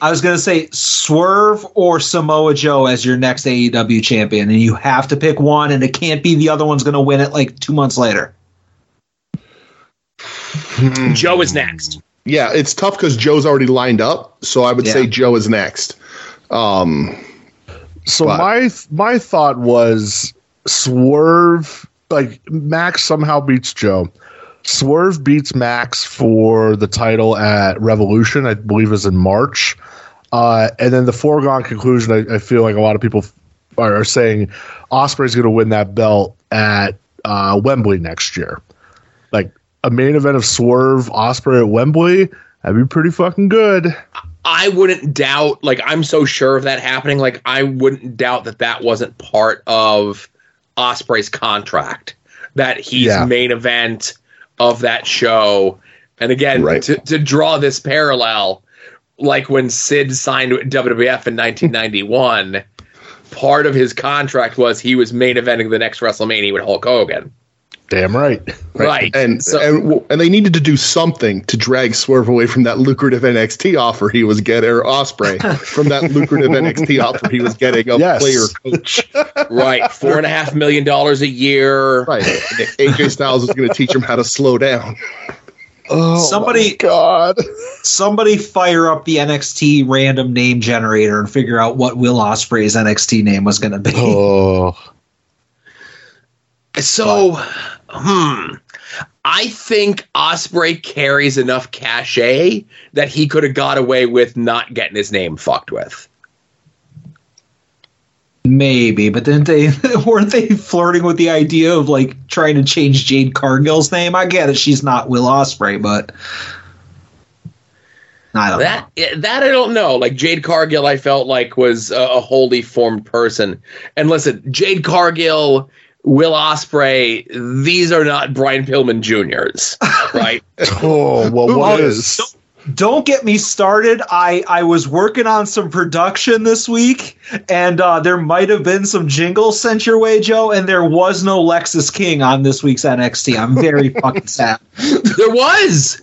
I was going to say Swerve or Samoa Joe as your next AEW champion, and you have to pick one, and it can't be the other one's going to win it like two months later. Joe is next. Yeah, it's tough because Joe's already lined up, so I would say Joe is next. Um, So But- my my thought was Swerve like Max somehow beats Joe. Swerve beats Max for the title at Revolution, I believe is in March. Uh, and then the foregone conclusion, I, I feel like a lot of people are, are saying Ospreay's going to win that belt at uh, Wembley next year. Like a main event of Swerve Ospreay at Wembley, that'd be pretty fucking good. I wouldn't doubt, like, I'm so sure of that happening. Like, I wouldn't doubt that that wasn't part of Ospreay's contract, that he's Yeah. main event of that show. And again, Right. to, to draw this parallel, like when Sid signed with WWF in 1991, part of his contract was he was main eventing the next WrestleMania with Hulk Hogan. Damn right. Right. And So- and and they needed to do something to drag Swerve away from that lucrative NXT offer he was getting, or Ospreay <laughs> from that lucrative NXT offer he was getting of Yes. player coach. Right. Four and a half million dollars a year. Right. And AJ Styles is going to teach him how to slow down. Oh somebody, God. somebody, fire up the NXT random name generator and figure out what Will Ospreay's NXT name was going to be. Oh. So, hmm. I think Ospreay carries enough cachet that he could have got away with not getting his name fucked with. Maybe, but didn't they? <laughs> Weren't they flirting with the idea of like trying to change Jade Cargill's name? I get it; she's not Will Ospreay, but I don't That that I don't know. Like Jade Cargill, I felt like was a, a wholly formed person. And listen, Jade Cargill, Will Ospreay, these are not Brian Pillman Juniors, right? <laughs> Oh, well, what Oh. Don't, don't get me started. I I was working on some production this week, and uh, there might have been some jingles sent your way, Joe. And there was no Lexis King on this week's NXT. I'm very <laughs> fucking sad. there was.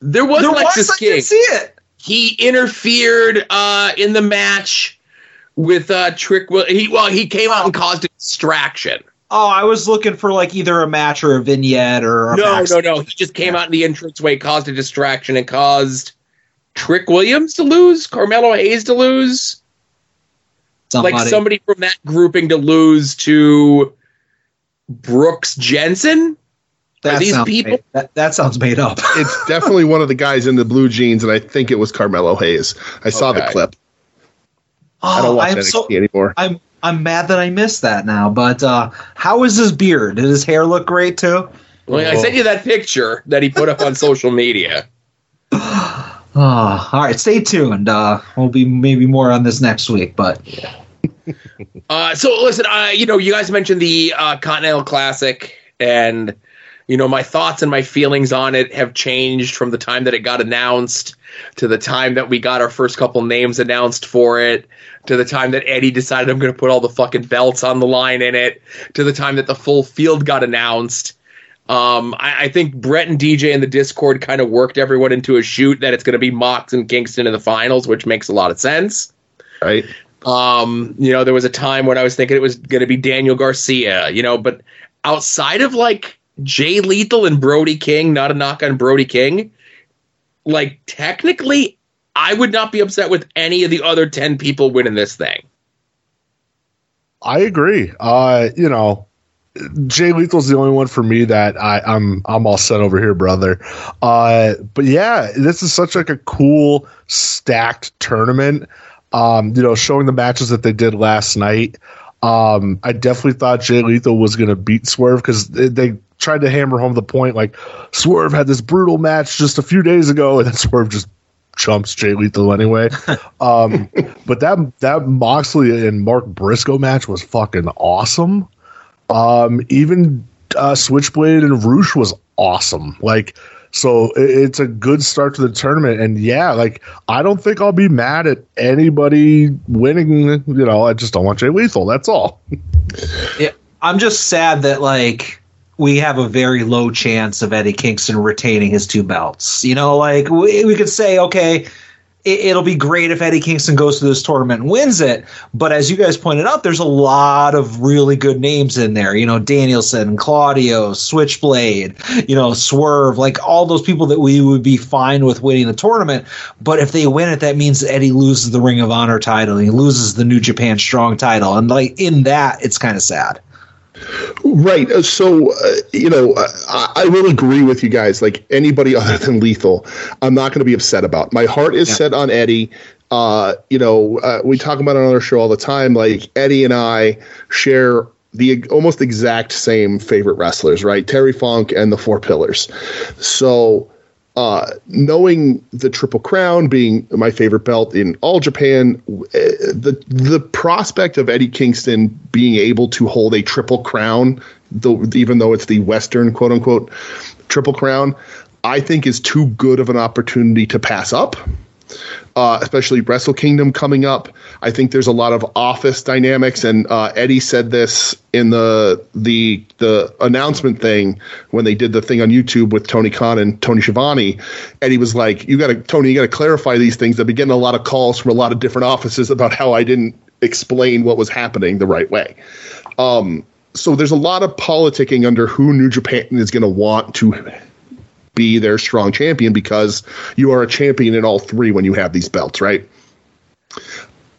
There was There Lexis was, I King. didn't see it. he interfered uh, in the match with uh, Trick. Will he well, he came out and caused a distraction. Oh, I was looking for like either a match or a vignette or a No, no, no. He just came out in the entranceway, caused a distraction, and caused Trick Williams to lose, Carmelo Hayes to lose, like Somebody. somebody from that grouping to lose to Brooks Jensen. That Are these sounds people? made- that, that sounds made up. <laughs> It's definitely one of the guys in the blue jeans, and I think it was Carmelo Hayes. I saw the Okay. clip. I don't Oh, watch I'm NXT so anymore. I'm I'm mad that I missed that now. But uh, how is his beard? Did his hair look great too? Well, I sent you that picture that he put up on social media. Oh, <sighs> all right, stay tuned. Uh, we'll be maybe more on this next week. But <laughs> Uh, so listen, uh, you know, you guys mentioned the uh, Continental Classic, and you know, my thoughts and my feelings on it have changed from the time that it got announced to the time that we got our first couple names announced for it, to the time that Eddie decided I'm going to put all the fucking belts on the line in it, to the time that the full field got announced. Um, I, I think Brett and DJ in the Discord kind of worked everyone into a shoot that it's going to be Mox and Kingston in the finals, which makes a lot of sense. Right. Um, you know, there was a time when I was thinking it was going to be Daniel Garcia, you know, but outside of like Jay Lethal and Brody King, not a knock on Brody King, like technically, I would not be upset with any of the other ten people winning this thing. I agree. Uh, you know, Jay Lethal's the only one for me that I, I'm I'm all set over here, brother. Uh, but yeah, this is such like a cool stacked tournament. Um, you know, showing the matches that they did last night. Um, I definitely thought Jay Lethal was going to beat Swerve because they, they tried to hammer home the point like Swerve had this brutal match just a few days ago, and then Swerve just chumps Jay Lethal anyway. <laughs> um, but that that Moxley and Mark Briscoe match was fucking awesome. Um, even uh, Switchblade and Rush was awesome. Like, so it, it's a good start to the tournament. And yeah, like I don't think I'll be mad at anybody winning. You know, I just don't want Jay Lethal. That's all. <laughs> Yeah, I'm just sad that like we have a very low chance of Eddie Kingston retaining his two belts. You know, like we, we could say, okay, it, it'll be great if Eddie Kingston goes to this tournament and wins it. But as you guys pointed out, there's a lot of really good names in there. You know, Danielson, Claudio, Switchblade, you know, Swerve, like all those people that we would be fine with winning the tournament. But if they win it, that means Eddie loses the Ring of Honor title. And he loses the New Japan Strong title. And like in that, it's kind of sad. Right. Uh, So, uh, you know, I, I will agree with you guys. Like anybody <laughs> other than Lethal, I'm not going to be upset about. My heart is set on Eddie. Uh, you know, uh, we talk about it on our show all the time. Like Eddie and I share the almost exact same favorite wrestlers, right? Terry Funk and the Four Pillars. So, uh, knowing the Triple Crown being my favorite belt in all Japan, uh, the the prospect of Eddie Kingston being able to hold a Triple Crown, though even though it's the Western quote unquote Triple Crown, I think is too good of an opportunity to pass up. Uh, especially Wrestle Kingdom coming up. I think there's a lot of office dynamics, and uh, Eddie said this in the the the announcement thing when they did the thing on YouTube with Tony Khan and Tony Schiavone. Eddie was like, "You got to Tony, you got to clarify these things." I've been getting a lot of calls from a lot of different offices about how I didn't explain what was happening the right way. Um, so there's a lot of politicking under who New Japan is going to want to be their strong champion because you are a champion in all three when you have these belts, right?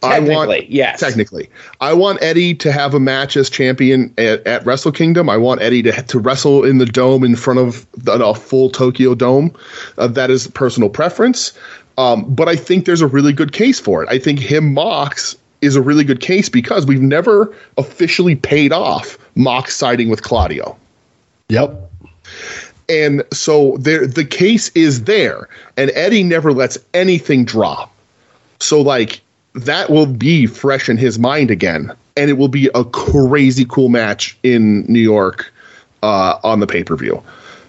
I want Technically, yes. Technically, I want Eddie to have a match as champion at, at Wrestle Kingdom. I want Eddie to to wrestle in the dome in front of the, a full Tokyo Dome. Uh, that is personal preference, um, but I think there's a really good case for it. I think him Mox is a really good case because we've never officially paid off Mox siding with Claudio. Yep. And so there the case is there and Eddie never lets anything drop. So like that will be fresh in his mind again and it will be a crazy cool match in New York uh, on the pay-per-view.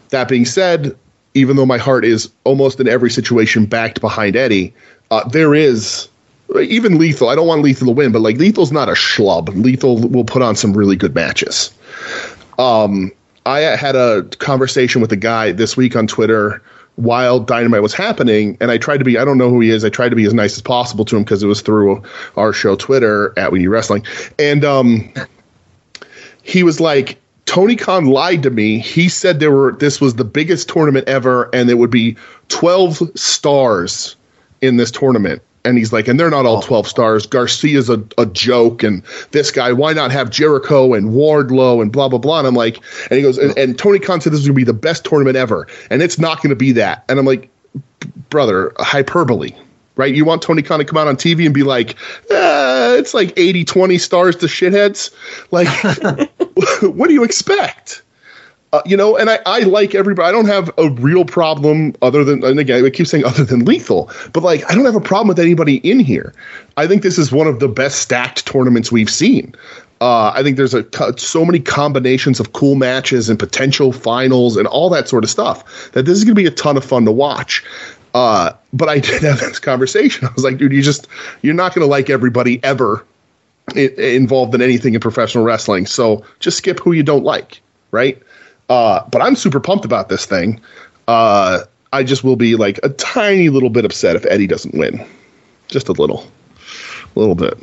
That being said, even though my heart is almost in every situation backed behind Eddie, uh, there is even Lethal. I don't want Lethal to win, but like Lethal's not a schlub. Lethal will put on some really good matches. Um, I had a conversation with a guy this week on Twitter while Dynamite was happening, and I tried to be, I don't know who he is, I tried to be as nice as possible to him because it was through our show Twitter at We Need Wrestling. And um, he was like, Tony Khan lied to me. He said there were this was the biggest tournament ever, and there would be 12 stars in this tournament. And he's like, and they're not all 12 stars. Garcia's a, a joke, and this guy, why not have Jericho and Wardlow and blah, blah, blah. And I'm like, and he goes, and, and Tony Khan said this is going to be the best tournament ever, and it's not going to be that. And I'm like, brother, hyperbole, right? You want Tony Khan to come out on TV and be like, eh, it's like 80 20 stars to shitheads? Like, <laughs> what do you expect? Uh, you know, and I, I like everybody. I don't have a real problem other than, and again, I keep saying other than lethal, but like, I don't have a problem with anybody in here. I think this is one of the best stacked tournaments we've seen. Uh, I think there's a so many combinations of cool matches and potential finals and all that sort of stuff that this is going to be a ton of fun to watch. Uh, but I <laughs> did have this conversation. I was like, dude, you just you're not going to like everybody ever involved in anything in professional wrestling. So just skip who you don't like, right? Uh, but I'm super pumped about this thing. Uh, I just will be like a tiny little bit upset if Eddie doesn't win, just a little, a little bit.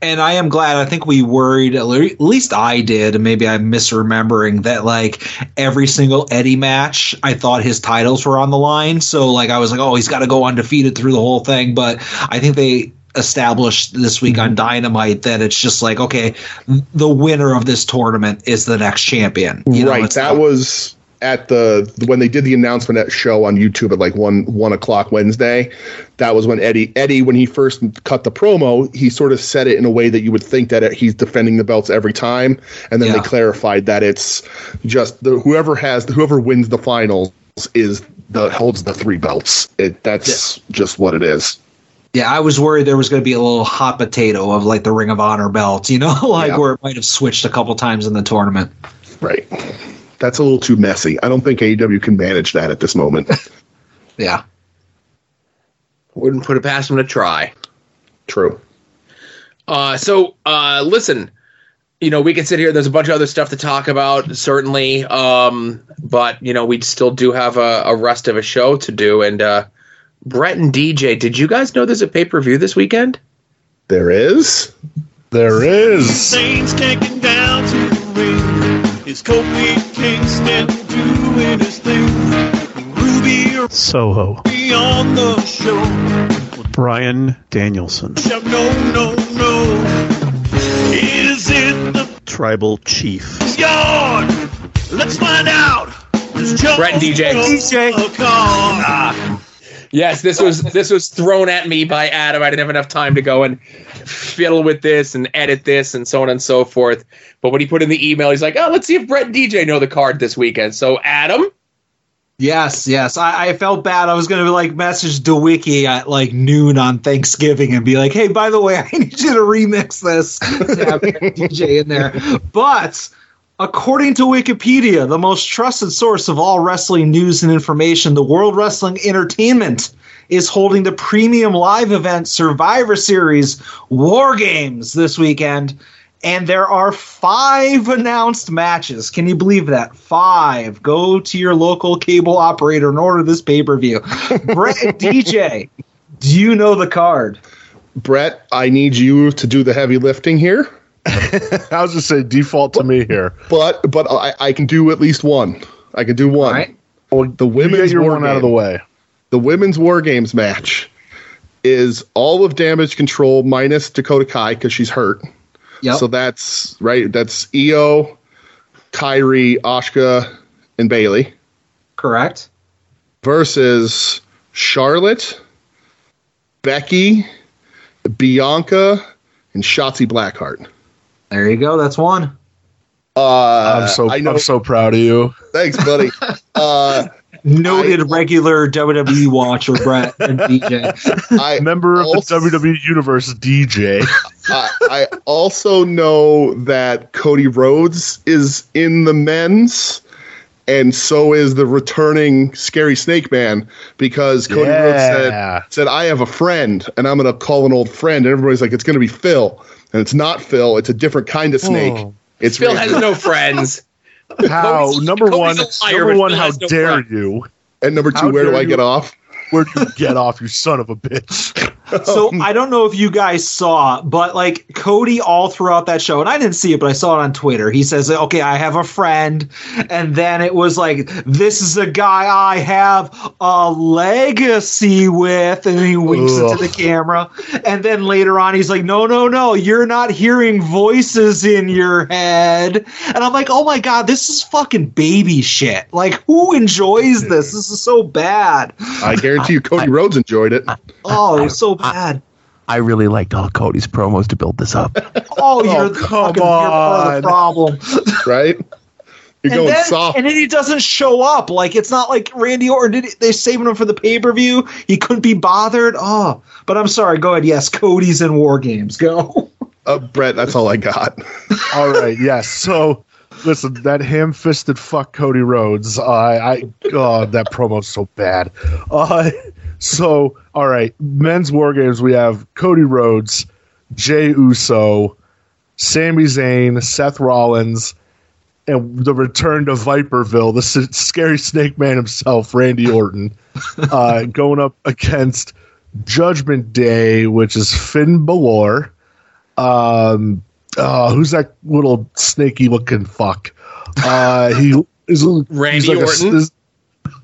and I am glad. I think we worried, at least I did, and maybe I'm misremembering that like every single Eddie match, I thought his titles were on the line. So like I was like, oh, he's got to go undefeated through the whole thing. But I think they established this week on mm-hmm. Dynamite that it's just like, okay, the winner of this tournament is the next champion. You right. it's That not- was at the when they did the announcement at show on YouTube at like one one o'clock Wednesday. That was when Eddie Eddie when he first cut the promo, he sort of said it in a way that you would think that he's defending the belts every time, and then Yeah. they clarified that it's just the whoever has whoever wins the finals is the holds the three belts. It that's just what it is. Yeah, I was worried there was going to be a little hot potato of like the Ring of Honor belt, you know, <laughs> like Yeah. where it might have switched a couple times in the tournament. Right. That's a little too messy. I don't think AEW can manage that at this moment. <laughs> Yeah. Wouldn't put it past them to try. True. Uh, so uh, listen, you know, we can sit here. There's a bunch of other stuff to talk about, certainly. Um, but you know, we still do have a, a rest of a show to do. And uh, Brett and DJ, did you guys know there's a pay per view this weekend? There is. There is. Saints taking down to the ring. It's Kofi Kingston doing his thing. Ruby Soho. on the show. Bryan Danielson. No, no, no. Is it the Tribal Chief. yard? Let's find out. Brett and DJ. DJ. Ah. Yes, this was this was thrown at me by Adam. I didn't have enough time to go and fiddle with this and edit this and so on and so forth. But when he put in the email, he's like, "Oh, let's see if Brett and DJ know the card this weekend." So, Adam, Yes, yes. I, I felt bad. I was going to like message DeWiki at like noon on Thanksgiving and be like, "Hey, by the way, <laughs> I need you to remix this to have DJ in there." But according to Wikipedia, the most trusted source of all wrestling news and information, the World Wrestling Entertainment is holding the premium live event Survivor Series War Games this weekend. And there are five announced matches. Can you believe that? Five. Go to your local cable operator and order this pay per view. <laughs> Brett DJ, do you know the card? Brett, I need you to do the heavy lifting here. <laughs> I was just say default to me here. But but I, I can do at least one. I can do one. Well, the women's get your war one out of the way. The women's war games match is all of damage control minus Dakota Kai because she's hurt. Yep. So that's right. That's Io, Kairi, Asuka, and Bayley Correct. versus Charlotte, Becky, Bianca, and Shotzi Blackheart. There you go. That's one. Uh, I'm so I know- I'm so proud of you. Thanks, buddy. <laughs> uh, Noted regular WWE watcher, Brett and DJ. I Member of the WWE Universe, DJ. I, I also know that Cody Rhodes is in the men's, and so is the returning Scary Snake Man because Cody Rhodes said said I have a friend and I'm gonna call an old friend, and everybody's like it's gonna be Phil, and it's not Phil, it's a different kind of snake. Oh. It's Phil Randy- has <laughs> no friends. How Cody's- number Cody's one, a number one, Phil how has no dare friends. you? and number two, How where do dare I you- get off? Where do you get off, you son of a bitch? <laughs> So I don't know if you guys saw, but like Cody all throughout that show, and I didn't see it, but I saw it on Twitter. He says, "Okay, I have a friend," and then it was like, "This is a guy I have a legacy with," and he winks Ugh. into the camera. And then later on, he's like, "No, no, no, you're not hearing voices in your head." And I'm like, "Oh my god, this is fucking baby shit! Like, who enjoys this? This is so bad. I guarantee you, <laughs> Cody Rhodes enjoyed it. Oh, so bad." I really liked all Cody's promos to build this up. <laughs> Oh, you're the come fucking, you're part of the problem. <laughs> right? You're and going then, soft. and then he doesn't show up. Like it's not like Randy Orton did. It, they're saving him for the pay per view. He couldn't be bothered. Oh, but I'm sorry. Go ahead. Yes, Cody's in War Games. Go. <laughs> Uh, Brett, that's all I got. All right, yes. So listen, that ham-fisted fuck Cody Rhodes. Uh, I God, that promo's so bad. Uh, so all right, men's war games. We have Cody Rhodes, Jey Uso, Sami Zayn, Seth Rollins, and the return to Viperville, the s- scary Snake Man himself, Randy Orton, <laughs> uh, going up against Judgment Day, which is Finn Balor. Um, uh, who's that little snaky looking fuck? Uh, he <laughs> is Randy he's like a- Orton? is-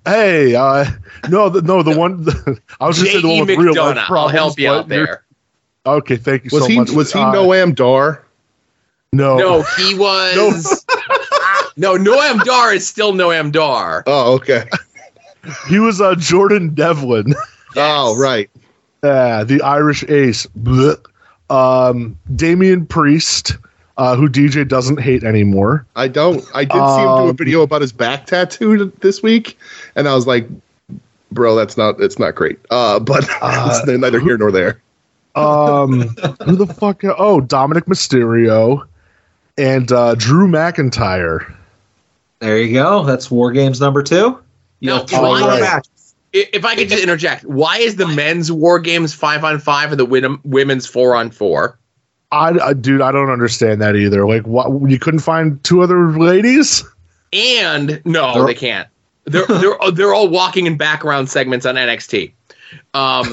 hey, uh, no, the, no, the one <laughs> I was just saying the one with real life McDonagh. I'll help you out there. Okay, thank you Was so he much. was he Uh, Noam Dar? No, No, he <laughs> was. no, Noam Dar is still Noam Dar. Oh, okay. he was uh, Jordan Devlin. Oh, right. <laughs> Yeah, the Irish ace. Blech. Um, Damian Priest, uh, who DJ doesn't hate anymore. I don't. I did see him do a Um, video about his back tattoo this week, and I was like, "Bro, that's not. It's not great." Uh, but <laughs> it's neither here nor there. Um, who the fuck? Oh, Dominik Mysterio and uh, Drew McIntyre. There you go. That's War Games number two. You No, have three why is- If I could just interject, why is the men's war games five on five and the win- women's four on four? I, I, dude, I don't understand that either. Like, what? You couldn't find two other ladies? And no, They're- they can't. They're they're <laughs> they're all walking in background segments on NXT. Um,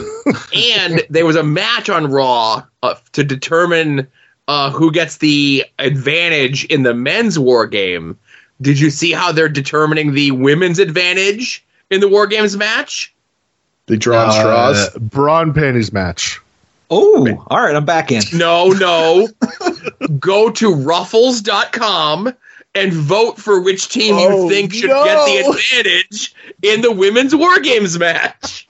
and there was a match on Raw uh, to determine uh, who gets the advantage in the men's war game. Did you see how they're determining the women's advantage in the war games match? They draw on straws. Uh, bra and panties match. Oh, all right. I'm back in. No, no. <laughs> Go to ruffles.com and vote for which team Oh, you think should no. get the advantage in the women's war games match.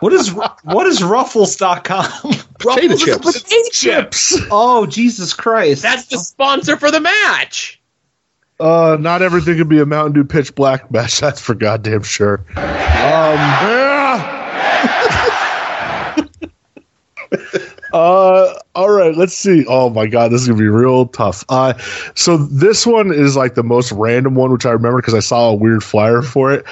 What is what is ruffles.com? <laughs> Potato chips. Potato chips. Oh, Jesus Christ. That's the sponsor for the match. Uh, not everything could be a Mountain Dew pitch black match. <laughs> That's for goddamn sure. Um, uh, all right, let's see. Oh my god, this is gonna be real tough. Uh, so this one is like the most random one, which I remember because I saw a weird flyer for it.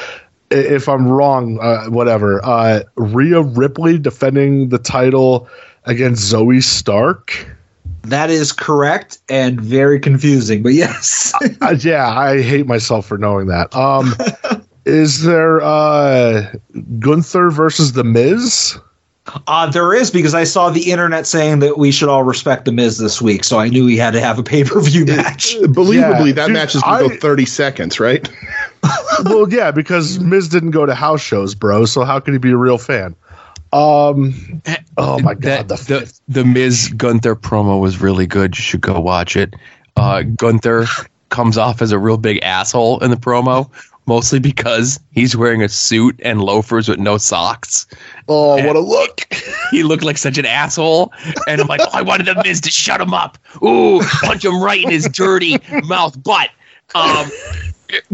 If I'm wrong, uh, whatever. Uh, Rhea Ripley defending the title against Zoey Stark. That is correct and very confusing, but yes. <laughs> uh, yeah, I hate myself for knowing that. Um, <laughs> is there uh, Gunther versus the Miz? Uh, there is because I saw the internet saying that we should all respect the Miz this week, so I knew he had to have a pay per view match. Believably, Yeah, that dude, match is going to go 30 seconds, right? <laughs> <laughs> well, yeah, because Miz didn't go to house shows, bro. So how could he be a real fan? Um, oh my god, the, the the Miz Gunther promo was really good. You should go watch it. Uh, Gunther comes off as a real big asshole in the promo, mostly because he's wearing a suit and loafers with no socks. Oh, what a look! He looked like such an asshole, and I'm like, oh, I wanted the Miz to shut him up. Ooh, punch him right in his dirty mouth butt. Um,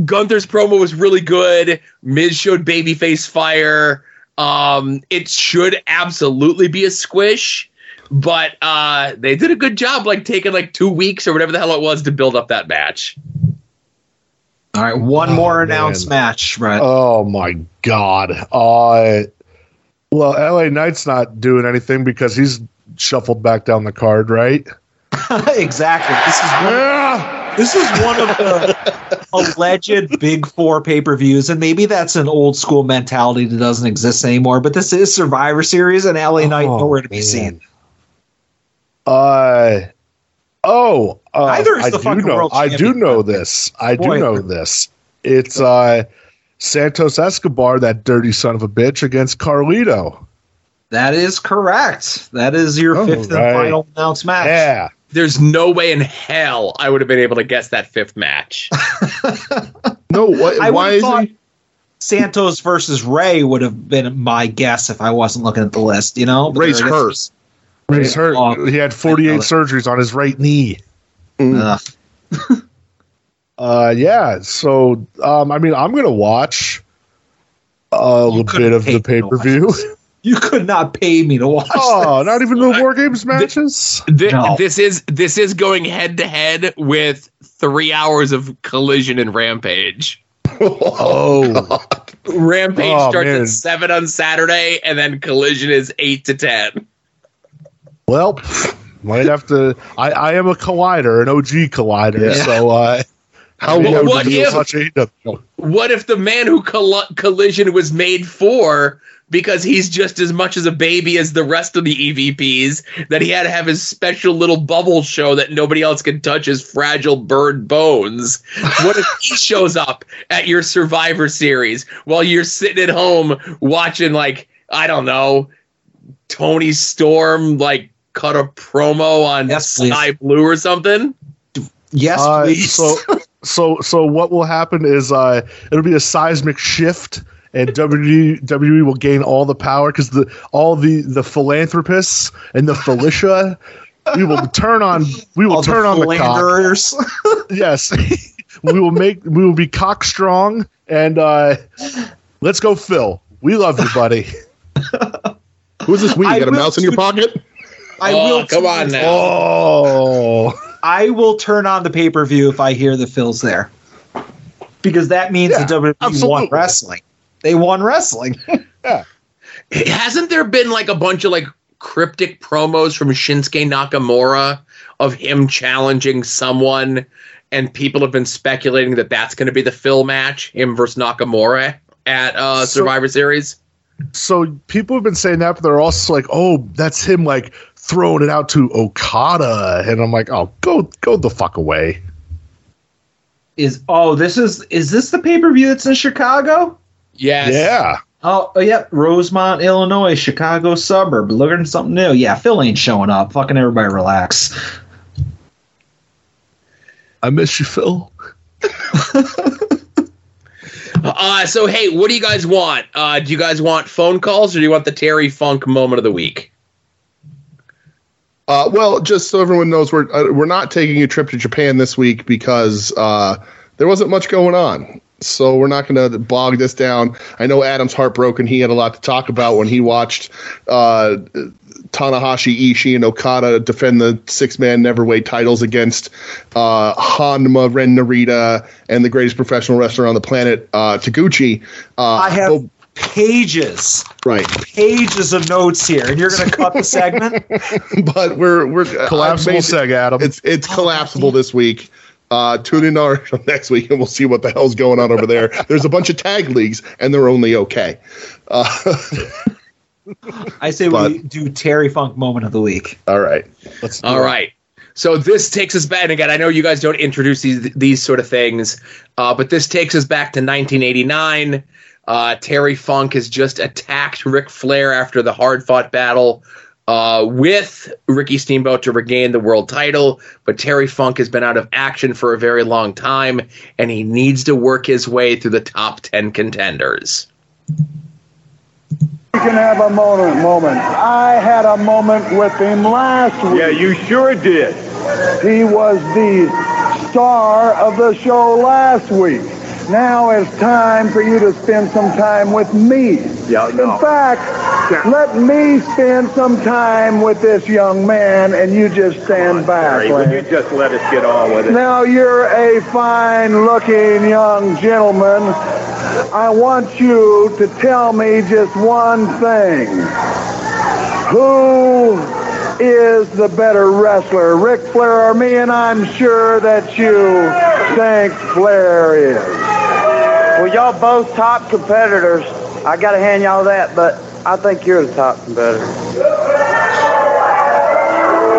Gunther's promo was really good. Miz showed babyface fire. Um, it should absolutely be a squish, but uh, they did a good job, like taking like two weeks or whatever the hell it was to build up that match. All right, one Oh, more man. announced match, right? Oh my god. Uh, well, LA Knight's not doing anything because he's shuffled back down the card, right? <laughs> exactly. This is one, this is one of the alleged big four pay per views, and maybe that's an old school mentality that doesn't exist anymore. But this is Survivor Series, and LA Knight Oh, nowhere to be man. seen. Uh oh, uh, Neither is I the do fucking know. world I do know this. I do Boy. know this. It's uh Santos Escobar, that dirty son of a bitch, against Carlito. That is correct. That is your Oh, fifth right. and final announced match. Yeah. There's no way in hell I would have been able to guess that fifth match. <laughs> No, what, I why is thought he? Santos versus Rey would have been my guess if I wasn't looking at the list. You know, But Rey's there hurt. is. He's hurt. He had 48 surgeries on his right knee. Ugh. <laughs> Uh, yeah. So, um, I mean, I'm gonna watch a little bit of the pay per view. You could not pay me to watch. Oh, not even the War Games <laughs> matches. Thi- No. This is this is going head to head with three hours of collision and rampage. <laughs> Oh, Rampage Oh, starts man. at seven on Saturday, and then collision is eight to ten. well, might have to. I, I am a collider, an OG collider. Yeah. So, uh, How What- low what if- What if the man who colli- Collision was made for, because he's just as much as a baby as the rest of the EVPs, that he had to have his special little bubble show that nobody else can touch his fragile bird bones? What if he <laughs> shows up at your Survivor Series while you're sitting at home watching, like, I don't know, Toni Storm, like, cut a promo on Skye Blue or something? Yes, Uh, please. so, so, so what will happen is uh, it'll be a seismic shift, and WWE will gain all the power because the all the the philanthropists and the Felicia, we will turn on we will All the turn on the cock. Yes, we will make we will be cock strong, and uh, let's go, Phil. We love you, buddy. <laughs> Who's this we? You got a mouse in your pocket? I Oh, will come on now. Oh, I will turn on the pay per view if I hear the Phil's there, because that means Yeah, the WWE won wrestling. They won wrestling. <laughs> yeah. hasn't there been like a bunch of like cryptic promos from Shinsuke Nakamura of him challenging someone and people have been speculating that that's going to be the Phil match him versus Nakamura at uh So- Survivor Series so people have been saying that, but they're also like, "Oh, that's him like throwing it out to Okada," and I'm like, "Oh, go go the fuck away." Is oh this is is this the pay per view that's in Chicago? yes Yeah, Oh, oh yep, Rosemont, Illinois, Chicago suburb. Looking at something new. Yeah, Phil ain't showing up. Fucking everybody relax. I miss you, Phil. <laughs> uh so hey what do you guys want uh do you guys want phone calls or do you want the Terry Funk moment of the week Uh, well, just so everyone knows, we're uh, we're not taking a trip to Japan this week because uh, there wasn't much going on. So we're not going to bog this down. I know Adam's heartbroken. He had a lot to talk about when he watched uh, Tanahashi, Ishii, and Okada defend the six man neverweight titles against uh, Hanma, Ren Narita, and the greatest professional wrestler on the planet, uh, Taguchi. Uh, I have pages, right. pages of notes here, and you're gonna cut the <laughs> segment. but we're we're Collapsible I've made- seg, Adam. It's it's collapsible this week. Uh, tune in our <laughs> next week and we'll see what the hell's going on over there. There's a bunch of tag leagues and they're only okay. Uh, <laughs> I say But- we do Terry Funk moment of the week. all right. Let's All right. So this takes us back and again. I know you guys don't introduce these these sort of things, uh, but this takes us back to 1989. Uh, Terry Funk has just attacked Ric Flair after the hard fought battle uh, with Ricky Steamboat to regain the world title. But Terry Funk has been out of action for a very long time, and he needs to work his way through the top ten contenders. You can have a moment. Moment. I had a moment with him last week. Yeah, you sure did. He was the star of the show last week. Now it's time for you to spend some time with me. Yeah, no. In fact, let me spend some time with this young man, and you just stand back. Terry, would you just let us get on with it? Now you're a fine-looking young gentleman. I want you to tell me just one thing. Who is the better wrestler, Ric Flair or me? And I'm sure that you think Flair is. Well, y'all both top competitors. I got to hand y'all that, but I think you're the top competitor.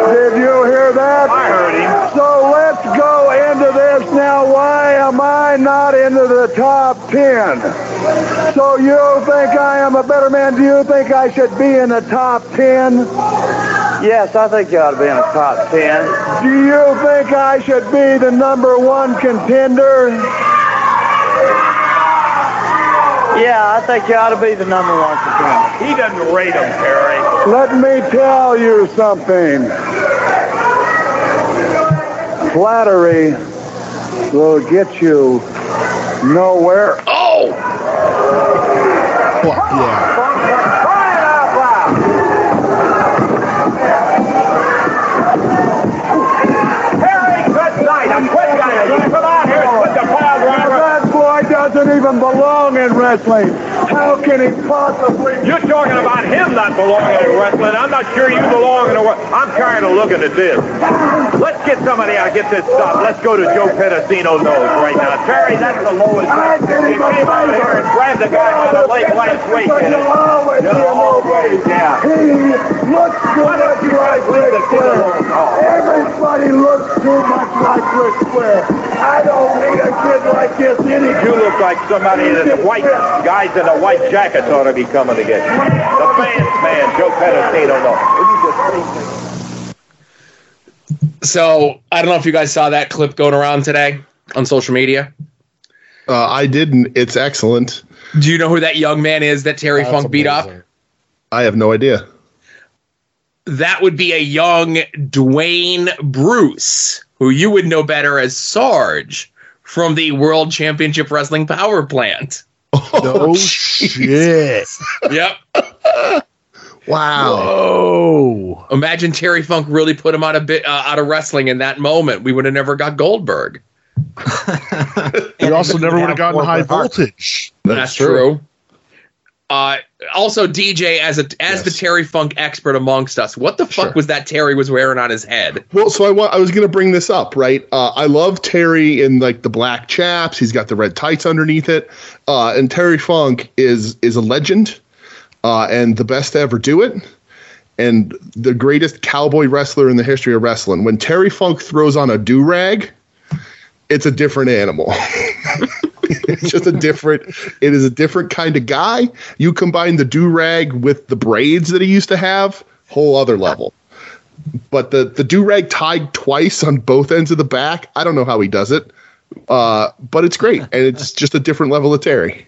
Did you hear that? I heard him. So let's go into this now. Why am I not into the top 10? So you think I am a better man? Do you think I should be in the top 10? Yes, I think you ought to be in the top 10. Do you think I should be the number one contender? Yeah, I think you ought to be the number one contender. He doesn't rate him, Terry. Let me tell you something. Flattery will get you nowhere. Oh! yeah. Terry, good night. A quick guy. You come out here put the pile driver. That boy doesn't even belong in wrestling. How can he possibly? You're talking about him not belonging in wrestling. I'm not sure you belong in a. I'm tired of looking at this. Let's get somebody out, get this stopped. Let's go to Joe Pedicino nose right now. Terry, that's the lowest. He came out here and grabbed the guy by the leg last week. And always Yeah, always, yeah. He looks too much like Ric Flair. Oh. Everybody looks too much like Ric Flair. I don't need a kid like this any You look like somebody that the white guys in the white jackets ought to be coming to get you. The fans, man, Joe Pedicino nose. Will you just So I don't know if you guys saw that clip going around today on social media. Uh, I didn't. It's excellent. Do you know who that young man is that Terry That's Funk beat up? I have no idea. That would be a young Dwayne Bruce, who you would know better as Sarge from the World Championship Wrestling Power Plant. <laughs> No shit. Yep. <laughs> Wow. Whoa. Imagine Terry Funk really put him out of bit uh, out of wrestling in that moment. We would have never got Goldberg. <laughs> we also never would have gotten high voltage. That's, true. Uh, also, DJ as a as the Terry Funk expert amongst us, what the fuck was that Terry was wearing on his head? Well, so I want, I was going to bring this up, right? Uh, I love Terry in like the black chaps. He's got the red tights underneath it, uh, and Terry Funk is is a legend, uh, and the best to ever do it, and the greatest cowboy wrestler in the history of wrestling. When Terry Funk throws on a do rag, it's a different animal. <laughs> it's <laughs> just a different. It is a different kind of guy. You combine the do rag with the braids that he used to have, whole other level but the the do rag tied twice on both ends of the back. I don't know how he does it, uh, but it's great, and it's <laughs> just a different level of Terry.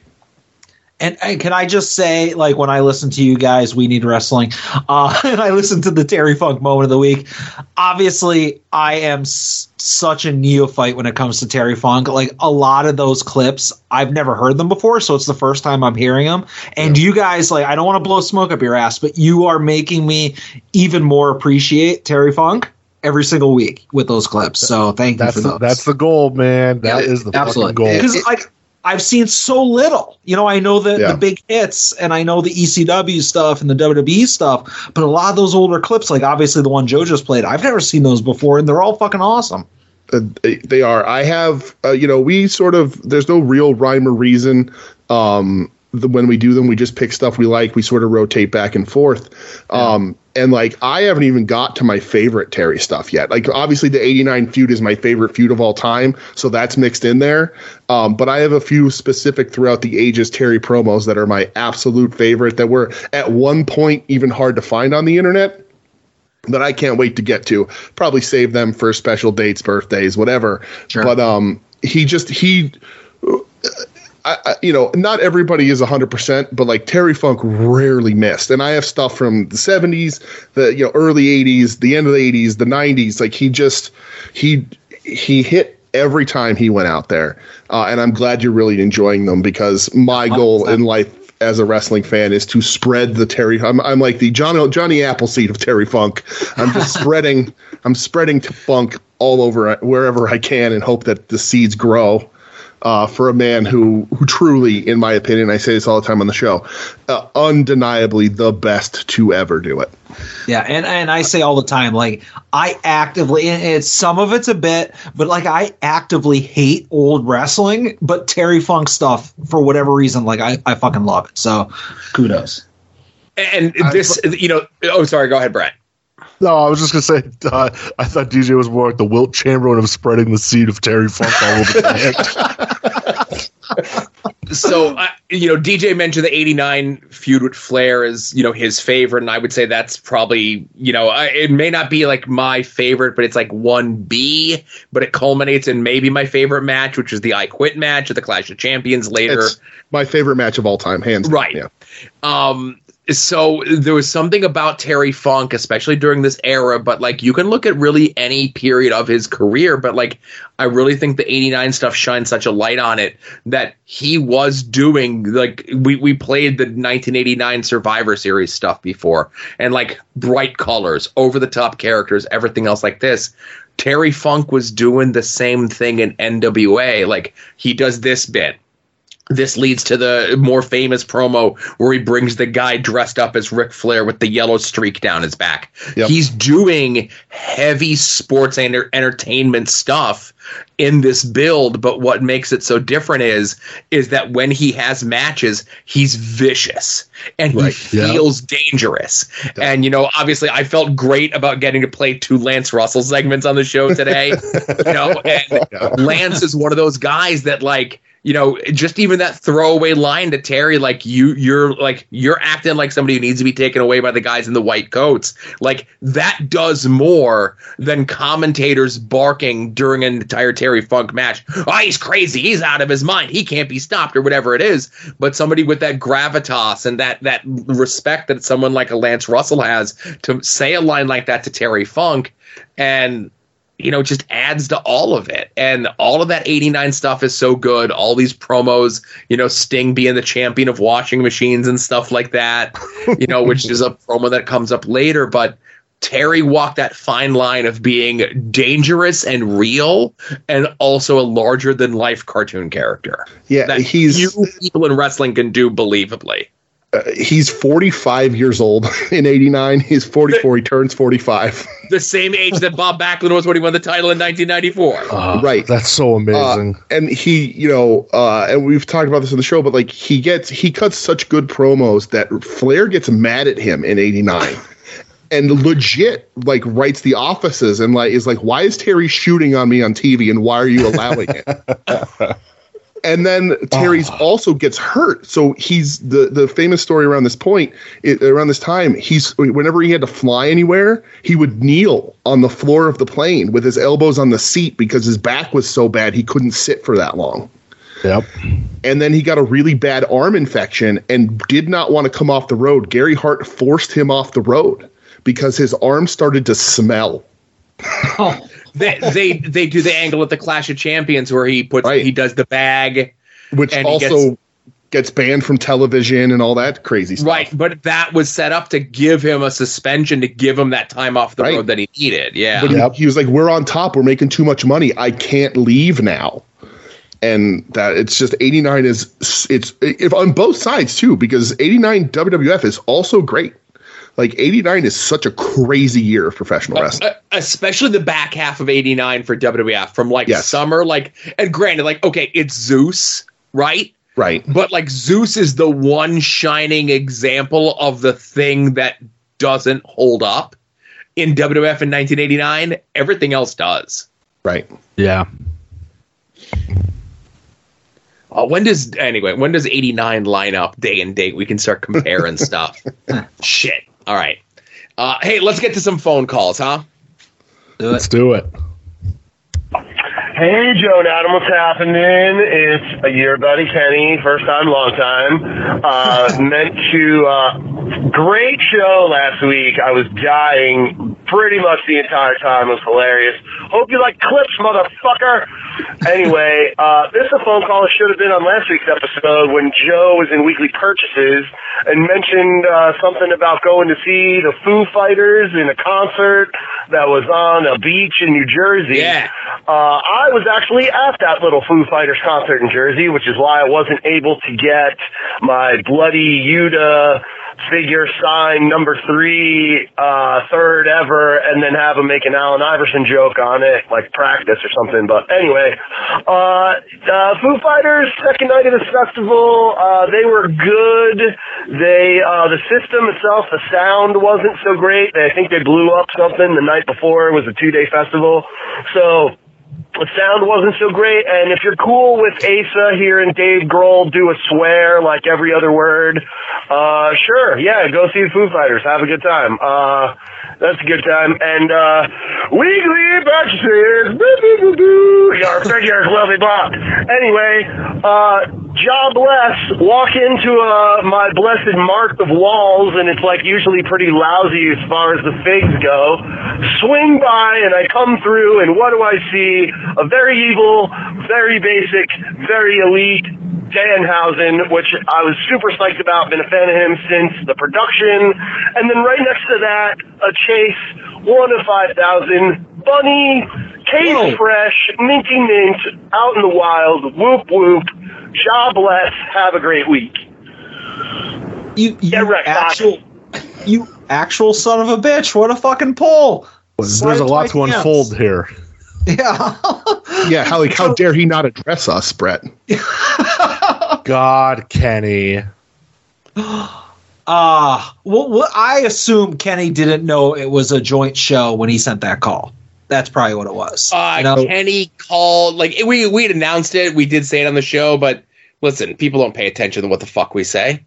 And, and can I just say, like, when I listen to you guys, we need wrestling, uh, <laughs> and I listen to the Terry Funk moment of the week. Obviously, I am s- such a neophyte when it comes to Terry Funk. Like, a lot of those clips, I've never heard them before, so it's the first time I'm hearing them. And you guys, like, I don't want to blow smoke up your ass, but you are making me even more appreciate Terry Funk every single week with those clips. So thank you for the, those. that's the goal, man. That is the fucking goal. Because like I've seen so little. You know, I know the, Yeah. the big hits and I know the ECW stuff and the WWE stuff, but a lot of those older clips, like obviously the one Joe just played, I've never seen those before, and they're all fucking awesome. Uh, they, they are. I have, uh, you know, we sort of. There's no real rhyme or reason. Um, the, when we do them, we just pick stuff we like. We sort of rotate back and forth. Um, and like, I haven't even got to my favorite Terry stuff yet. Like, obviously, the '89 feud is my favorite feud of all time, so that's mixed in there. Um, but I have a few specific throughout the ages Terry promos that are my absolute favorite. That were at one point even hard to find on the internet that I can't wait to get to. Probably save them for special dates, birthdays, whatever. Sure. But um, he just he. I, I, you know, not everybody is 100%, but like Terry Funk rarely missed. And I have stuff from the 70s, the you know, early 80s, the end of the 80s, the 90s. Like he just he he hit every time he went out there. Uh, and I'm glad you're really enjoying them because my goal in life as a wrestling fan is to spread the Terry. I'm, I'm like the Johnny Johnny Appleseed of Terry Funk. I'm just <laughs> spreading. I'm spreading to funk all over wherever I can and hope that the seeds grow. Uh, for a man who, who truly, in my opinion, I say this all the time on the show, uh, undeniably the best to ever do it. Yeah, and, and I say all the time, like I actively, and it's some of it's a bit, but like I actively hate old wrestling, but Terry Funk stuff for whatever reason, like I, I fucking love it. So kudos. And this, you know, oh, sorry, go ahead, Brett. No, I was just gonna say. Uh, I thought DJ was more like the Wilt Chamberlain of spreading the seed of Terry Funk all over the <laughs> land. so uh, you know dj mentioned the 89 feud with flair is you know his favorite and i would say that's probably you know I, it may not be like my favorite but it's like 1b but it culminates in maybe my favorite match which is the i quit match at the clash of champions later It's my favorite match of all time, hands down. Right. Yeah. um so there was something about Terry Funk, especially during this era, but like you can look at really any period of his career, but like I really think the 89 stuff shines such a light on it that he was doing like we, we played the 1989 Survivor Series stuff before and like bright colors, over the top characters, everything else like this. Terry Funk was doing the same thing in NWA. Like he does this bit this leads to the more famous promo where he brings the guy dressed up as Ric Flair with the yellow streak down his back. He's doing heavy sports enter- entertainment stuff in this build, but what makes it so different is is that when he has matches, he's vicious and he feels dangerous. And you know, obviously, I felt great about getting to play two Lance Russell segments on the show today. <laughs> you know, and Lance is one of those guys that like you know, just even that throwaway line to Terry, like you, you're like you're acting like somebody who needs to be taken away by the guys in the white coats. Like that does more than commentators barking during an entire Terry Funk match. Oh, he's crazy. He's out of his mind. He can't be stopped, or whatever it is. But somebody with that gravitas and that that respect that someone like a Lance Russell has to say a line like that to Terry Funk, and you know, just adds to all of it. And all of that 89 stuff is so good. All these promos, you know, Sting being the champion of washing machines and stuff like that, you know, which is a <laughs> promo that comes up later. But Terry walked that fine line of being dangerous and real and also a larger than life cartoon character. Yeah, that he's- few people in wrestling can do believably. Uh, he's 45 years old <laughs> in 89. He's 44. He turns 45. <laughs> The same age that Bob Backlund was when he won the title in 1994. right. That's so amazing. Uh, and he, you know, uh, and we've talked about this in the show, but like he gets, he cuts such good promos that Flair gets mad at him in 89. <laughs> And legit, like, writes the offices and like is like, why is Terry shooting on me on TV and why are you allowing it? And then Terry's ah. also gets hurt. So he's the the famous story around this point it, around this time. He's whenever he had to fly anywhere, he would kneel on the floor of the plane with his elbows on the seat because his back was so bad he couldn't sit for that long. Yep. And then he got a really bad arm infection and did not want to come off the road. Gary Hart forced him off the road because his arm started to smell. Oh. <laughs> they they they do the angle at the Clash of Champions where he puts he does the bag, which and also gets- gets, banned from television and all that crazy stuff. right. But that was set up to give him a suspension to give him that time off the road that he needed. Yeah, But he, he was like, "We're on top. We're making too much money. I can't leave now." And that it's just 89 is it's if on both sides too because 89 WWF is also great. Like 89 is such a crazy year of professional wrestling. Uh, especially the back half of '89 for WWF from like Yes. summer. Like, and granted, like okay, it's Zeus, right? Right. But like Zeus is the one shining example of the thing that doesn't hold up in WWF in 1989. Everything else does. Right. Yeah. Uh, when does anyway? When does '89 line up day and date? We can start comparing <laughs> stuff. Shit. All right. Uh, hey, let's get to some phone calls, huh? Let's do it. Hey, Joe and Adam, what's happening? It's a year, buddy Kenny, first time, long time. Uh, <laughs> meant to, uh, great show last week. I was dying pretty much the entire time. It was hilarious. Hope you like clips, motherfucker. Anyway, uh, this is a phone call that should have been on last week's episode when Joe was in weekly purchases and mentioned uh, something about going to see the Foo Fighters in a concert that was on a beach in New Jersey. Yeah. Uh, I was actually at that little Foo Fighters concert in Jersey, which is why I wasn't able to get my bloody Yuta figure sign number three, uh, third ever, and then have him make an Allen Iverson joke on it, like practice or something. But anyway, uh, uh, Foo Fighters, second night of this festival, uh, they were good. They, uh, the system itself, the sound wasn't so great. I think they blew up something the night before. It was a two day festival. So, the sound wasn't so great, and if you're cool with Asa here and Dave Grohl do a swear like every other word, uh, sure, yeah, go see the Foo Fighters, have a good time. Uh, that's a good time. And uh, weekly purchases, boo your figures will be blocked. Anyway, uh, job bless, walk into uh, my blessed mark of Walls, and it's like usually pretty lousy as far as the figs go. Swing by, and I come through, and what do I see? A very evil, very basic, very elite Danhausen, which I was super psyched about, been a fan of him since the production. And then right next to that, a Chase, one of 5,000, bunny, case fresh, minty mint, out in the wild, whoop whoop. God bless. Have a great week. You, you Get wrecked, actual, you actual son of a bitch! What a fucking pull! There's a lot to unfold here. Yeah. yeah, how like how dare he not address us, Brett? <laughs> God, Kenny. Ah, <gasps> well, well, I assume Kenny didn't know it was a joint show when he sent that call. That's probably what it was. Uh, you know? Kenny called like we we had announced it. We did say it on the show, but listen, people don't pay attention to what the fuck we say.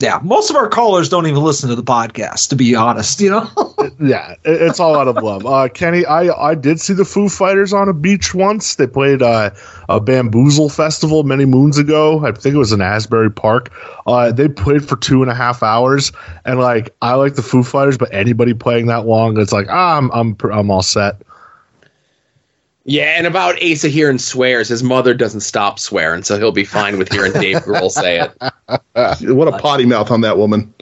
Yeah, most of our callers don't even listen to the podcast. To be honest, you know. <laughs> yeah, it's all out of love. Uh, Kenny, I I did see the Foo Fighters on a beach once. They played uh, a bamboozle festival many moons ago. I think it was in Asbury Park. Uh, they played for two and a half hours, and like I like the Foo Fighters, but anybody playing that long, it's like ah, I'm I'm I'm all set. Yeah, and about Asa hearing swears, his mother doesn't stop swearing, so he'll be fine with hearing Dave Grohl say it. <laughs> what a potty mouth on that woman.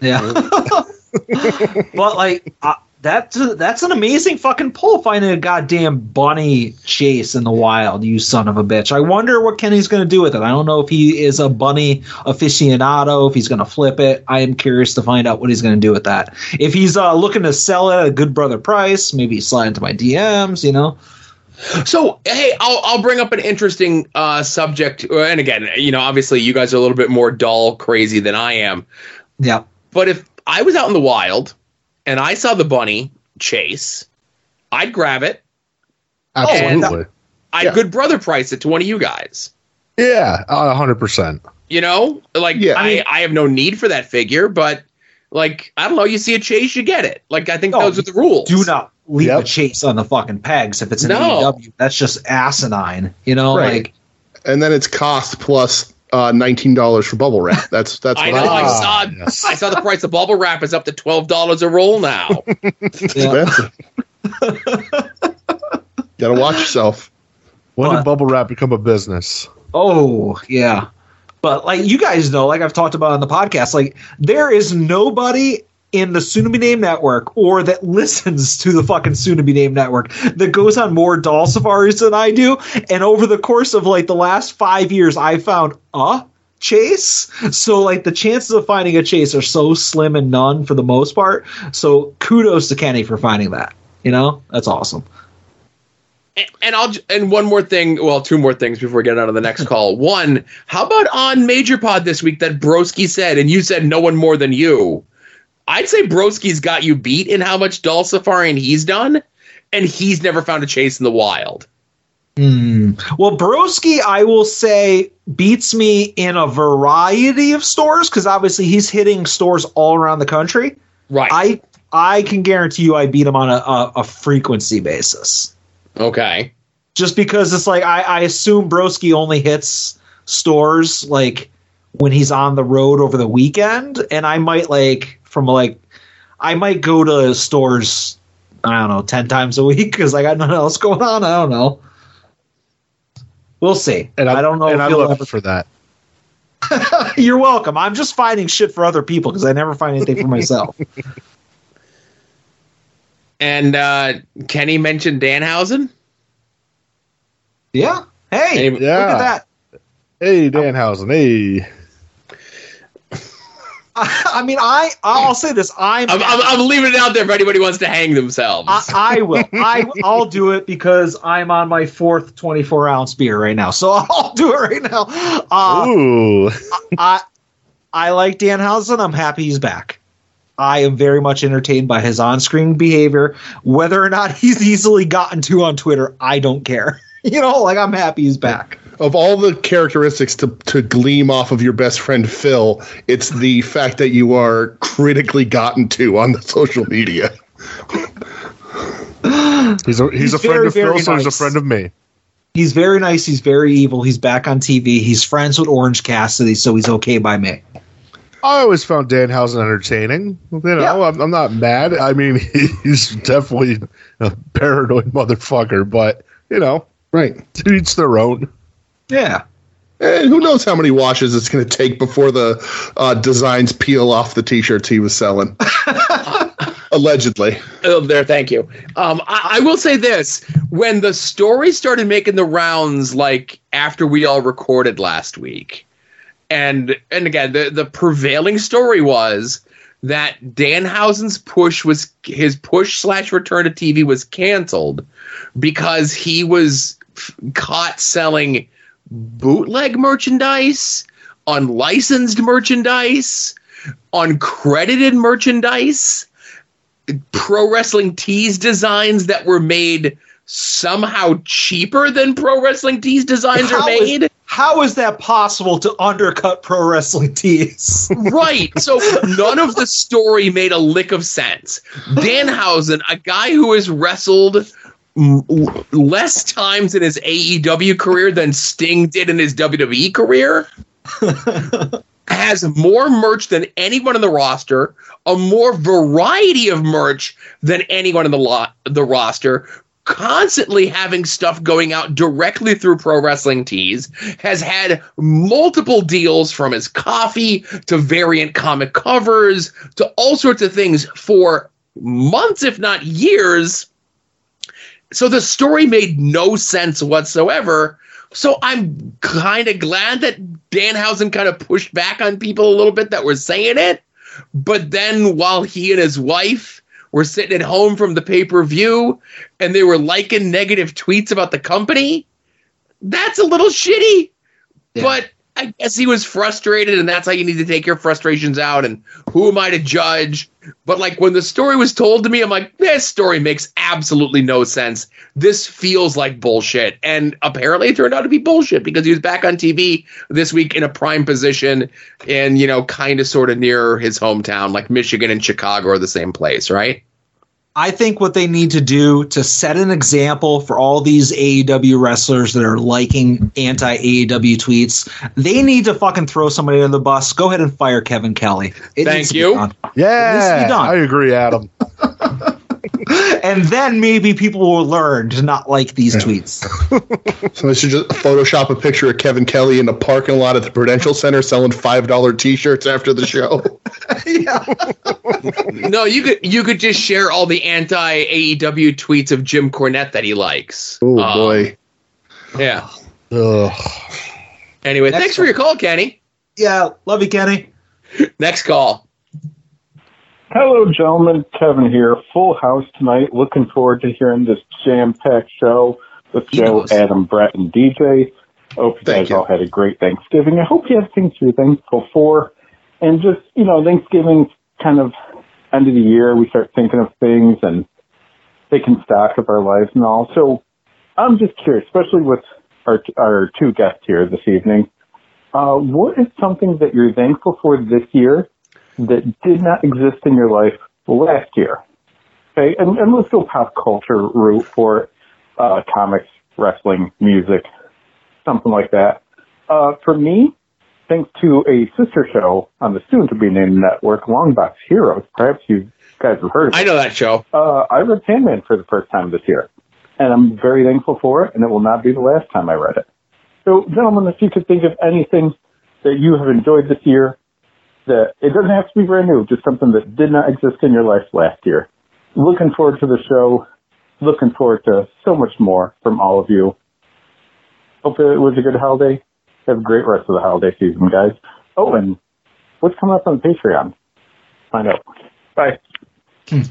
Yeah. <laughs> but like uh, that's that's an amazing fucking pull finding a goddamn bunny chase in the wild. You son of a bitch. I wonder what Kenny's going to do with it. I don't know if he is a bunny aficionado, if he's going to flip it. I am curious to find out what he's going to do with that. If he's uh, looking to sell it at a good brother price, maybe slide into my DMs. You know. So, hey, I'll I'll bring up an interesting uh, subject, uh, and again, you know, obviously, you guys are a little bit more doll crazy than I am. Yeah. But if I was out in the wild and I saw the bunny chase, I'd grab it. Absolutely. I'd Yeah. good brother price it to one of you guys. Yeah, a hundred percent. You know, like I, I have no need for that figure, but like I don't know, you see a chase, you get it. Like I think those are the rules. Do not leave a chase on the fucking pegs if it's an No. AEW. That's just asinine. You know, Right. like and then it's cost plus uh, nineteen dollars for bubble wrap. That's that's <laughs> I what know. I I saw. I saw the price of bubble wrap is up to twelve dollars a roll now. <laughs> expensive. Gotta watch yourself. When did bubble wrap become a business? Oh, yeah. But like you guys know, like I've talked about on the podcast, like there is nobody in the soon to be named network or that listens to the fucking soon to be named network that goes on more doll safaris than I do. And over the course of like the last five years, I found a chase. So like the chances of finding a chase are so slim and none for the most part. So kudos to Kenny for finding that. You know, that's awesome. And I'll and one more thing, well, two more things before we get on to the next <laughs> call. One, how about on Major Pod this week that Broski said, and you said no one more than you. I'd say Broski's got you beat in how much doll safari he's done, and he's never found a chase in the wild. Hmm. Well, Broski, I will say, beats me in a variety of stores because obviously he's hitting stores all around the country. Right. I I can guarantee you, I beat him on a, a, a frequency basis. Okay. Just because it's like I, I assume Broski only hits stores like when he's on the road over the weekend, and I might like from like I might go to stores. I don't know, ten times a week because I got nothing else going on. I don't know. We'll see. And I, I don't know And if I he'll look ever- for that. <laughs> You're welcome. I'm just finding shit for other people because I never find anything for myself. <laughs> And uh, Kenny mentioned Danhausen. Yeah. Hey, Any- look at that. Hey, Danhausen. Hey. <laughs> I mean, I I'll say this. I'm I'm, I'm, I'm leaving it out there if anybody wants to hang themselves. I, I will. I I'll do it because I'm on my fourth 24 ounce beer right now. So <laughs> I'll do it right now. Uh, Ooh. I I like Danhausen. I'm happy he's back. I am very much entertained by his on-screen behavior. Whether or not <laughs> he's easily gotten to on Twitter, I don't care. You know, like I'm happy he's back. Of all the characteristics to, to gleam off of your best friend Phil, it's the fact that you are critically gotten to on the social media. <laughs> He's a he's, a friend very, of Phil, very so he's a friend of me. He's very nice. He's very evil. He's back on TV. He's friends with Orange Cassidy, so he's okay by me. I always found Dan Danhausen entertaining. You know, I'm, I'm not mad. I mean, <laughs> he's definitely a paranoid motherfucker, but you know, right? To each their own. Yeah. And who knows how many washes it's going to take before the uh, designs peel off the t-shirts he was selling. <laughs> Allegedly. Oh, there, thank you. Um, I, I will say this: when the story started making the rounds, like after we all recorded last week, and and again, the the prevailing story was that Danhausen's push was his push slash return to TV was canceled because he was f- caught selling bootleg merchandise, unlicensed merchandise, uncredited merchandise pro wrestling tees designs that were made somehow cheaper than pro wrestling tees designs are How is- made. how is that possible to undercut pro wrestling tees? <laughs> right. So none of the story made a lick of sense. <laughs> Danhausen, a guy who has wrestled less times in his AEW career than Sting did in his WWE career, <laughs> has more merch than anyone in the roster, a more variety of merch than anyone in the lot the roster. Constantly having stuff going out directly through Pro Wrestling Tees, has had multiple deals from his coffee to variant comic covers to all sorts of things for months, if not years. So the story made no sense whatsoever. So I'm kind of glad that Danhausen kind of pushed back on people a little bit that were saying it. But then while he and his wife were sitting at home from the pay per view and they were liking negative tweets about the company, that's a little shitty. But I guess he was frustrated, and that's how you need to take your frustrations out. And who am I to judge? But like when the story was told to me, I'm like, this story makes absolutely no sense. This feels like bullshit. And apparently it turned out to be bullshit because he was back on TV this week in a prime position and, you know, kind of sort of near his hometown, like Michigan and Chicago are the same place, right? I think what they need to do to set an example for all these AEW wrestlers that are liking anti AEW tweets, they need to fucking throw somebody under the bus. Go ahead and fire Kevin Kelly. It Thank needs to be you. done. Yeah, It needs to be done. I agree, Adam. <laughs> <laughs> and then maybe people will learn to not like these tweets. <laughs> So they should just Photoshop a picture of Kevin Kelly in a parking lot at the Prudential Center selling five dollar T-shirts after the show. <laughs> yeah. no, you could you could just share all the anti AEW tweets of Jim Cornette that he likes. Oh Um, boy. Yeah. Ugh. Anyway, Next thanks for your call, Kenny. Yeah, love you, Kenny. Next call. Hello, gentlemen. Kevin here. Full house tonight. Looking forward to hearing this jam-packed show with Joe, Adam, Brett, and DJ. Hope you guys all had a great Thanksgiving. I hope you have things be thankful for. And just, you know, Thanksgiving kind of end of the year, we start thinking of things and taking stock of our lives and all. So I'm just curious, especially with our, our two guests here this evening. Uh, what is something that you're thankful for this year that did not exist in your life last year? Okay, and, and let's go pop culture route for it. Uh, comics, wrestling, music, something like that. Uh, for me, thanks to a sister show on the soon-to-be named network, Longbox Heroes, perhaps you guys have heard of it. I know that show. Uh, I read Sandman for the first time this year, and I'm very thankful for it, and it will not be the last time I read it. So, gentlemen, if you could think of anything that you have enjoyed this year, that it doesn't have to be brand new, just something that did not exist in your life last year. Looking forward to the show. Looking forward to so much more from all of you. Hope it was a good holiday. Have a great rest of the holiday season, guys. Oh, and what's coming up on Patreon? Find out. Bye. Hmm.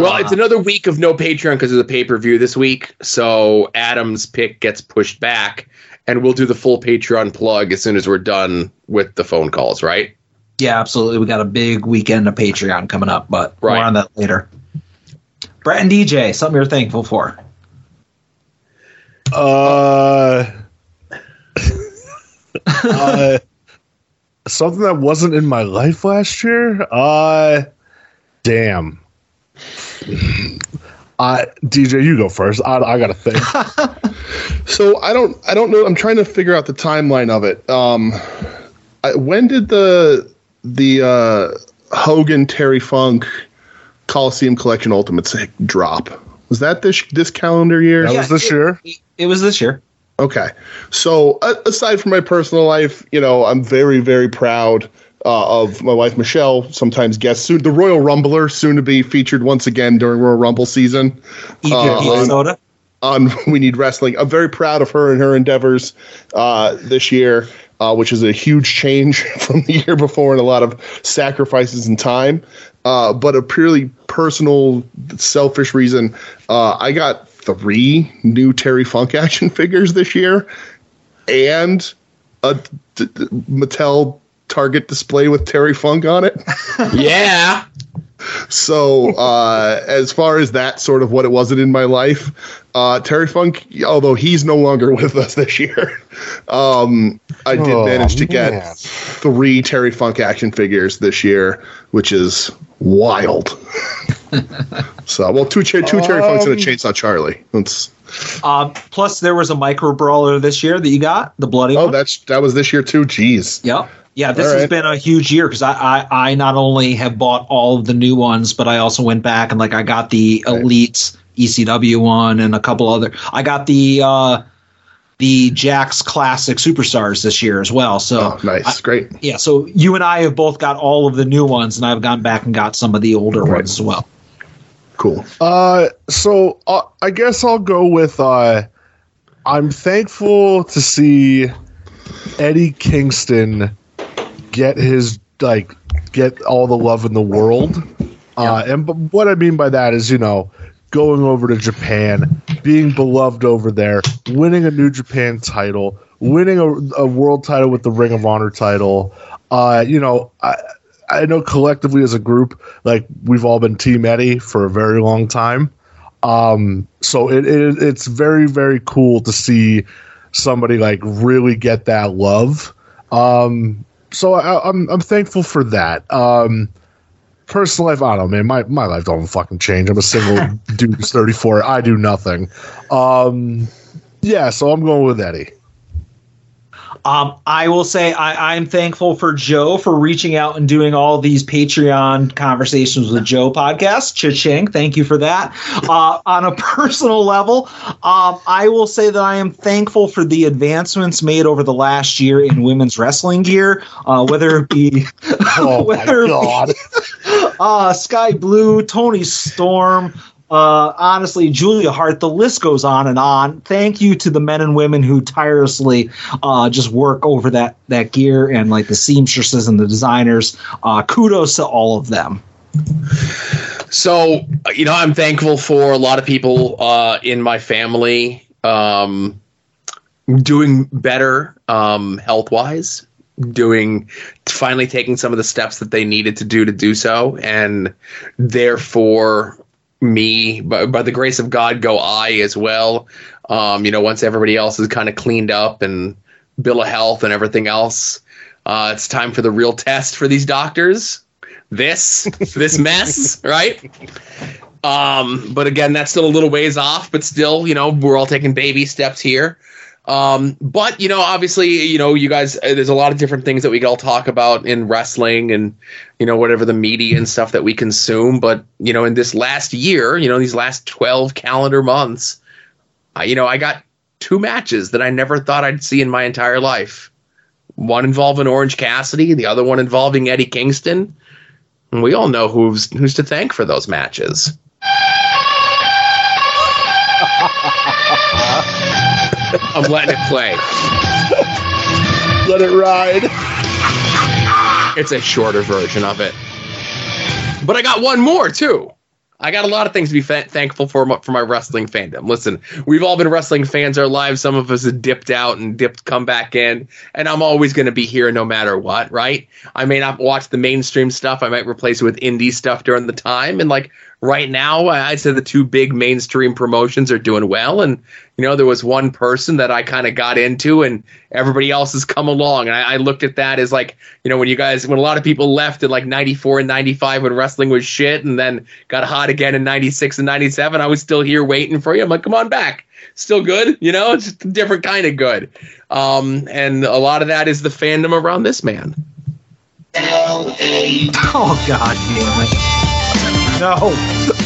Well, it's ah. another week of no Patreon because of the pay per view this week. So Adam's pick gets pushed back, and we'll do the full Patreon plug as soon as we're done with the phone calls, right? Yeah, absolutely. We got a big weekend of Patreon coming up, but Right. more on that later. Brett and DJ, something you're thankful for. Uh, <laughs> uh, something that wasn't in my life last year. Uh, damn. <laughs> I DJ, you go first. I, I gotta think. <laughs> So I don't I don't know. I'm trying to figure out the timeline of it. Um, I, when did the the uh, Hogan Terry Funk Coliseum Collection Ultimates drop? Was that this this calendar year? That was this year. It was this year. Okay. So uh, aside from my personal life, you know, I'm very very proud uh, of my wife Michelle, sometimes guest soon, the Royal Rumbler, soon to be featured once again during Royal Rumble season. Eat Uh, your on- <laughs> We Need Wrestling. I'm very proud of her and her endeavors uh, this year, uh, which is a huge change <laughs> from the year before and a lot of sacrifices and time. Uh, but a purely personal, selfish reason, uh, I got three new Terry Funk action <laughs> figures this year and a d- d- Mattel Target display with Terry Funk on it. yeah. So, uh, as far as that sort of what it wasn't in my life, uh, Terry Funk, although he's no longer <laughs> with us this year, um, I did Oh, manage to man. get three Terry Funk action figures this year, which is wild. <laughs> <laughs> so, well, two cha- two Terry Funks and a Um, Chainsaw Charlie. That's Um, plus, there was a micro brawler this year that you got, the bloody. oh, one. that's that was this year too. Jeez. Yep. Yeah, this All has right. been a huge year because I, I I not only have bought all of the new ones, but I also went back and like I got the Elites ECW one and a couple other. I got the uh, the Jakks Classic Superstars this year as well. So Oh, nice, great. yeah, so you and I have both got all of the new ones, and I've gone back and got some of the older ones as well. Cool. Uh, so uh, I guess I'll go with. Uh, I'm thankful to see Eddie Kingston get his like get all the love in the world. Uh, and but what I mean by that is, you know, going over to Japan, being beloved over there, winning a New Japan title, winning a, a world title with the Ring of Honor title. Uh, you know, I, I know collectively as a group, like we've all been Team Eddie for a very long time. Um, so it, it it's very very cool to see somebody like really get that love. Um, so I, I'm I'm thankful for that. Um, personal life, I don't know, man. My my life don't fucking change. I'm a single <laughs> dude who's 34. I do nothing. Um, yeah, so I'm going with Eddie. Um, I will say I, I'm thankful for Joe for reaching out and doing all these Patreon conversations with Joe podcast. Cha-ching. Thank you for that. Uh, on a <laughs> personal level, um, I will say that I am thankful for the advancements made over the last year in women's wrestling gear, uh, whether it be Oh <laughs> whether my it be- god. <laughs> uh, Skye Blue, Toni Storm, uh, honestly, Julia Hart, the list goes on and on. Thank you to the men and women who tirelessly uh, just work over that, that gear and like the seamstresses and the designers. Uh, kudos to all of them. So, you know, I'm thankful for a lot of people uh, in my family um, doing better um, health wise, doing finally taking some of the steps that they needed to do to do so. And therefore, me, by, by the grace of God, go I as well. Um, you know, once everybody else is kind of cleaned up and bill of health and everything else, uh, it's time for the real test for these doctors this this mess, <laughs> right? Um, but again, that's still a little ways off, but still, you know, we're all taking baby steps here. Um, but you know, obviously, you know, you guys, uh, there's a lot of different things that we could all talk about in wrestling and you know whatever the media and stuff that we consume. But you know, in this last year, you know, these last twelve calendar months, you know, I got two matches that I never thought I'd see in my entire life. One involving Orange Cassidy, the other one involving Eddie Kingston. And we all know who's who's to thank for those matches. I'm letting it play. Let it ride. It's a shorter version of it. But I got one more too. I got a lot of things to be fa- thankful for for my wrestling fandom. Listen, we've all been wrestling fans our lives. Some of us have dipped out and dipped come back in, and I'm always going to be here no matter what, right? I may not watch the mainstream stuff. I might replace it with indie stuff during the time, and like right now, I- I'd say the two big mainstream promotions are doing well. And you know, there was one person that I kind of got into, and everybody else has come along. And I, I looked at that as like, you know, when you guys, when a lot of people left in like '94 and '95 when wrestling was shit, and then got hot again in '96 and '97, I was still here waiting for you. I'm like, come on back. Still good, <laughs> you know, it's just a different kind of good. Um, and a lot of that is the fandom around this man. Oh God damn it! No. <laughs>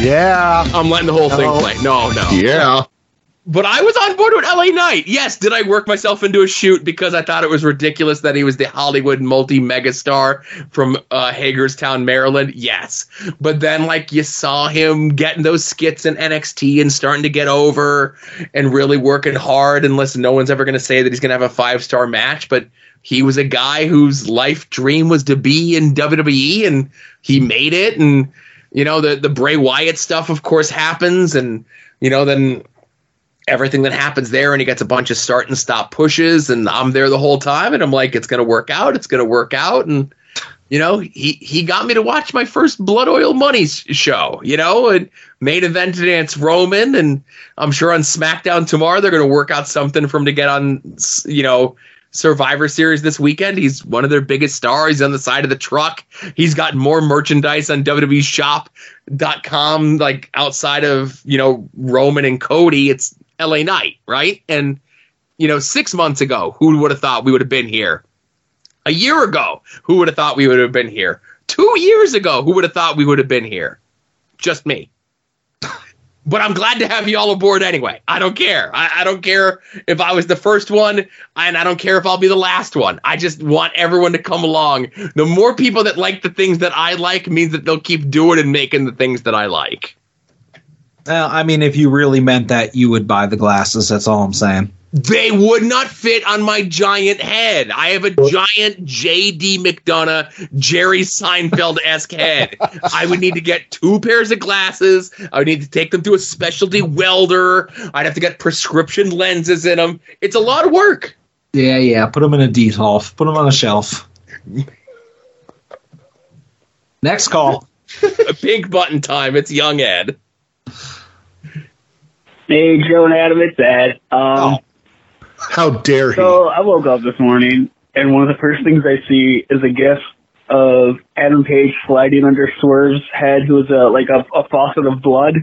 Yeah. I'm letting the whole thing play. No, no. Yeah. But I was on board with LA Knight. Yes, did I work myself into a shoot because I thought it was ridiculous that he was the Hollywood multi megastar from uh, Hagerstown, Maryland? Yes. But then, like, you saw him getting those skits in NXT and starting to get over and really working hard. Listen, no one's ever going to say that he's going to have a five star match, but he was a guy whose life dream was to be in WWE and he made it. And, you know, the, the Bray Wyatt stuff, of course, happens. And, you know, then everything that happens there and he gets a bunch of start and stop pushes and I'm there the whole time and I'm like it's going to work out it's going to work out and you know he he got me to watch my first blood oil money show you know and main event against Roman and I'm sure on SmackDown tomorrow they're going to work out something for him to get on you know Survivor Series this weekend. He's one of their biggest stars. He's on the side of the truck. He's got more merchandise on WWE shop.com like outside of, you know, Roman and Cody. It's LA Knight, right? And you know, six months ago, who would have thought we would have been here? A year ago, who would have thought we would have been here? Two years ago, who would have thought we would have been here? Just me. <laughs> But I'm glad to have you all aboard anyway. I don't care. I, I don't care if I was the first one, and I don't care if I'll be the last one. I just want everyone to come along. The more people that like the things that I like means that they'll keep doing and making the things that I like. Well, I mean, if you really meant that, you would buy the glasses. That's all I'm saying. They would not fit on my giant head. I have a giant J.D. McDonagh, Jerry Seinfeld esque head. I would need to get two pairs of glasses. I would need to take them to a specialty welder. I'd have to get prescription lenses in them. It's a lot of work. Yeah, yeah. Put them in a detolf. Put them on a shelf. Next call. <laughs> a pink button time. It's young Ed. Hey, Joe and Adam, it's Ed. Um, How dare he? So I woke up this morning, and one of the first things I see is a gif of Adam Page sliding under Swerve's head, who was a, like a, a faucet of blood,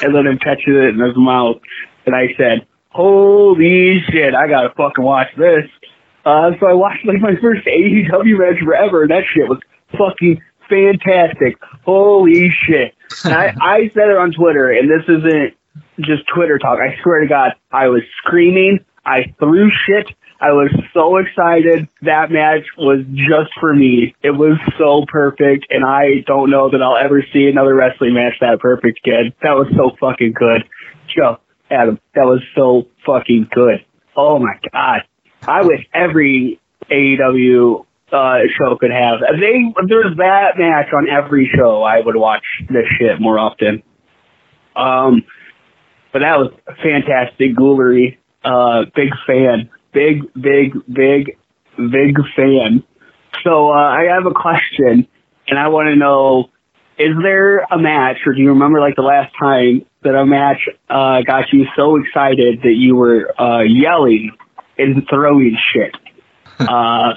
and then him catching it in his mouth. And I said, "Holy shit! I gotta fucking watch this." Uh, so I watched like my first AEW match forever, and that shit was fucking fantastic. Holy shit! <laughs> I, I said it on Twitter, and this isn't just Twitter talk. I swear to God, I was screaming. I threw shit. I was so excited. That match was just for me. It was so perfect, and I don't know that I'll ever see another wrestling match that perfect again. That was so fucking good. Joe, Adam, that was so fucking good. Oh my god. I wish every AEW uh, show could have. They there's that match on every show, I would watch this shit more often. Um, but that was fantastic goolery. Uh, big fan. Big, big, big, big fan. So, uh, I have a question and I want to know, is there a match or do you remember like the last time that a match, uh, got you so excited that you were, uh, yelling and throwing shit? <laughs> uh,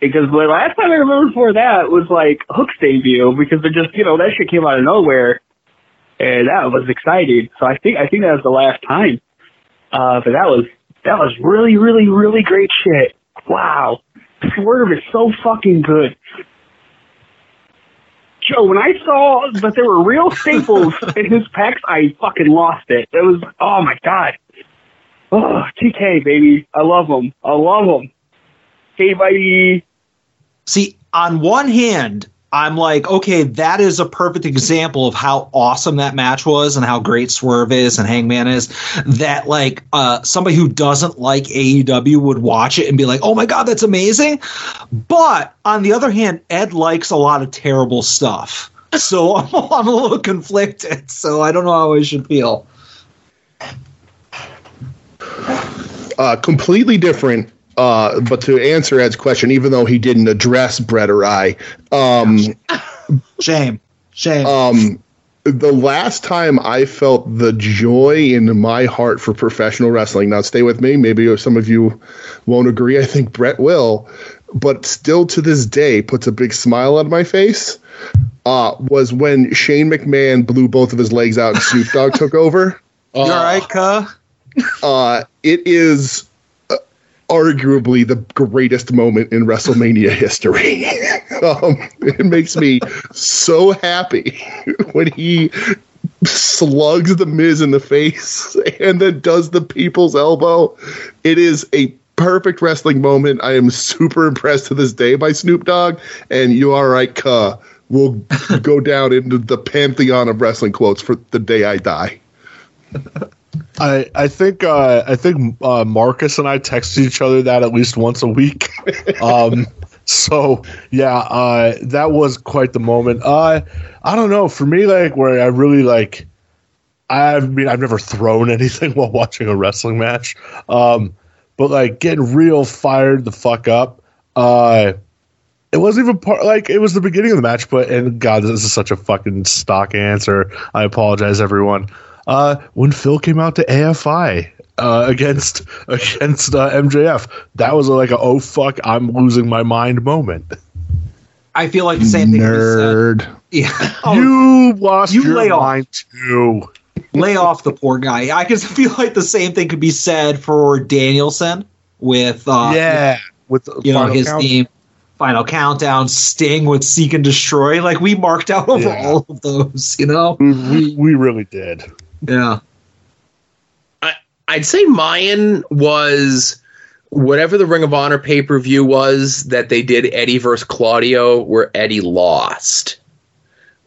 because the last time I remember before that was like Hook's debut because it just, you know, that shit came out of nowhere and that was exciting. So I think I think that was the last time. Uh, but that was that was really really really great shit. Wow, Swerve is so fucking good. Joe, when I saw that there were real staples <laughs> in his packs, I fucking lost it. It was oh my god. Oh, TK baby, I love him. I love him. Hey, buddy. See, on one hand, I'm like, okay, that is a perfect example of how awesome that match was and how great Swerve is and Hangman is. That like uh, somebody who doesn't like AEW would watch it and be like, oh my god, that's amazing. But on the other hand, Ed likes a lot of terrible stuff, so <laughs> I'm, I'm a little conflicted. So I don't know how I should feel. uh, completely different. Uh, but to answer Ed's question, even though he didn't address Brett or I, um, shame, shame. Um, the last time I felt the joy in my heart for professional wrestling. Now, stay with me. Maybe some of you won't agree. I think Brett will, but still to this day puts a big smile on my face. Uh, was when Shane McMahon blew both of his legs out and Snoop Dogg took over. <laughs> You all right, Cuh? Uh, it is uh, arguably the greatest moment in WrestleMania <laughs> history. <laughs> um, it makes me so happy <laughs> when he slugs the Miz in the face and then does the people's elbow. It is a perfect wrestling moment. I am super impressed to this day by Snoop Dogg, and you are right, will go down into the pantheon of wrestling quotes for the day I die. I I think uh, I think uh, Marcus and I text each other that at least once a week. <laughs> um, so yeah, uh, that was quite the moment. Uh, I don't know. For me, like where I really like, I mean, I've never thrown <laughs> anything while watching a wrestling match, um, but like getting real fired the fuck up. Uh, it wasn't even part like it was the beginning of the match, but and God, this is such a fucking stock answer. I apologize, everyone. Uh, when Phil came out to AFI uh, against <laughs> against uh, MJF, that was like a oh fuck, I'm losing my mind moment. I feel like the same thing. Nerd. <laughs> Yeah. <laughs> you lost you your lay off. mind too. lay off the poor guy. I can feel like the same thing could be said for Danielson with uh, yeah, with the you know his Count- theme, Final Countdown, Sting with Seek and Destroy. Like we marked out over Yeah. all of those. You know, We, we, we really did. Yeah. I'd say Mayan was whatever the Ring of Honor pay per view was that they did Eddie versus Claudio, where Eddie lost.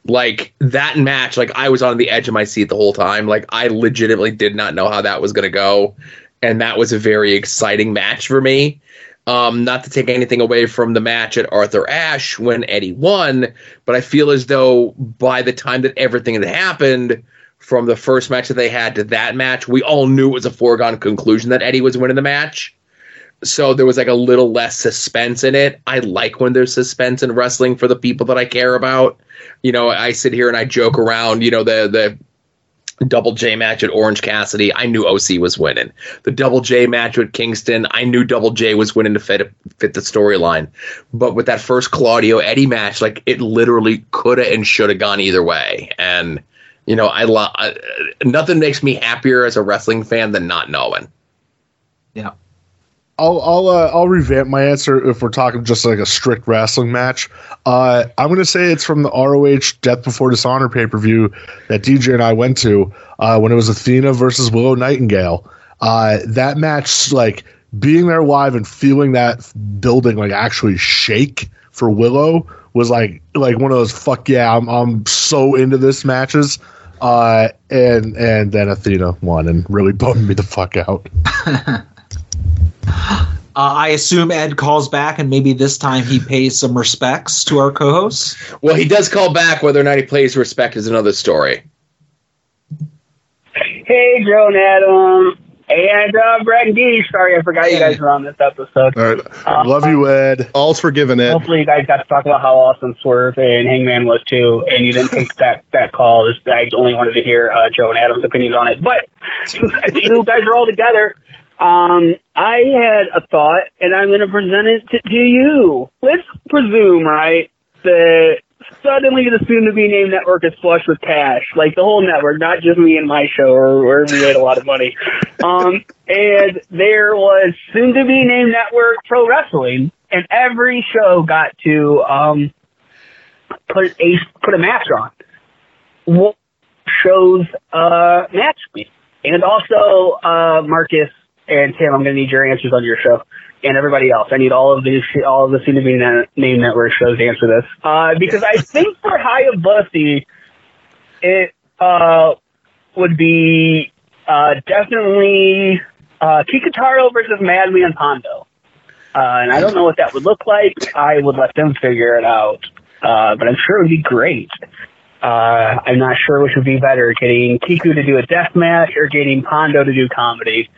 Like that match, like I was on the edge of my seat the whole time. Like I legitimately did not know how that was going to go, and that was a very exciting match for me. Um, not to take anything away from the match at Arthur Ashe when Eddie won, but I feel as though by the time that everything had happened, from the first match that they had to that match, we all knew it was a foregone conclusion that Eddie was winning the match. So there was like a little less suspense in it. I like when there's suspense in wrestling for the people that I care about. You know, I sit here and I joke around, you know, the the double J match at Orange Cassidy, I knew OC was winning. The double J match with Kingston, I knew double J was winning to fit fit the storyline. But with that first Claudio Eddie match, like it literally could have and should have gone either way. And you know, I, lo- I nothing makes me happier as a wrestling fan than not knowing. Yeah. I'll I'll uh, I'll revamp my answer if we're talking just like a strict wrestling match. Uh, I'm to say it's from the ROH Death Before Dishonor pay per view that DJ and I went to uh, when it was Athena versus Willow Nightingale. Uh, that match, like being there live and feeling that building like actually shake for Willow was like like one of those fuck yeah I'm I'm so into this matches. Uh, and and then Athena won and really <laughs> bummed me the fuck out. <laughs> Uh, I assume Ed calls back, and maybe this time he pays some respects to our co-hosts. Well, he does call back. Whether or not he plays respect is another story. Hey, Joe and Adam. And uh, Brad and Dee. Sorry, I forgot you guys were on this episode. All right. Uh, Love you, Ed. All's forgiven, Ed. Hopefully, you guys got to talk about how awesome Swerve and Hangman was too, and you didn't take that that call. Just- I only wanted to hear uh, Joe and Adam's opinions on it. But <laughs> you guys are all together, um, I had a thought, and I'm going to present it to, to you. Let's presume, right, that suddenly the soon-to-be named network is flush with cash, like the whole network, not just me and my show, or where we made a lot of money. Um, and there was soon-to-be named network pro wrestling, and every show got to um, put a put a match on. What shows uh, match me? And also, uh, Marcus and Tim, I'm going to need your answers on your show, and everybody else. I need all of these, all of the soon to be name network shows to answer this, uh, because I think for Hayabusa, it uh, would be uh, definitely uh, versus Madman Pondo. Uh, and I don't know what that would look like. I would let them figure it out. Uh, but I'm sure it would be great. Uh, I'm not sure which would be better, getting Kiku to do a death match or getting Pondo to do comedy.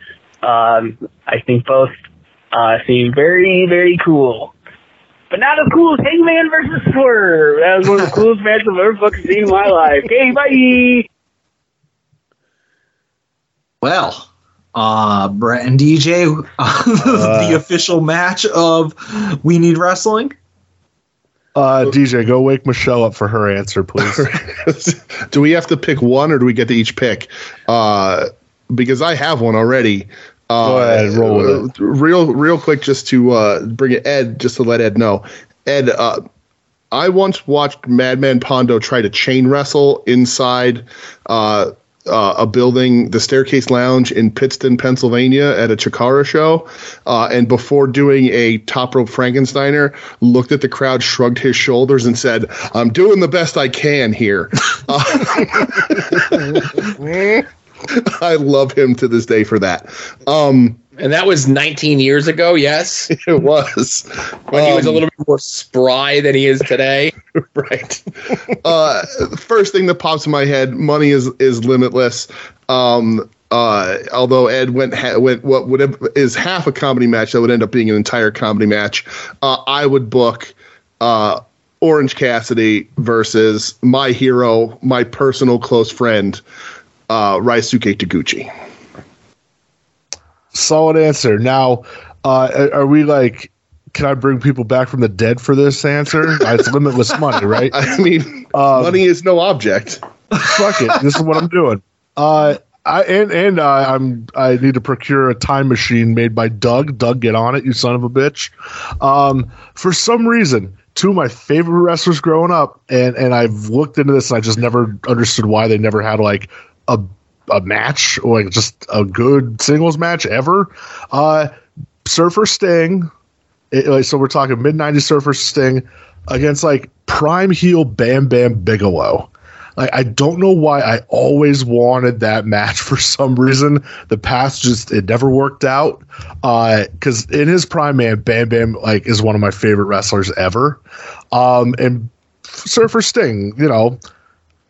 Um, I think both uh, seem very, very cool. But not as cool as Hangman versus Swerve. That was one of the coolest matches I've ever fucking seen in my life. Okay, bye! Well, uh, Brett and DJ, <laughs> the official match of We Need Wrestling. Uh, DJ, go wake Michelle up for her answer, please. <laughs> do we have to pick one or do we get to each pick? Uh, because I have one already. Uh, Go ahead, roll with it. Real, real quick, just to uh, bring it, Ed, just to let Ed know. Ed, uh, I once watched Madman Pondo try to chain wrestle inside uh, uh, a building, the Staircase Lounge in Pittston, Pennsylvania, at a Chikara show. Uh, and before doing a top rope Frankensteiner, looked at the crowd, shrugged his shoulders, and said, "I'm doing the best I can here." <laughs> <laughs> <laughs> <laughs> I love him to this day for that. Um, and that was 19 years ago, yes? <laughs> It was. When he was a Um, little bit more spry than he is today. <laughs> right. Uh, first thing that pops in my head: money is is limitless. Um, uh, although Ed went ha- went what would have, is half a comedy match that would end up being an entire comedy match. Uh, I would book uh, Orange Cassidy versus my hero, my personal close friend, uh, Ryusuke Taguchi. Solid answer. Now, uh, are we like? Can I bring people back from the dead for this answer? <laughs> It's limitless money, right? <laughs> I mean, Um, money is no object. Fuck it. This is what I'm doing. Uh, I and and uh, I'm I need to procure a time machine made by Doug. Doug, get on it, you son of a bitch. Um, for some reason, two of my favorite wrestlers growing up, and and I've looked into this, and I just never understood why they never had like a a match like just a good singles match ever. Uh, Surfer Sting. It- like, so we're talking mid '90s Surfer Sting against like prime heel Bam Bam Bigelow. Like I don't know why I always wanted that match <laughs> for some reason. The past just it never worked out. Because in his prime, man, Bam Bam like is one of my favorite wrestlers ever. Um, and Surfer Sting, you know,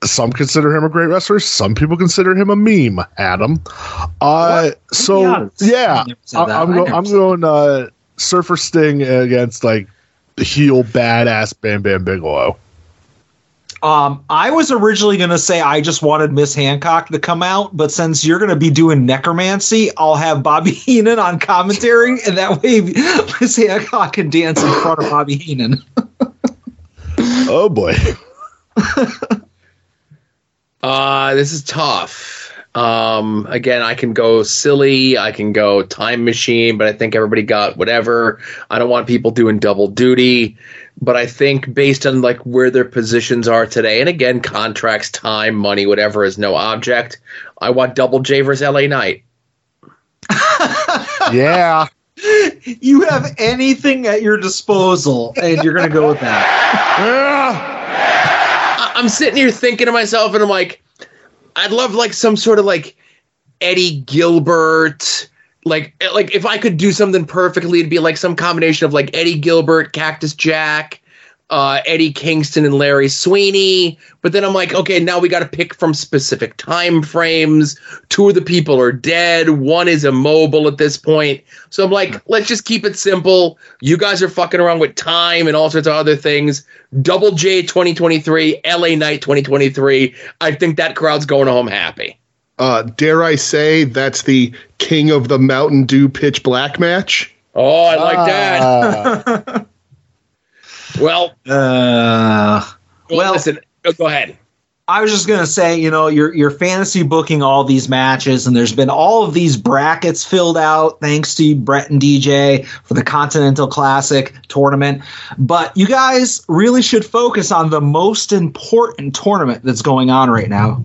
some consider him a great wrestler. Some people consider him a meme. Adam. Uh, so yeah, I never said I, that. I'm go, I'm going uh, Surfer Sting against like the heel badass Bam Bam Bigelow. Um, I was originally going to say I just wanted Miss Hancock to come out, but since you're going to be doing necromancy, I'll have Bobby <laughs> Heenan on commentary, and that way <laughs> Miss Hancock can dance in front of Bobby Heenan. <laughs> Oh boy. Uh, this is tough. Um, again, I can go silly, I can go time machine, but I think everybody got whatever. I don't want people doing double duty, but I think based on like where their positions are today, and again, contracts, time, money, whatever is no object. I want double J versus LA Knight. <laughs> yeah. You have anything at your disposal, and you're going to go with that. <laughs> I'm sitting here thinking to myself, and I'm like, I'd love like some sort of like Eddie Gilbert. Like, eh, like if I could do something perfectly, it'd be like some combination of like Eddie Gilbert, Cactus Jack, uh, Eddie Kingston, and Larry Sweeney. But then I'm like, okay, now we got to pick from specific time frames. Two of the people are dead. One is immobile at this point. So I'm like, let's just keep it simple. You guys are fucking around with time and all sorts of other things. Double J 2023, LA Knight 2023. I think that crowd's going home happy. Uh, dare I say that's the King of the Mountain Dew Pitch Black match? Oh, I like that. <laughs> <laughs> well, uh, well, listen. oh, Go ahead. I was just gonna say, you know, you're you're fantasy booking all these matches, and there's been all of these brackets filled out thanks to Brett and DJ for the Continental Classic tournament. But you guys really should focus on the most important tournament that's going on right now.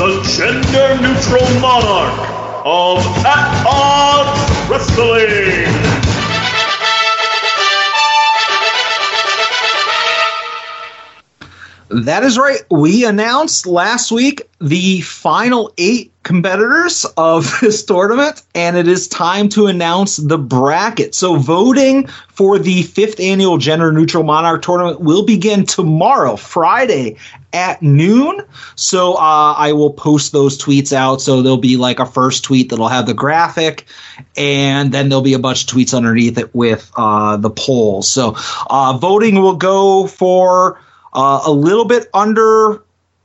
The gender neutral monarch of At Odds Wrestling. That is right. We announced last week the final eight competitors of <laughs> this tournament, and it is time to announce the bracket. So, voting for the fifth annual Gender Neutral Monarch tournament will begin tomorrow, Friday at noon. So, uh, I will post those tweets out. So, there'll be like a first tweet that'll have the graphic, and then there'll be a bunch of tweets underneath it with uh, the polls. So, uh, voting will go for uh, a little bit under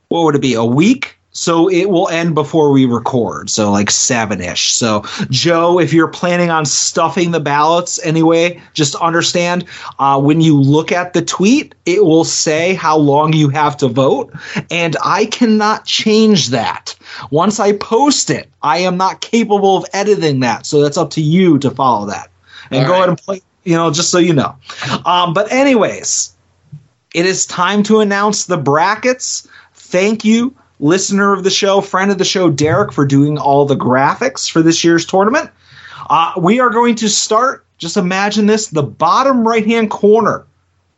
what would it be a week So it will end before we record. So like seven ish. So Joe, if you're planning on stuffing the ballots anyway, just understand uh, when you look at the tweet, it will say how long you have to vote, and I cannot change that. Once I post it, I am not capable of editing that. So that's up to you to follow that. And All go right. ahead and play. You know, just so you know. Um, but anyways, it is time to announce the brackets. Thank you, listener of the show, friend of the show, Derek, for doing all the graphics for this year's tournament. Uh, we are going to start, just imagine this, the bottom right hand corner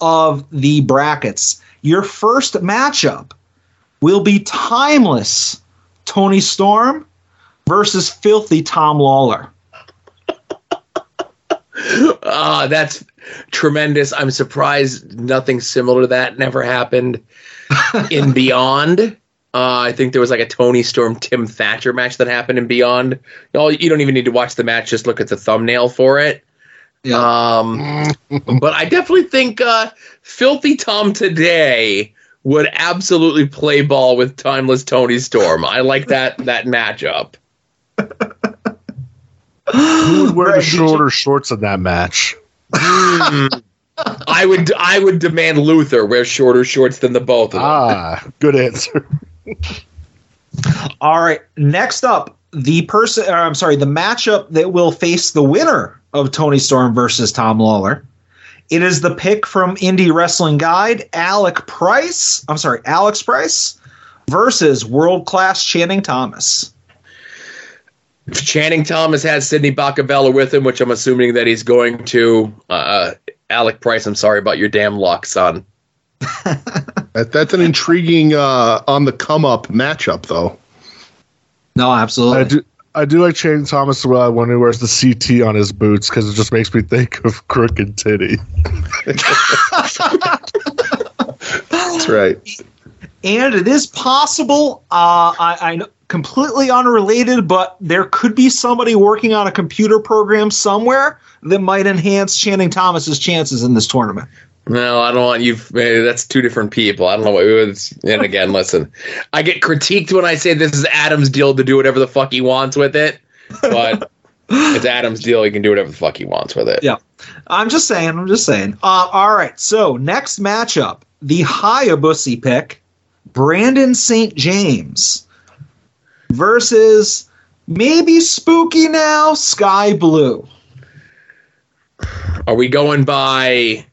of the brackets. Your first matchup will be timeless Toni Storm versus filthy Tom Lawlor. <laughs> Ah, that's tremendous. I'm surprised nothing similar to that never happened in <laughs> Beyond. Uh, I think there was like a Toni Storm Tim Thatcher match that happened in Beyond. No, you don't even need to watch the match; just look at the thumbnail for it. Um, <laughs> but I definitely think uh, Filthy Tom today would absolutely play ball with Timeless Toni Storm. I like that that matchup. Who would wear the <laughs> shorter shorts in that match? Hmm. I would I would demand Luther wear shorter shorts than the both of them. Ah, good answer. <laughs> <laughs> All right. Next up, the person, or I'm sorry, the matchup that will face the winner of Toni Storm versus Tom Lawlor. It is the pick from Indie Wrestling Guide, Alec Price. I'm sorry, Alex Price versus world class Channing Thomas. Channing Thomas has Sidney Bakabella with him, which I'm assuming that he's going to. Uh, Alec Price, I'm sorry about your damn luck, son. <laughs> That, that's an intriguing uh, on the come up matchup, though. No, absolutely. I do. I do like Channing Thomas well when he wears the CT on his boots because it just makes me think of <laughs> Crooked Titty. That's right. And it is possible, uh, I, I know completely unrelated, but there could be somebody working on a computer program somewhere that might enhance Channing Thomas's chances in this tournament. No, I don't want you. That's two different people. I don't know what it was. And again, listen, I get critiqued when I say this is Adam's deal to do whatever the fuck he wants with it, but <laughs> it's Adam's deal. He can do whatever the fuck he wants with it. Yeah. I'm just saying. I'm just saying. Uh, all right. So next matchup, the Hayabusa pick, Brandon St. James versus maybe spooky now Skye Blue. Are we going by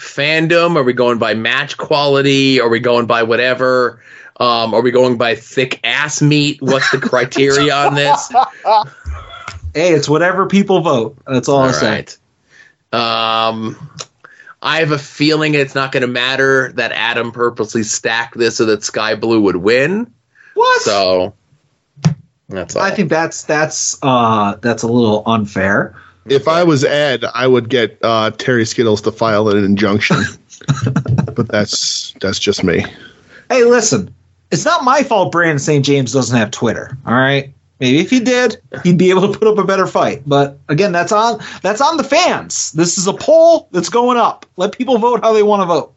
fandom? Are we going by match quality? Are we going by whatever? Um, are we going by thick ass meat? What's the criteria on this? <laughs> Hey, it's whatever people vote. That's all, I'm saying. right. Um, I have a feeling it's not going to matter that Adam purposely stacked this so that Skye Blue would win. What? So that's all. I think that's that's uh that's a little unfair. If I was Ed, I would get uh, Terry Skittles to file an injunction. <laughs> but that's that's just me. Hey, listen, it's not my fault Brandon St. James doesn't have Twitter. All right. Maybe if he did, he'd be able to put up a better fight. But again, that's on that's on the fans. This is a poll that's going up. Let people vote how they want to vote.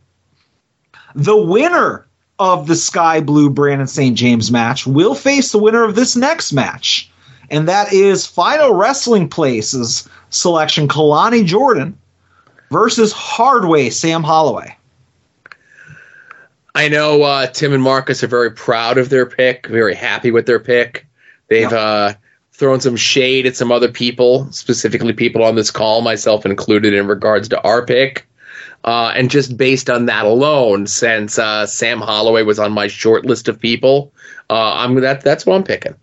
The winner of the Skye Blue Brandon St. James match will face the winner of this next match. And that is Final Wrestling Places selection Kalani Jordan versus Hardway Sam Holloway. I know uh, Tim and Marcus are very proud of their pick, very happy with their pick. They've uh, thrown some shade at some other people, specifically people on this call, myself included, in regards to our pick. Uh, and just based on that alone, since uh, Sam Holloway was on my short list of people, uh, I'm that that's what I'm picking.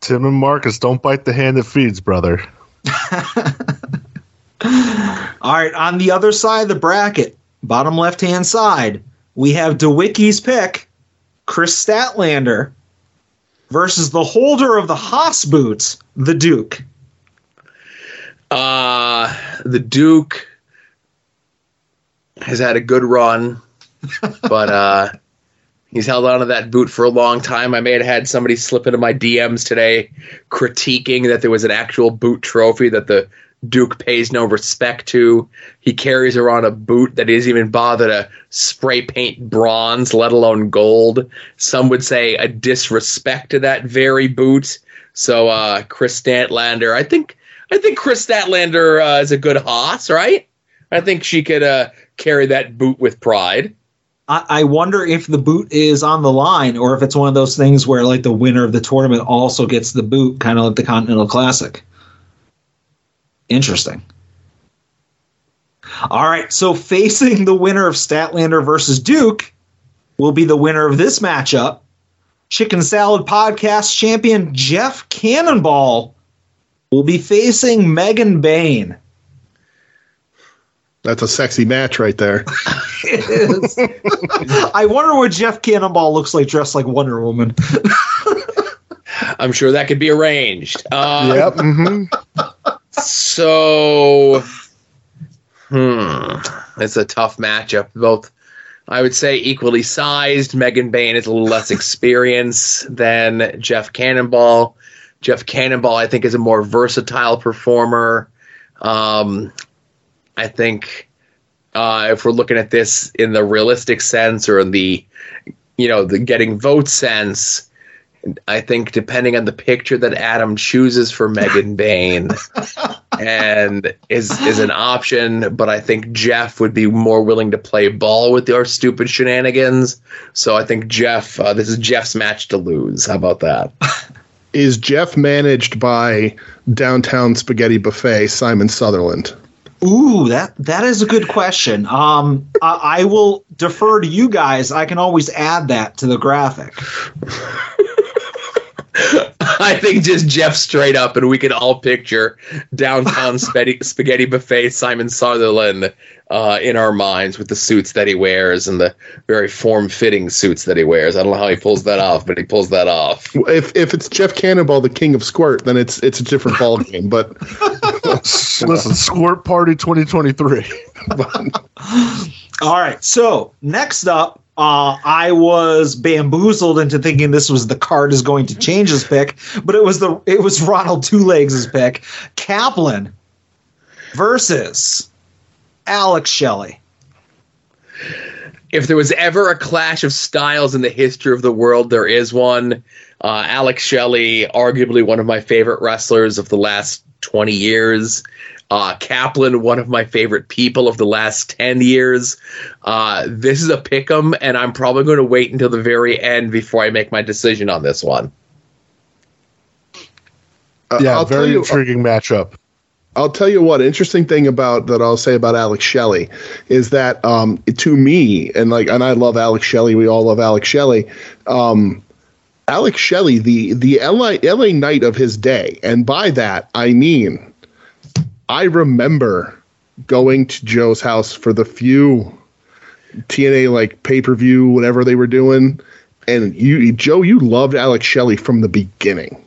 Tim and Marcus, don't bite the hand that feeds, brother. <laughs> All right, on the other side of the bracket, bottom left hand side, we have DeWicky's pick, Kris Statlander, versus the holder of the Haas boots, the Duke. Uh, the Duke has had a good run, but uh, he's held on to that boot for a long time. I may have had somebody slip into my DMs today critiquing that there was an actual boot trophy that the Duke pays no respect to. He carries around a boot that he doesn't even bother to spray paint bronze, let alone gold. Some would say a disrespect to that very boot. So uh, Kris Statlander, I think I think Kris Statlander uh, is a good hoss, right? I think she could uh, carry that boot with pride. I, wonder if the boot is on the line or if it's one of those things where like the winner of the tournament also gets the boot, kind of like the Continental Classic. Interesting. All right, so facing the winner of Statlander versus Duke will be the winner of this matchup. Chicken Salad Podcast champion Jeff Cannonball will be facing Megan Bayne. That's a sexy match right there. <laughs> It is. <laughs> I wonder what Jeff Cannonball looks like dressed like Wonder Woman. <laughs> I'm sure that could be arranged. Uh, yep. Mm-hmm. So, hmm, it's a tough matchup. Both, I would say, equally sized. Megan Bayne is a little less experienced than Jeff Cannonball. Jeff Cannonball, I think, is a more versatile performer. Um, I think uh, if we're looking at this in the realistic sense or in the, you know, the getting vote sense, I think depending on the picture that Adam chooses for Megan <laughs> Bayne, and is is an option, but I think Jeff would be more willing to play ball with our stupid shenanigans. So I think Jeff, uh, this is Jeff's match to lose. How about that? <laughs> Is Jeff managed by downtown spaghetti buffet Simon Sutherland? Ooh, that that is a good question. Um, I, I will defer to you guys. I can always add that to the graphic. <laughs> I think just Jeff straight up, and we can all picture downtown <laughs> spaghetti, spaghetti buffet Simon Sutherland uh, in our minds with the suits that he wears and the very form-fitting suits that he wears. I don't know how he pulls that off, but he pulls that off. If if it's Jeff Cannonball, the king of squirt, then it's it's a different ball game. But <laughs> <laughs> listen, Squirt Party 2023. All right. So next up, uh, I was bamboozled into thinking this was the card is going to change his pick, but it was the it was Ronald Two Legs' pick. Kaplan versus Alex Shelley. If there was ever a clash of styles in the history of the world, there is one. Uh, Alex Shelley, arguably one of my favorite wrestlers of the last 20 years. Uh, Kaplan, one of my favorite people of the last 10 years. Uh, this is a pick 'em, and I'm probably going to wait until the very end before I make my decision on this one. yeah, I'll very you- intriguing matchup. I'll tell you what. Interesting thing about that I'll say about Alex Shelley is that um, to me, and like, and I love Alex Shelley. We all love Alex Shelley. Um, Alex Shelley, the the LA LA Knight of his day, and by that I mean, I remember going to Joe's house for the few TNA like pay per view, whatever they were doing, and you, Joe, you loved Alex Shelley from the beginning.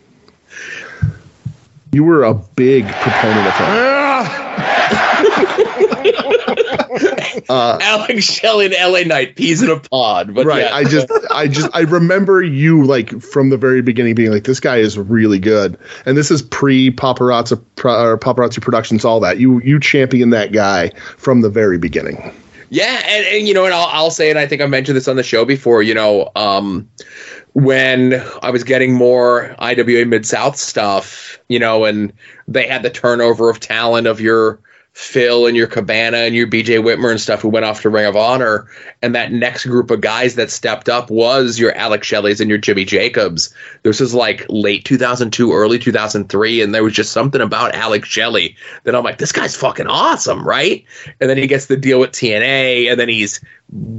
You were a big proponent of him. Ah! Uh, Alex Shelley and LA Knight, peas in a pod. But right. yeah. I just, I just, I remember you like from the very beginning being like, this guy is really good, and this is pre paparazzi, or paparazzi productions, all that. You, you champion that guy from the very beginning. Yeah, and, and you know, and I'll, I'll say, and I think I mentioned this on the show before. You know, um, when I was getting more IWA Mid South stuff, you know, and they had the turnover of talent of your Phil and your Cabana and your BJ Whitmer and stuff who went off to Ring of Honor, and that next group of guys that stepped up was your Alex Shelley's and your Jimmy Jacobs. This was like late 2002, early 2003, and there was just something about Alex Shelley that I'm like, this guy's fucking awesome, right? And then he gets the deal with TNA, and then he's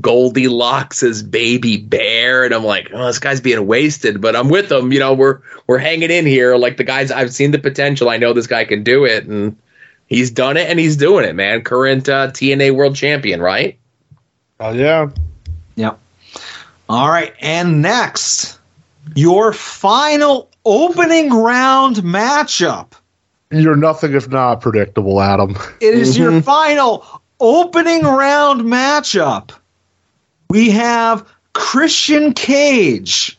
Goldilocks' baby bear, and I'm like, oh, this guy's being wasted, but I'm with him. You know, we're we're hanging in here. Like the guys, I've seen the potential. I know this guy can do it, and he's done it, and he's doing it, man. Current uh, TNA World Champion, right? Oh yeah. Yep. All right, and next, your final opening round matchup. You're nothing if not predictable, Adam. It is your final opening round matchup. We have Christian Cage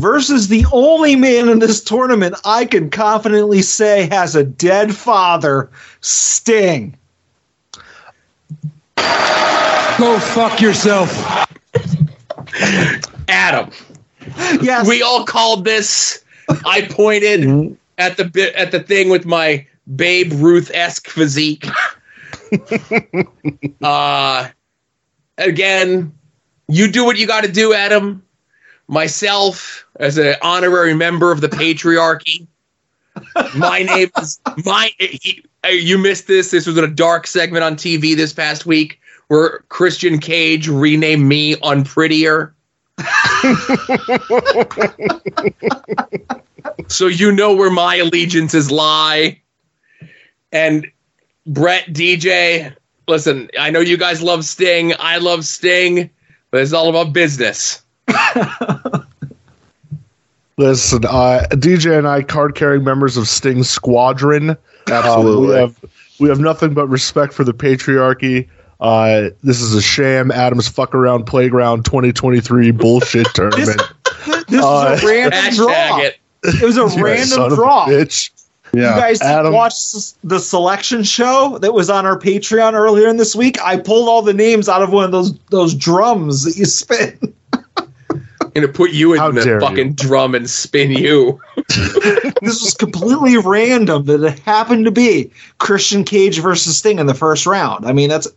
versus the only man in this tournament I can confidently say has a dead father, Sting. Go fuck yourself. Adam. Yes. We all called this. I pointed at the bit at the thing with my Babe Ruth esque physique. <laughs> uh again, you do what you got to do, Adam. Myself, as an honorary member of the patriarchy, my name is my. you missed this. This was in a dark segment on TV this past week where Christian Cage renamed me Unprettier. <laughs> so you know where my allegiances lie. And Brett, DJ, listen, I know you guys love Sting. I love Sting, but it's all about business. <laughs> Listen, uh, DJ and I, card carrying members of Sting Squadron. Um, Absolutely. we have we have nothing but respect for the patriarchy. Uh, this is a sham. Adam's fuck around playground 2023 bullshit <laughs> tournament. This Uh, was a random draw. it. It was a <laughs> You son random of a draw. bitch. You guys Adam- watched the selection show that was on our Patreon earlier in this week. I pulled all the names out of one of those those drums that you spin. Gonna put you in How the dare you. fucking drum and spin you. <laughs> this was completely random that it happened to be Christian Cage versus Sting in the first round. I mean, that's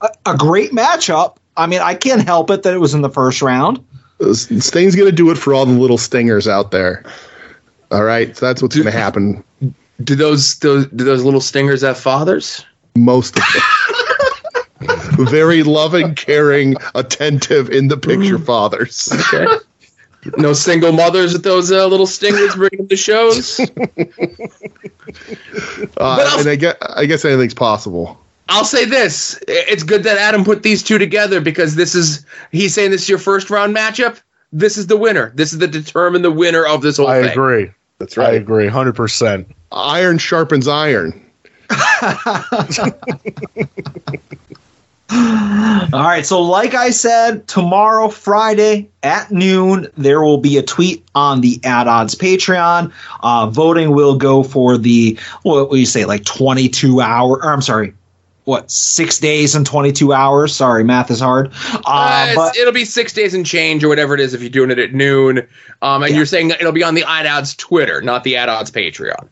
a, a great matchup. I mean, I can't help it that it was in the first round. Sting's going to do it for all the little stingers out there. All right, so that's what's going to happen. Do those those do those little stingers have fathers? Most of them. <laughs> Very loving, caring, attentive, in the picture fathers. Okay. No single mothers with those uh, little stingers bringing the shows. Uh, and I guess, I guess anything's possible. I'll say this: it's good that Adam put these two together because this is he's saying this is your first round matchup. This is the winner. This is the determine the winner of this whole I thing. I agree. That's right. I agree, hundred percent. Iron sharpens iron. <laughs> All right, so like I said, tomorrow, Friday at noon, there will be a tweet on the At Odds Patreon. Uh, voting will go for the what would you say, like twenty-two hour? Or I'm sorry, what six days and twenty-two hours? Sorry, math is hard. Uh, Uh, but it'll be six days and change or whatever it is if you're doing it at noon. Um, and you're saying it'll be on the At Odds Twitter, not the At Odds Patreon.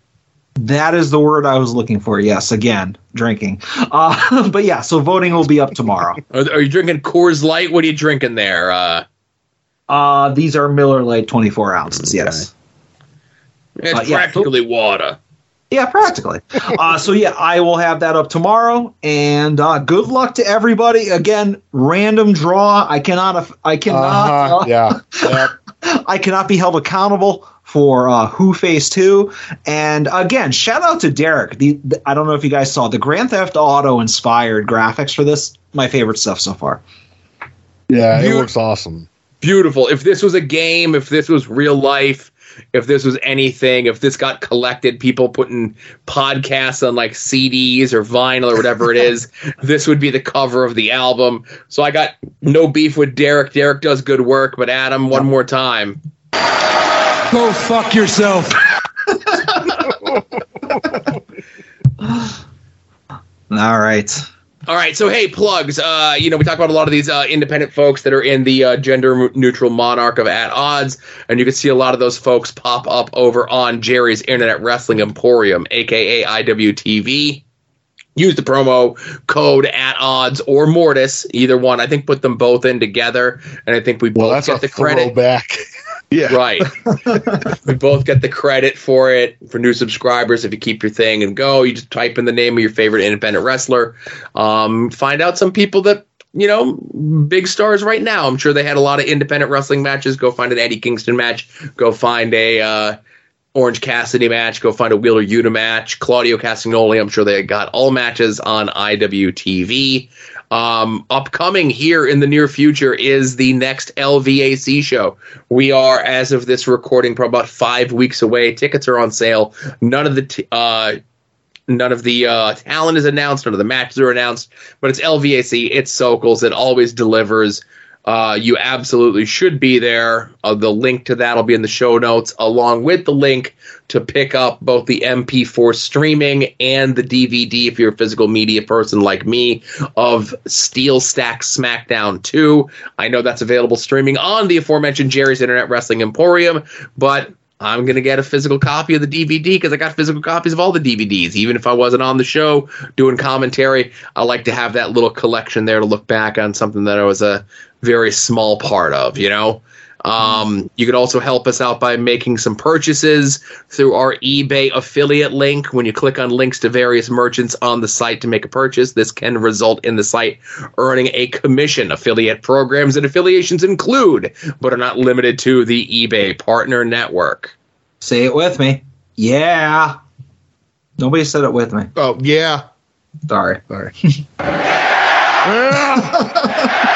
That is the word I was looking for. Yes, again, drinking. Uh, <laughs> but yeah, so voting will be up tomorrow. <laughs> Are, are you drinking Coors Light? What are you drinking there? Uh, Uh, these are Miller Lite twenty-four ounces. Yes. it's Uh, yeah, practically water. Yeah, practically. uh, so yeah, I will have that up tomorrow, and uh, good luck to everybody. Again, random draw. I cannot. I cannot. Uh-huh, uh, yeah. <laughs> Yep. I cannot be held accountable for uh, Who Face Two. And again, shout out to Derek. The, the- I don't know if you guys saw the Grand Theft Auto inspired graphics for this. My favorite stuff so far. Yeah, it You- looks awesome. Beautiful. If this was a game, if this was real life, if this was anything, if this got collected, people putting podcasts on like CDs or vinyl or whatever it is, <laughs> this would be the cover of the album. So I got no beef with Derek. Derek does good work, but Adam, one more time. Go fuck yourself. <laughs> All right. All right, so hey, plugs. Uh, you know, we talk about a lot of these uh, independent folks that are in the uh, gender neutral monarch of at odds, and you can see a lot of those folks pop up over on Jerry's Internet Wrestling Emporium, aka IWTV. Use the promo code at odds or Mortis, either one. I think put them both in together, and I think we both That's get a the credit. throwback. <laughs> Yeah. Right. <laughs> we both get the credit for it for new subscribers. If you keep your thing and go, you just type in the name of your favorite independent wrestler. Um, find out some people that, you know, big stars right now. I'm sure they had a lot of independent wrestling matches. Go find an Eddie Kingston match. Go find a uh, Orange Cassidy match. Go find a Wheeler Yuta match. Claudio Castagnoli. I'm sure they got all matches on IWTV. Um, upcoming here in the near future is the next LVAC show. We are, as of this recording, probably about five weeks away. Tickets are on sale. None of the t- uh, none of the uh, talent is announced. None of the matches are announced. But it's LVAC. It's Sokals. It always delivers. Uh, you absolutely should be there. Uh, the link to that will be in the show notes, along with the link to pick up both the MP4 streaming and the DVD if you're a physical media person like me of Steel Stack SmackDown 2. I know that's available streaming on the aforementioned Jerry's Internet Wrestling Emporium, but I'm going to get a physical copy of the DVD because I got physical copies of all the DVDs. Even if I wasn't on the show doing commentary, I like to have that little collection there to look back on something that I was a very small part of, you know? Um, you could also help us out by making some purchases through our eBay affiliate link. When you click on links to various merchants on the site to make a purchase, this can result in the site earning a commission. Affiliate programs and affiliations include, but are not limited to, the eBay Partner Network. Say it with me. Yeah. Nobody said it with me. Oh, yeah. Sorry. Sorry. <laughs> <laughs>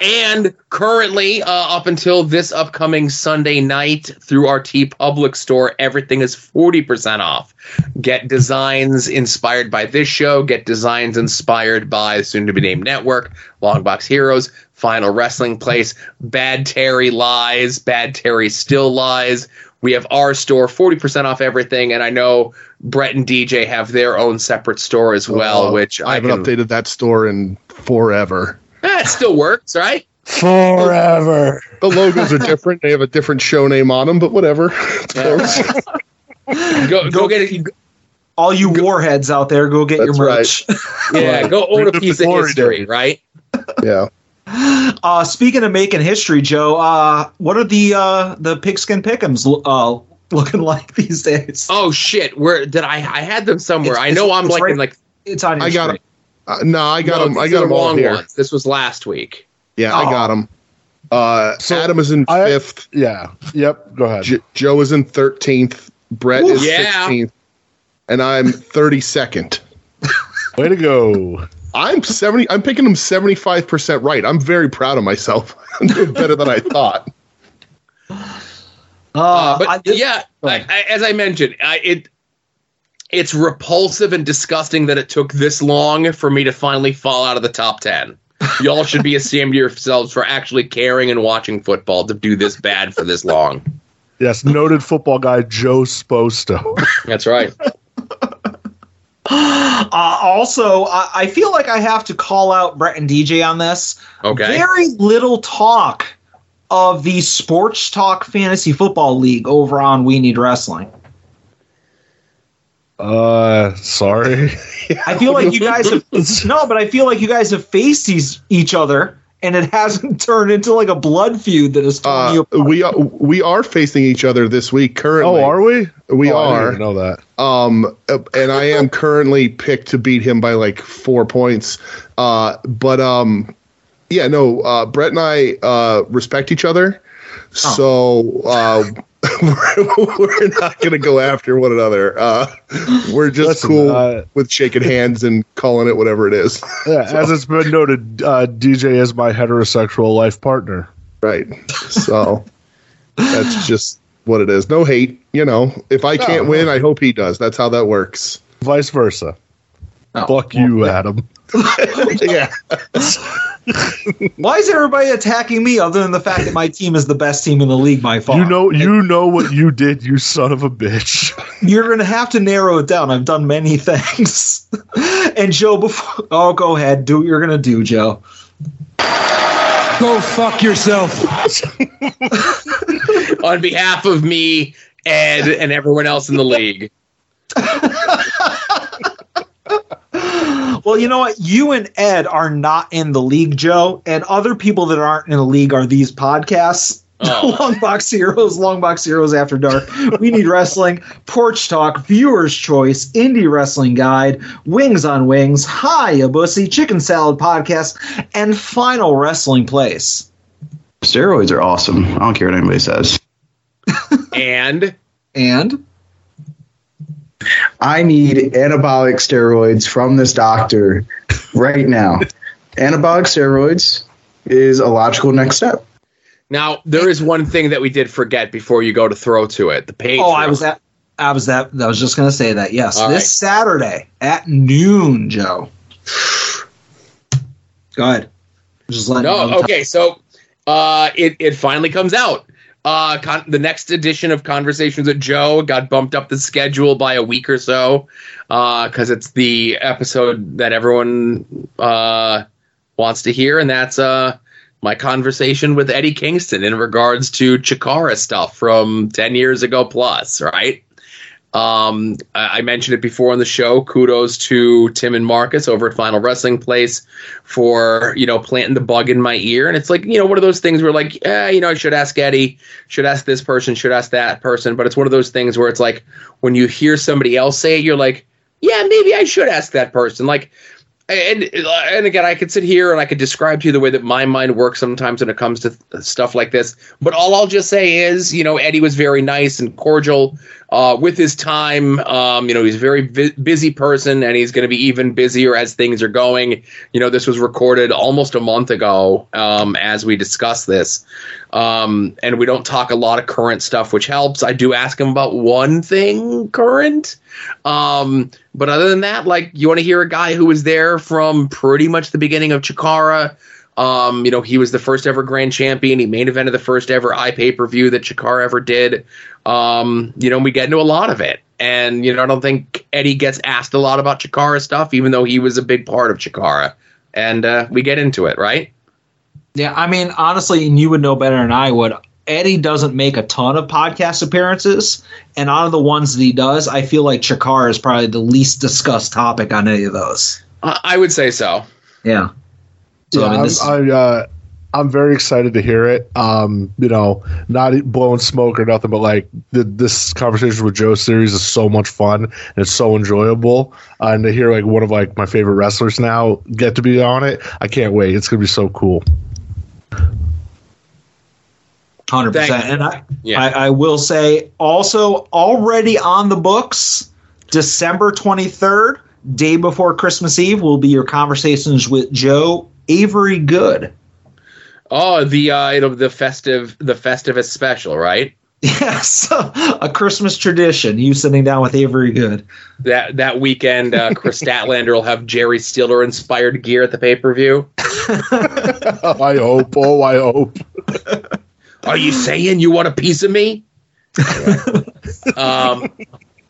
And currently, uh, up until this upcoming Sunday night, through our TeePublic store, everything is 40% off. Get designs inspired by this show, get designs inspired by the soon to be named network, Longbox Heroes, Final Wrestling Place, Bad Terry Lies, Bad Terry Still Lies. We have our store, 40% off everything. And I know Brett and DJ have their own separate store as well, Uh, which I I haven't can. updated that store in forever. Eh, it still works, right? Forever. The logos are different. They have a different show name on them, but whatever. <laughs> It's close. go, go get it. All you warheads out there, go get your That's merch. Yeah, go own a piece of history, right? Yeah. Uh, speaking of making history, Joe, uh, what are the uh, the pigskin pickums uh, looking <laughs> like these days? Oh shit! Where did I? I had them somewhere. It's- I know it's- I'm it's like right- in like. It's on. Your I got screen. Them. Uh, no, I got No, them. I got them all here. ones. This was last week. Yeah, I Oh. got them. Uh, Adam is in I- fifth. Yeah. Yep. Go ahead. J- Joe is in thirteenth. Brett is Yeah. sixteenth, and I'm thirty second. <laughs> Way to go. I'm seventy. I'm picking them seventy five percent right. I'm very proud of myself. <laughs> I'm doing better than I thought. <laughs> Uh, but I- yeah, I, I, as I mentioned, I, it it's repulsive and disgusting that it took this long for me to finally fall out of the top ten. Y'all should be ashamed of yourselves for actually caring and watching football to do this bad for this long. Yes, noted football guy Joe Sposto. That's right. <gasps> Uh, also, I, I feel like I have to call out Brett and DJ on this. Okay. Very little talk of the Sports Talk Fantasy Football League over on We Need Wrestling. Uh, sorry. <laughs> I feel like you guys have <laughs> no, but I feel like you guys have faced these, each other, and it hasn't <laughs> turned into like a blood feud that is torn you. Uh, we are we are facing each other this week currently. Oh, are we? We Oh, I didn't are. know that. Um, uh, and I am currently picked to beat him by like four points. Uh, but um, yeah, no. Uh, Brett and I uh, respect each other, so uh, we're, <laughs> we're not going to go after one another. Uh, we're just Listen, cool uh, with shaking hands and calling it whatever it is. Yeah, as it's been noted, uh, DJ is my heterosexual life partner. Right. So that's <laughs> just what it is. No hate. You know, if I can't No. win, I hope he does. That's how that works. Vice versa. Oh, Fuck you, Adam. <laughs> yeah. <laughs> Why is everybody attacking me other than the fact that my team is the best team in the league by far? You know, you know what you did, you son of a bitch. <laughs> You're going to have to narrow it down. I've done many <laughs> things. and Joe, before. Oh, go ahead. Do what you're going to do, Joe. Go fuck yourself. On behalf of me, Ed, and everyone else in the league. <gasps> Well, you know what? You and Ed are not in the league, Joe, and other people that aren't in the league are these podcasts. Oh. <laughs> Longbox Heroes, long box Heroes After Dark. We need <laughs> wrestling, Porch Talk, Viewers Choice, Indie Wrestling Guide, Wings on Wings, Hi a Bussy, Chicken Salad Podcast, and Final Wrestling Place. Steroids are awesome. I don't care what anybody says. <laughs> And And I need anabolic steroids from this doctor right now. anabolic steroids is a logical next step. now there is one thing that we did forget before you go to throw to it. The page. oh, I was at. I was that. I was just going to say that. Yes, All this right. Saturday at noon, Joe. Go ahead. Just let No, okay. So uh, it it finally comes out. Uh, con- the next edition of Conversations with Joe got bumped up the schedule by a week or so because it's the episode that everyone uh, wants to hear, and that's uh, my conversation with Eddie Kingston in regards to Chikara stuff from 10 years ago plus, right? Um, I mentioned it before on the show. Kudos to Tim and Marcus over at Final Wrestling Place for you know planting the bug in my ear. And it's like you know one of those things where like, you know, I should ask Eddie, should ask this person, should ask that person. But it's one of those things where it's like when you hear somebody else say it, you're like, yeah, maybe I should ask that person. Like and and again, I could sit here and I could describe to you the way that my mind works sometimes when it comes to th- stuff like this. But all I'll just say is, you know, Eddie was very nice and cordial uh, with his time. Um, you know, he's a very vi- busy person, and he's going to be even busier as things are going. You know, this was recorded almost a month ago um, as we discuss this, um, and we don't talk a lot of current stuff, which helps. I do ask him about one thing current. Um, but other than that, like you want to hear a guy who was there from pretty much the beginning of Chikara. Um, you know, he was the first ever grand champion. He main evented the first ever i pay per view that Chikara ever did. Um, you know, we get into a lot of it. And, you know, I don't think Eddie gets asked a lot about Chikara stuff, even though he was a big part of Chikara. And uh, we get into it, right? Yeah, I mean, honestly, and you would know better than I would. Eddie doesn't make a ton of podcast appearances, and out of the ones that he does, I feel like Chikara is probably the least discussed topic on any of those. I I would say so. Yeah. So, yeah, I mean, I'm, I, uh, I'm very excited to hear it. Um, you know, not blowing smoke or nothing, but like the, this conversation with Joe series is so much fun and it's so enjoyable. Uh, and to hear like one of like my favorite wrestlers now get to be on it, I can't wait. It's gonna be so cool. Hundred percent, and I, Yeah. I, I will say also already on the books, December twenty third, day before Christmas Eve, will be your conversations with Joe Avery Good. Oh, the uh, it'll the festive the Festivus special, right? <laughs> Yes, a Christmas tradition. You sitting down with Avery Good. That that weekend, uh, Kris <laughs> Statlander will have Jerry Stiller inspired gear at the pay per view. <laughs> I hope. Oh, I hope. Are you saying you want a piece of me? um,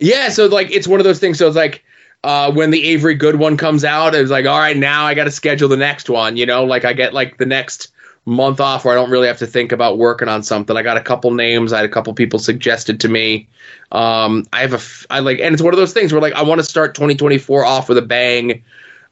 yeah, so like it's one of those things. So it's like uh, when the Avery Good one comes out, it's like, all right, now I got to schedule the next one. You know, like I get like the next month off where I don't really have to think about working on something. I got a couple names. I had a couple people suggested to me. Um, I have a, I like, and it's one of those things where like I want to start 2024 off with a bang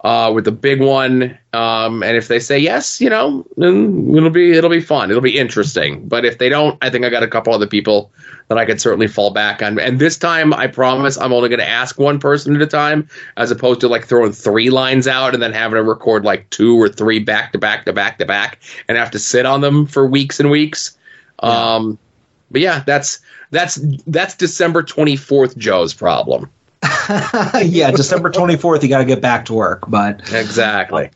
uh, with the big one. Um, and if they say yes, you know, then it'll be it'll be fun. It'll be interesting. But if they don't, I think I got a couple other people that I could certainly fall back on. And this time, I promise, I'm only going to ask one person at a time, as opposed to like throwing three lines out and then having to record like two or three back to back to back to back and have to sit on them for weeks and weeks. Um, but yeah, that's that's that's December 24th Joe's problem. <laughs> yeah, December 24th, you got to get back to work. But Exactly.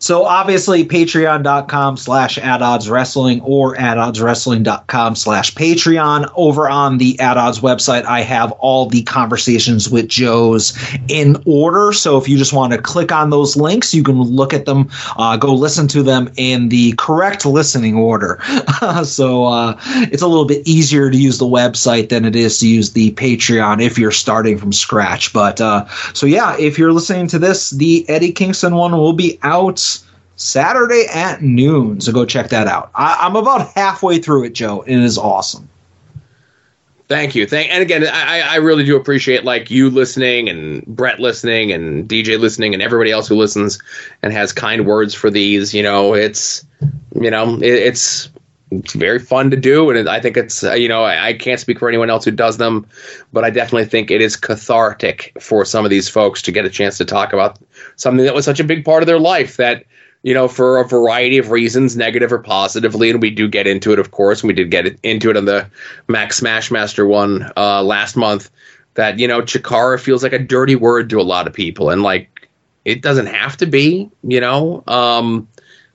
So obviously, patreon.com slash at odds wrestling or at odds wrestling.com slash Patreon. Over on the at odds website, I have all the conversations with Joe's in order. So if you just want to click on those links, you can look at them, uh, go listen to them in the correct listening order. <laughs> so uh, it's a little bit easier to use the website than it is to use the Patreon if you're starting from scratch. But uh, so yeah, if you're listening to this, the Eddie Kingston one will be out Saturday at noon. So go check that out. I, I'm about halfway through it, Joe. and It is awesome. Thank you. Thank and again, I, I really do appreciate like you listening and Brett listening and DJ listening and everybody else who listens and has kind words for these. You know, it's you know it, it's it's very fun to do, and I think it's uh, you know I, I can't speak for anyone else who does them, but I definitely think it is cathartic for some of these folks to get a chance to talk about something that was such a big part of their life that you know, for a variety of reasons, negative or positively, and we do get into it, of course. And we did get into it on the Max Smashmaster one uh, last month. That you know, Chikara feels like a dirty word to a lot of people, and like it doesn't have to be. You know, um,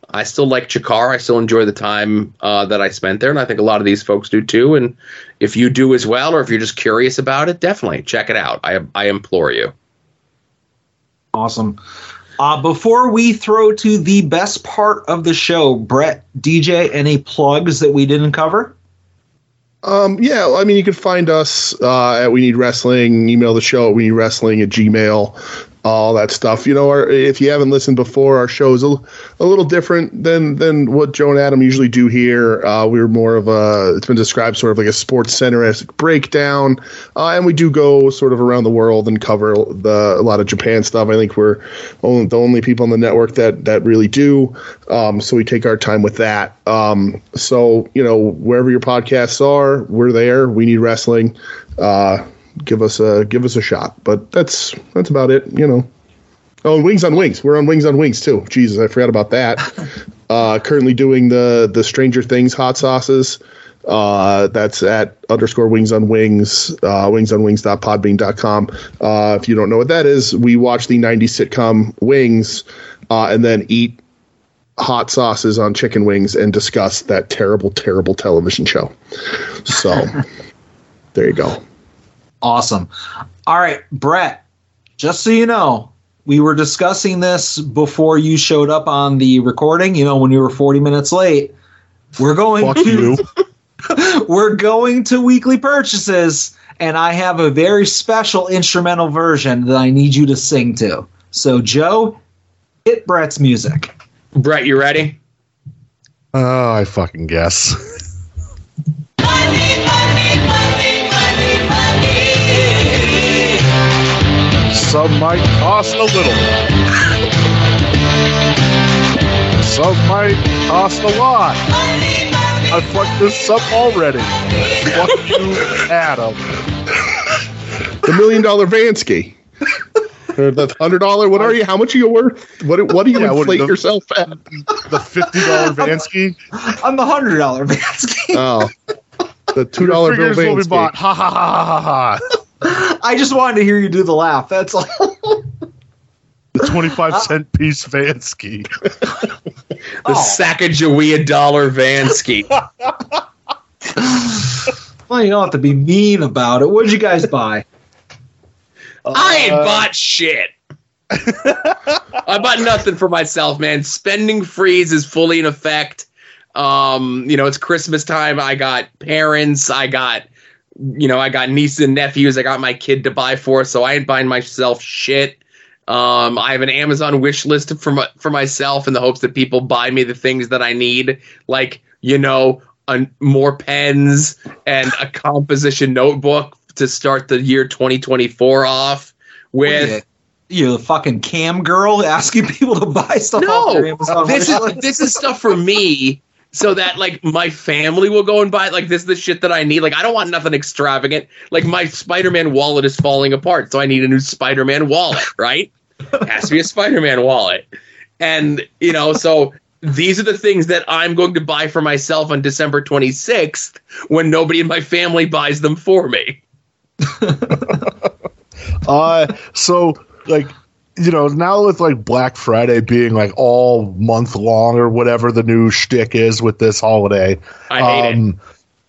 I still like Chikara. I still enjoy the time uh, that I spent there, and I think a lot of these folks do too. And if you do as well, or if you're just curious about it, definitely check it out. I I implore you. Awesome. Uh, before we throw to the best part of the show, Brett, DJ, any plugs that we didn't cover? Um, yeah, I mean, you can find us uh, at We Need Wrestling. Email the show at We Need Wrestling at Gmail. All that stuff. You know, our, if you haven't listened before, our show is a, a little different than than what Joe and Adam usually do here. Uh, we're more of a. It's been described sort of like a sports center esque breakdown, uh, and we do go sort of around the world and cover the a lot of Japan stuff. I think we're only, the only people on the network that that really do. Um, so we take our time with that. Um, so you know, wherever your podcasts are, we're there. We need wrestling. Uh, give us a give us a shot. But that's that's about it. You know. Oh, Wings on Wings. We're on Wings on Wings too. Jesus, I forgot about that. <laughs> uh, currently doing the the Stranger Things hot sauces. Uh, that's at underscore wings on wings, uh, wings on wings.podbean.com. Uh, if you don't know what that is, we watch the 90s sitcom Wings uh, and then eat hot sauces on chicken wings and discuss that terrible, terrible television show. So <laughs> there you go. Awesome. All right, Brett, just so you know, we were discussing this before you showed up on the recording, you know, when you were 40 minutes late. We're going Fuck to you. <laughs> we're going to weekly purchases and I have a very special instrumental version that I need you to sing to. So Joe, hit Brett's music. Brett, you ready? Oh, I fucking guess. <laughs> Some might cost a little. Some might cost a lot. I fucked this up already. Fuck you, Adam. The million dollar Vansky. Or the hundred dollar. What are you? How much are you worth? What what do you Yeah, what- inflate the- yourself at? The fifty dollar Vansky. I'm the hundred dollar Vansky. Oh, the two dollar bill Figures will be bought. Ha ha ha ha ha ha. <laughs> I just wanted to hear you do the laugh. That's all. The <laughs> twenty-five cent piece Vansky. The Oh. Sacagawea dollar Vansky. <laughs> Well, you don't have to be mean about it. What'd you guys buy? I ain't bought shit. I bought nothing for myself, man. Spending freeze is fully in effect. Um, you know, it's Christmas time. I got parents. I got, you know, I got nieces and nephews. I got my kid to buy for, so I ain't buying myself shit. Um, I have an Amazon wish list for my, for myself in the hopes that people buy me the things that I need, like you know, a, more pens and a composition notebook to start the year 2024 off with. You the fucking cam girl asking <laughs> people to buy stuff off No, Amazon this is this is stuff for me, so that like my family will go and buy. it. Like this is the shit that I need. Like I don't want nothing extravagant. Like my Spider-Man wallet is falling apart, so I need a new Spider-Man wallet. Right? Has to be a Spider-Man wallet, and you know so. These are the things that I'm going to buy for myself on December 26th when nobody in my family buys them for me. <laughs> Uh, so like you know now with like Black Friday being like all month long or whatever the new shtick is with this holiday. I hate it. um,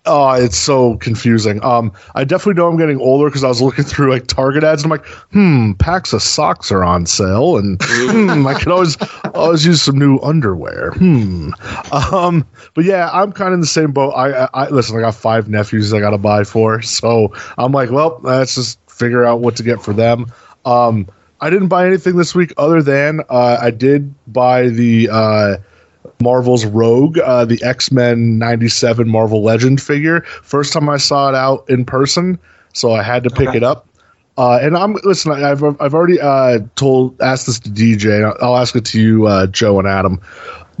Oh, it's so confusing. Um, I definitely know I'm getting older because I was looking <laughs> through like Target ads and I'm like, hmm, packs of socks are on sale, and <laughs> hmm, I could always always use some new underwear. Hmm. Um, but yeah, I'm kind of in the same boat. I, I, I listen. I got five nephews I got to buy for, so I'm like, well, let's just figure out what to get for them. Um, I didn't buy anything this week other than uh, I did buy the. Uh, Marvel's Rogue, uh, the X Men '97 Marvel Legend figure. First time I saw it out in person, so I had to pick Okay. it up. Uh, and I'm listen. I've I've already uh, told asked this to DJ. I'll- I'll ask it to you, uh, Joe and Adam.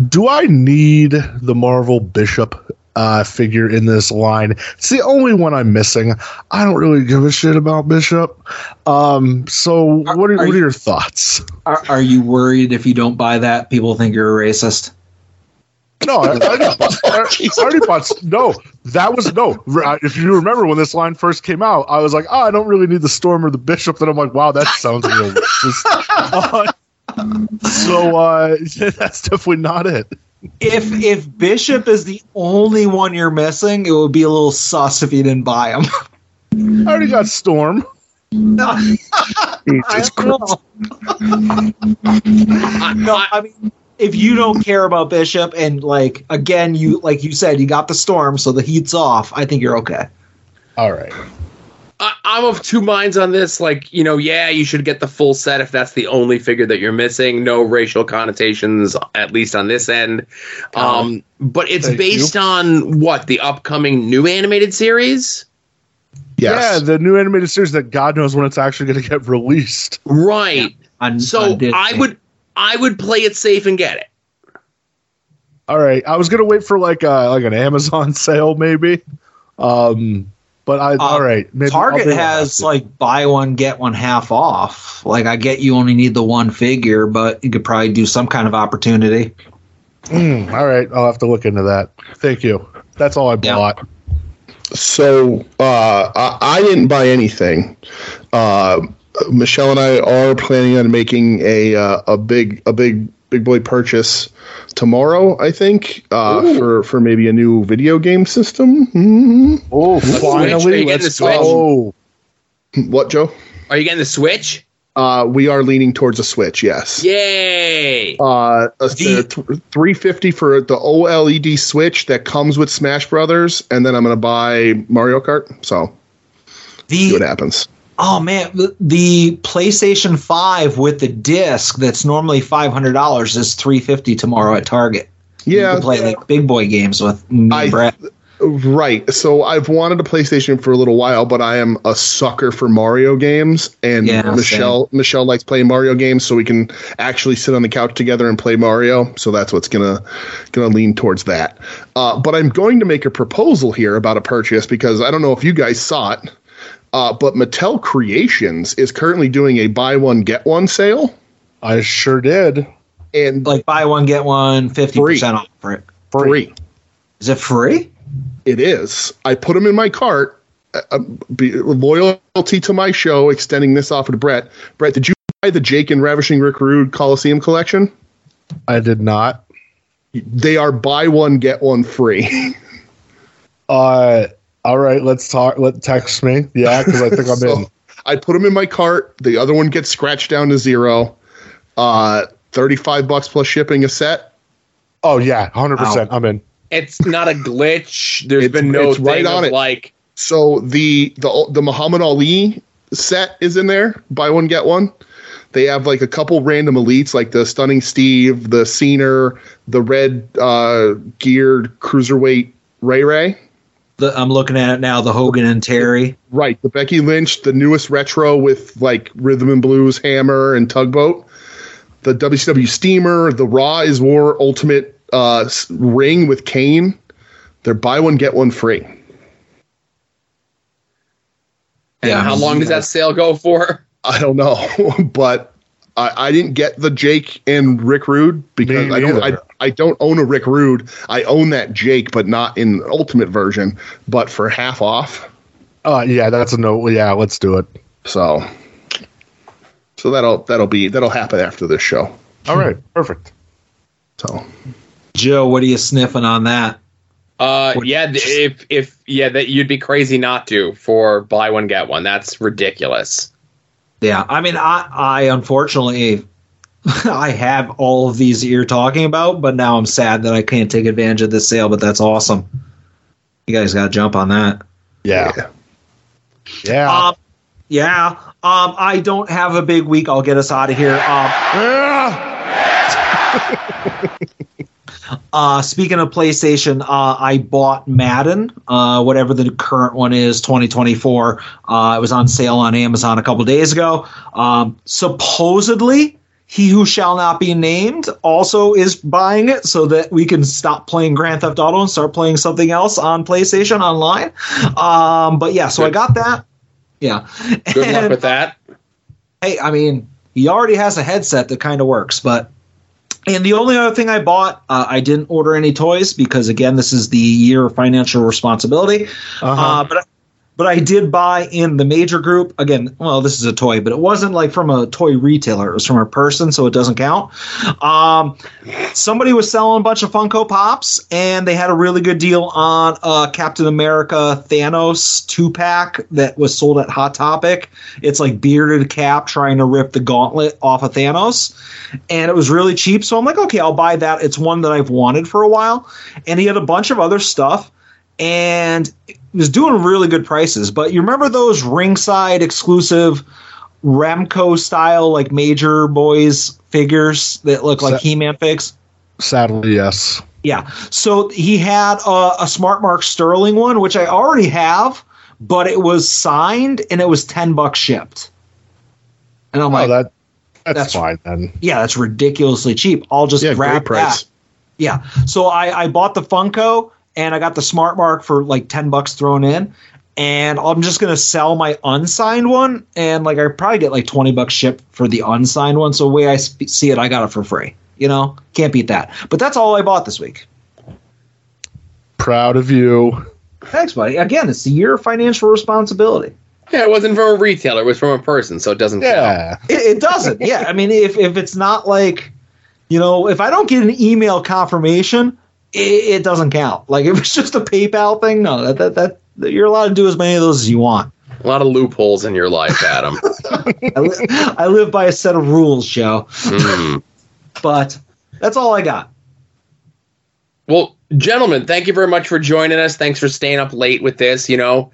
Do I need the Marvel Bishop uh, figure in this line? It's the only one I'm missing. I don't really give a shit about Bishop. Um, so what are, are what are you- your thoughts? Are, are you worried if you don't buy that, people think you're a racist? No, I, I, already bought- <laughs> I already bought. No, that was no. If you remember when this line first came out, I was like, "Oh, I don't really need the storm or the bishop." Then I'm like, "Wow, that sounds real." racist." Uh, <laughs> <laughs> so uh, that's definitely not it. If if Bishop is the only one you're missing, it would be a little sus if you didn't buy him. I already got storm. <laughs> No, Jesus Christ. no, I mean, if you don't care about Bishop and like again, you like you said, you got the storm, so the heat's off. I think you're okay. All right. I, I'm of two minds on this. Like, you know, yeah, you should get the full set if that's the only figure that you're missing. No racial connotations, at least on this end. Um, but it's based you. on what the upcoming new animated series. Yeah, the new animated series that God knows when it's actually going to get released. Right. so on I would, I would play it safe and get it. All right, I was gonna wait for like a like an Amazon <laughs> sale maybe, um, but I all right. Maybe Target has like buy one get one half off. Like I get you only need the one figure, but you could probably do some kind of opportunity. Mm, all right, I'll have to look into that. Thank you. That's all I bought. So uh, I, I didn't buy anything. Uh, Michelle and I are planning on making a uh, a big a big big boy purchase tomorrow. I think uh, for for maybe a new video game system. Mhm. Oh, Switch? Are you getting the Switch? What, Joe? Are you getting the Switch? Uh, we are leaning towards a Switch. Yes. Yay! Uh, a, th- 350 for the OLED Switch that comes with Smash Brothers, and then I'm going to buy Mario Kart. So, see what happens. Oh man, the, the PlayStation Five with the disc that's normally five hundred dollars is three fifty tomorrow at Target. Yeah, you can play like big boy games with me and Brett. Right. So I've wanted a PlayStation for a little while, but I am a sucker for Mario games, and Yeah, Michelle Michelle likes playing Mario games, so we can actually sit on the couch together and play Mario. So that's what's gonna gonna lean towards that. Uh, but I'm going to make a proposal here about a purchase because I don't know if you guys saw it, uh, but Mattel Creations is currently doing a buy one get one sale. I sure did. And like buy one get one fifty percent off for it. Free. Is it free? It is. I put them in my cart. Uh, uh, be, loyalty to my show, extending this offer to Brett. Brett, did you buy the Jake and Ravishing Rick Rude Coliseum collection? I did not. They are buy one get one free. <laughs> Uh, all right, let's talk. Let text me. Yeah, because I think I'm <laughs> So, in. I put them in my cart. The other one gets scratched down to zero. Uh, thirty-five bucks plus shipping a set. Oh yeah, hundred percent. I'm in. It's not a glitch. There's been no it's right on of it. like So the the the Muhammad Ali set is in there. Buy one get one. They have like a couple random elites, like the Stunning Steve, the Scener, the red uh, geared cruiserweight Ray Ray. The, I'm looking at it now. The Hogan and Terry. Right, the Becky Lynch, the newest retro with like rhythm and blues hammer and tugboat. The WCW Steamer, the Raw is War Ultimate uh, ring with Kane. They're buy one get one free. And how long does that sale go for? I don't know, <laughs> but I, I didn't get the Jake and Rick Rude because I don't. I. I don't own a Rick Rude. I own that Jake, but not in Ultimate version. But for half off, Uh, yeah, that's a no. Yeah, let's do it. so so that'll that'll be that'll happen after this show. All right, perfect. So Joe, what are you sniffing on that? Uh, yeah, if if yeah, that you'd be crazy not to for buy one get one. That's ridiculous. Yeah, I mean, I, I unfortunately, <laughs> I have all of these that you're talking about, but now I'm sad that I can't take advantage of this sale. But that's awesome. You guys got to jump on that. Yeah. Yeah. Um, yeah. Um, I don't have a big week. I'll get us out of here. Um, <laughs> uh, speaking of PlayStation, uh, I bought Madden, uh, whatever the current one is, 2024. Uh, it was on sale on Amazon a couple days ago. Um, supposedly, he who shall not be named also is buying it so that we can stop playing Grand Theft Auto and start playing something else on PlayStation online. Um, but yeah, so I got that. Yeah. Good luck with that. hey, I mean, he already has a headset that kind of works, but. And the only other thing I bought, uh, I didn't order any toys because again, this is the year of financial responsibility. uh but but I did buy in the major group. Again, well, this is a toy, but it wasn't like from a toy retailer. It was from a person, so it doesn't count. Um, somebody was selling a bunch of Funko Pops, and they had a really good deal on uh, Captain America Thanos two pack that was sold at Hot Topic. It's like bearded Cap trying to rip the gauntlet off of Thanos, and it was really cheap. So I'm like, okay, I'll buy that. It's one that I've wanted for a while, and he had a bunch of other stuff and was doing really good prices. But you remember those ringside exclusive Remco style, like Major Bros figures that look like Sa- He Man figs? Sadly, yes. Yeah. So he had a, a Smart Mark Sterling one, which I already have, but it was signed and it was 10 bucks shipped. And I'm oh, like, oh, that that's, that's- fine then. yeah, that's ridiculously cheap. I'll just Yeah, grab that. Yeah. So I, I bought the Funko and I got the Smart Mark for like 10 bucks thrown in. And I'm just going to sell my unsigned one. And like, I probably get like 20 bucks shipped for the unsigned one. So, the way I sp- see it, I got it for free. You know, can't beat that. But that's all I bought this week. Proud of you. Thanks, buddy. Again, it's the year of financial responsibility. Yeah, it wasn't from a retailer; it was from a person, so it doesn't. Yeah. It, it doesn't. yeah. I mean, if, if it's not like, you know, if I don't get an email confirmation, it, it doesn't count. Like if it's just a PayPal thing, no, that, that, that you're allowed to do as many of those as you want. A lot of loopholes in your life, Adam. <laughs> I, li- I live by a set of rules, Joe. Mm. <laughs> But that's all I got. Well, gentlemen, thank you very much for joining us. Thanks for staying up late with this. You know,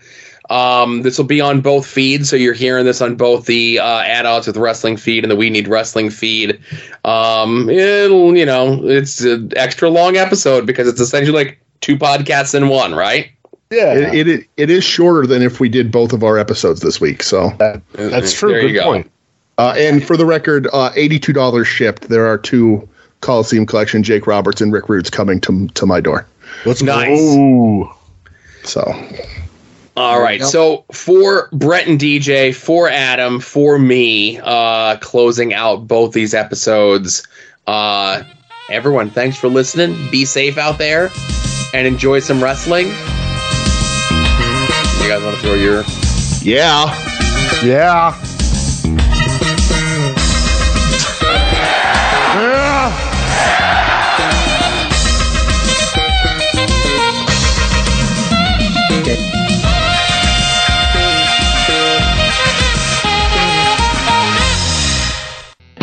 um, this will be on both feeds, so you're hearing this on both the uh, At Odds with Wrestling feed and the We Need Wrestling feed. Um, it'll, you know, it's an extra long episode because it's essentially like two podcasts in one, right? Yeah. It, it it is shorter than if we did both of our episodes this week. So That's true. There you Good go. point. Uh, and for the record, uh, eighty-two dollars shipped. There are two Coliseum Collection Jake Roberts and Rick Rudes coming to to my door. Let's Nice. go. So All right. So for Brett and DJ, for Adam, for me, uh, closing out both these episodes. Uh, everyone, thanks for listening. Be safe out there and enjoy some wrestling. You guys want to throw your yeah, Yeah.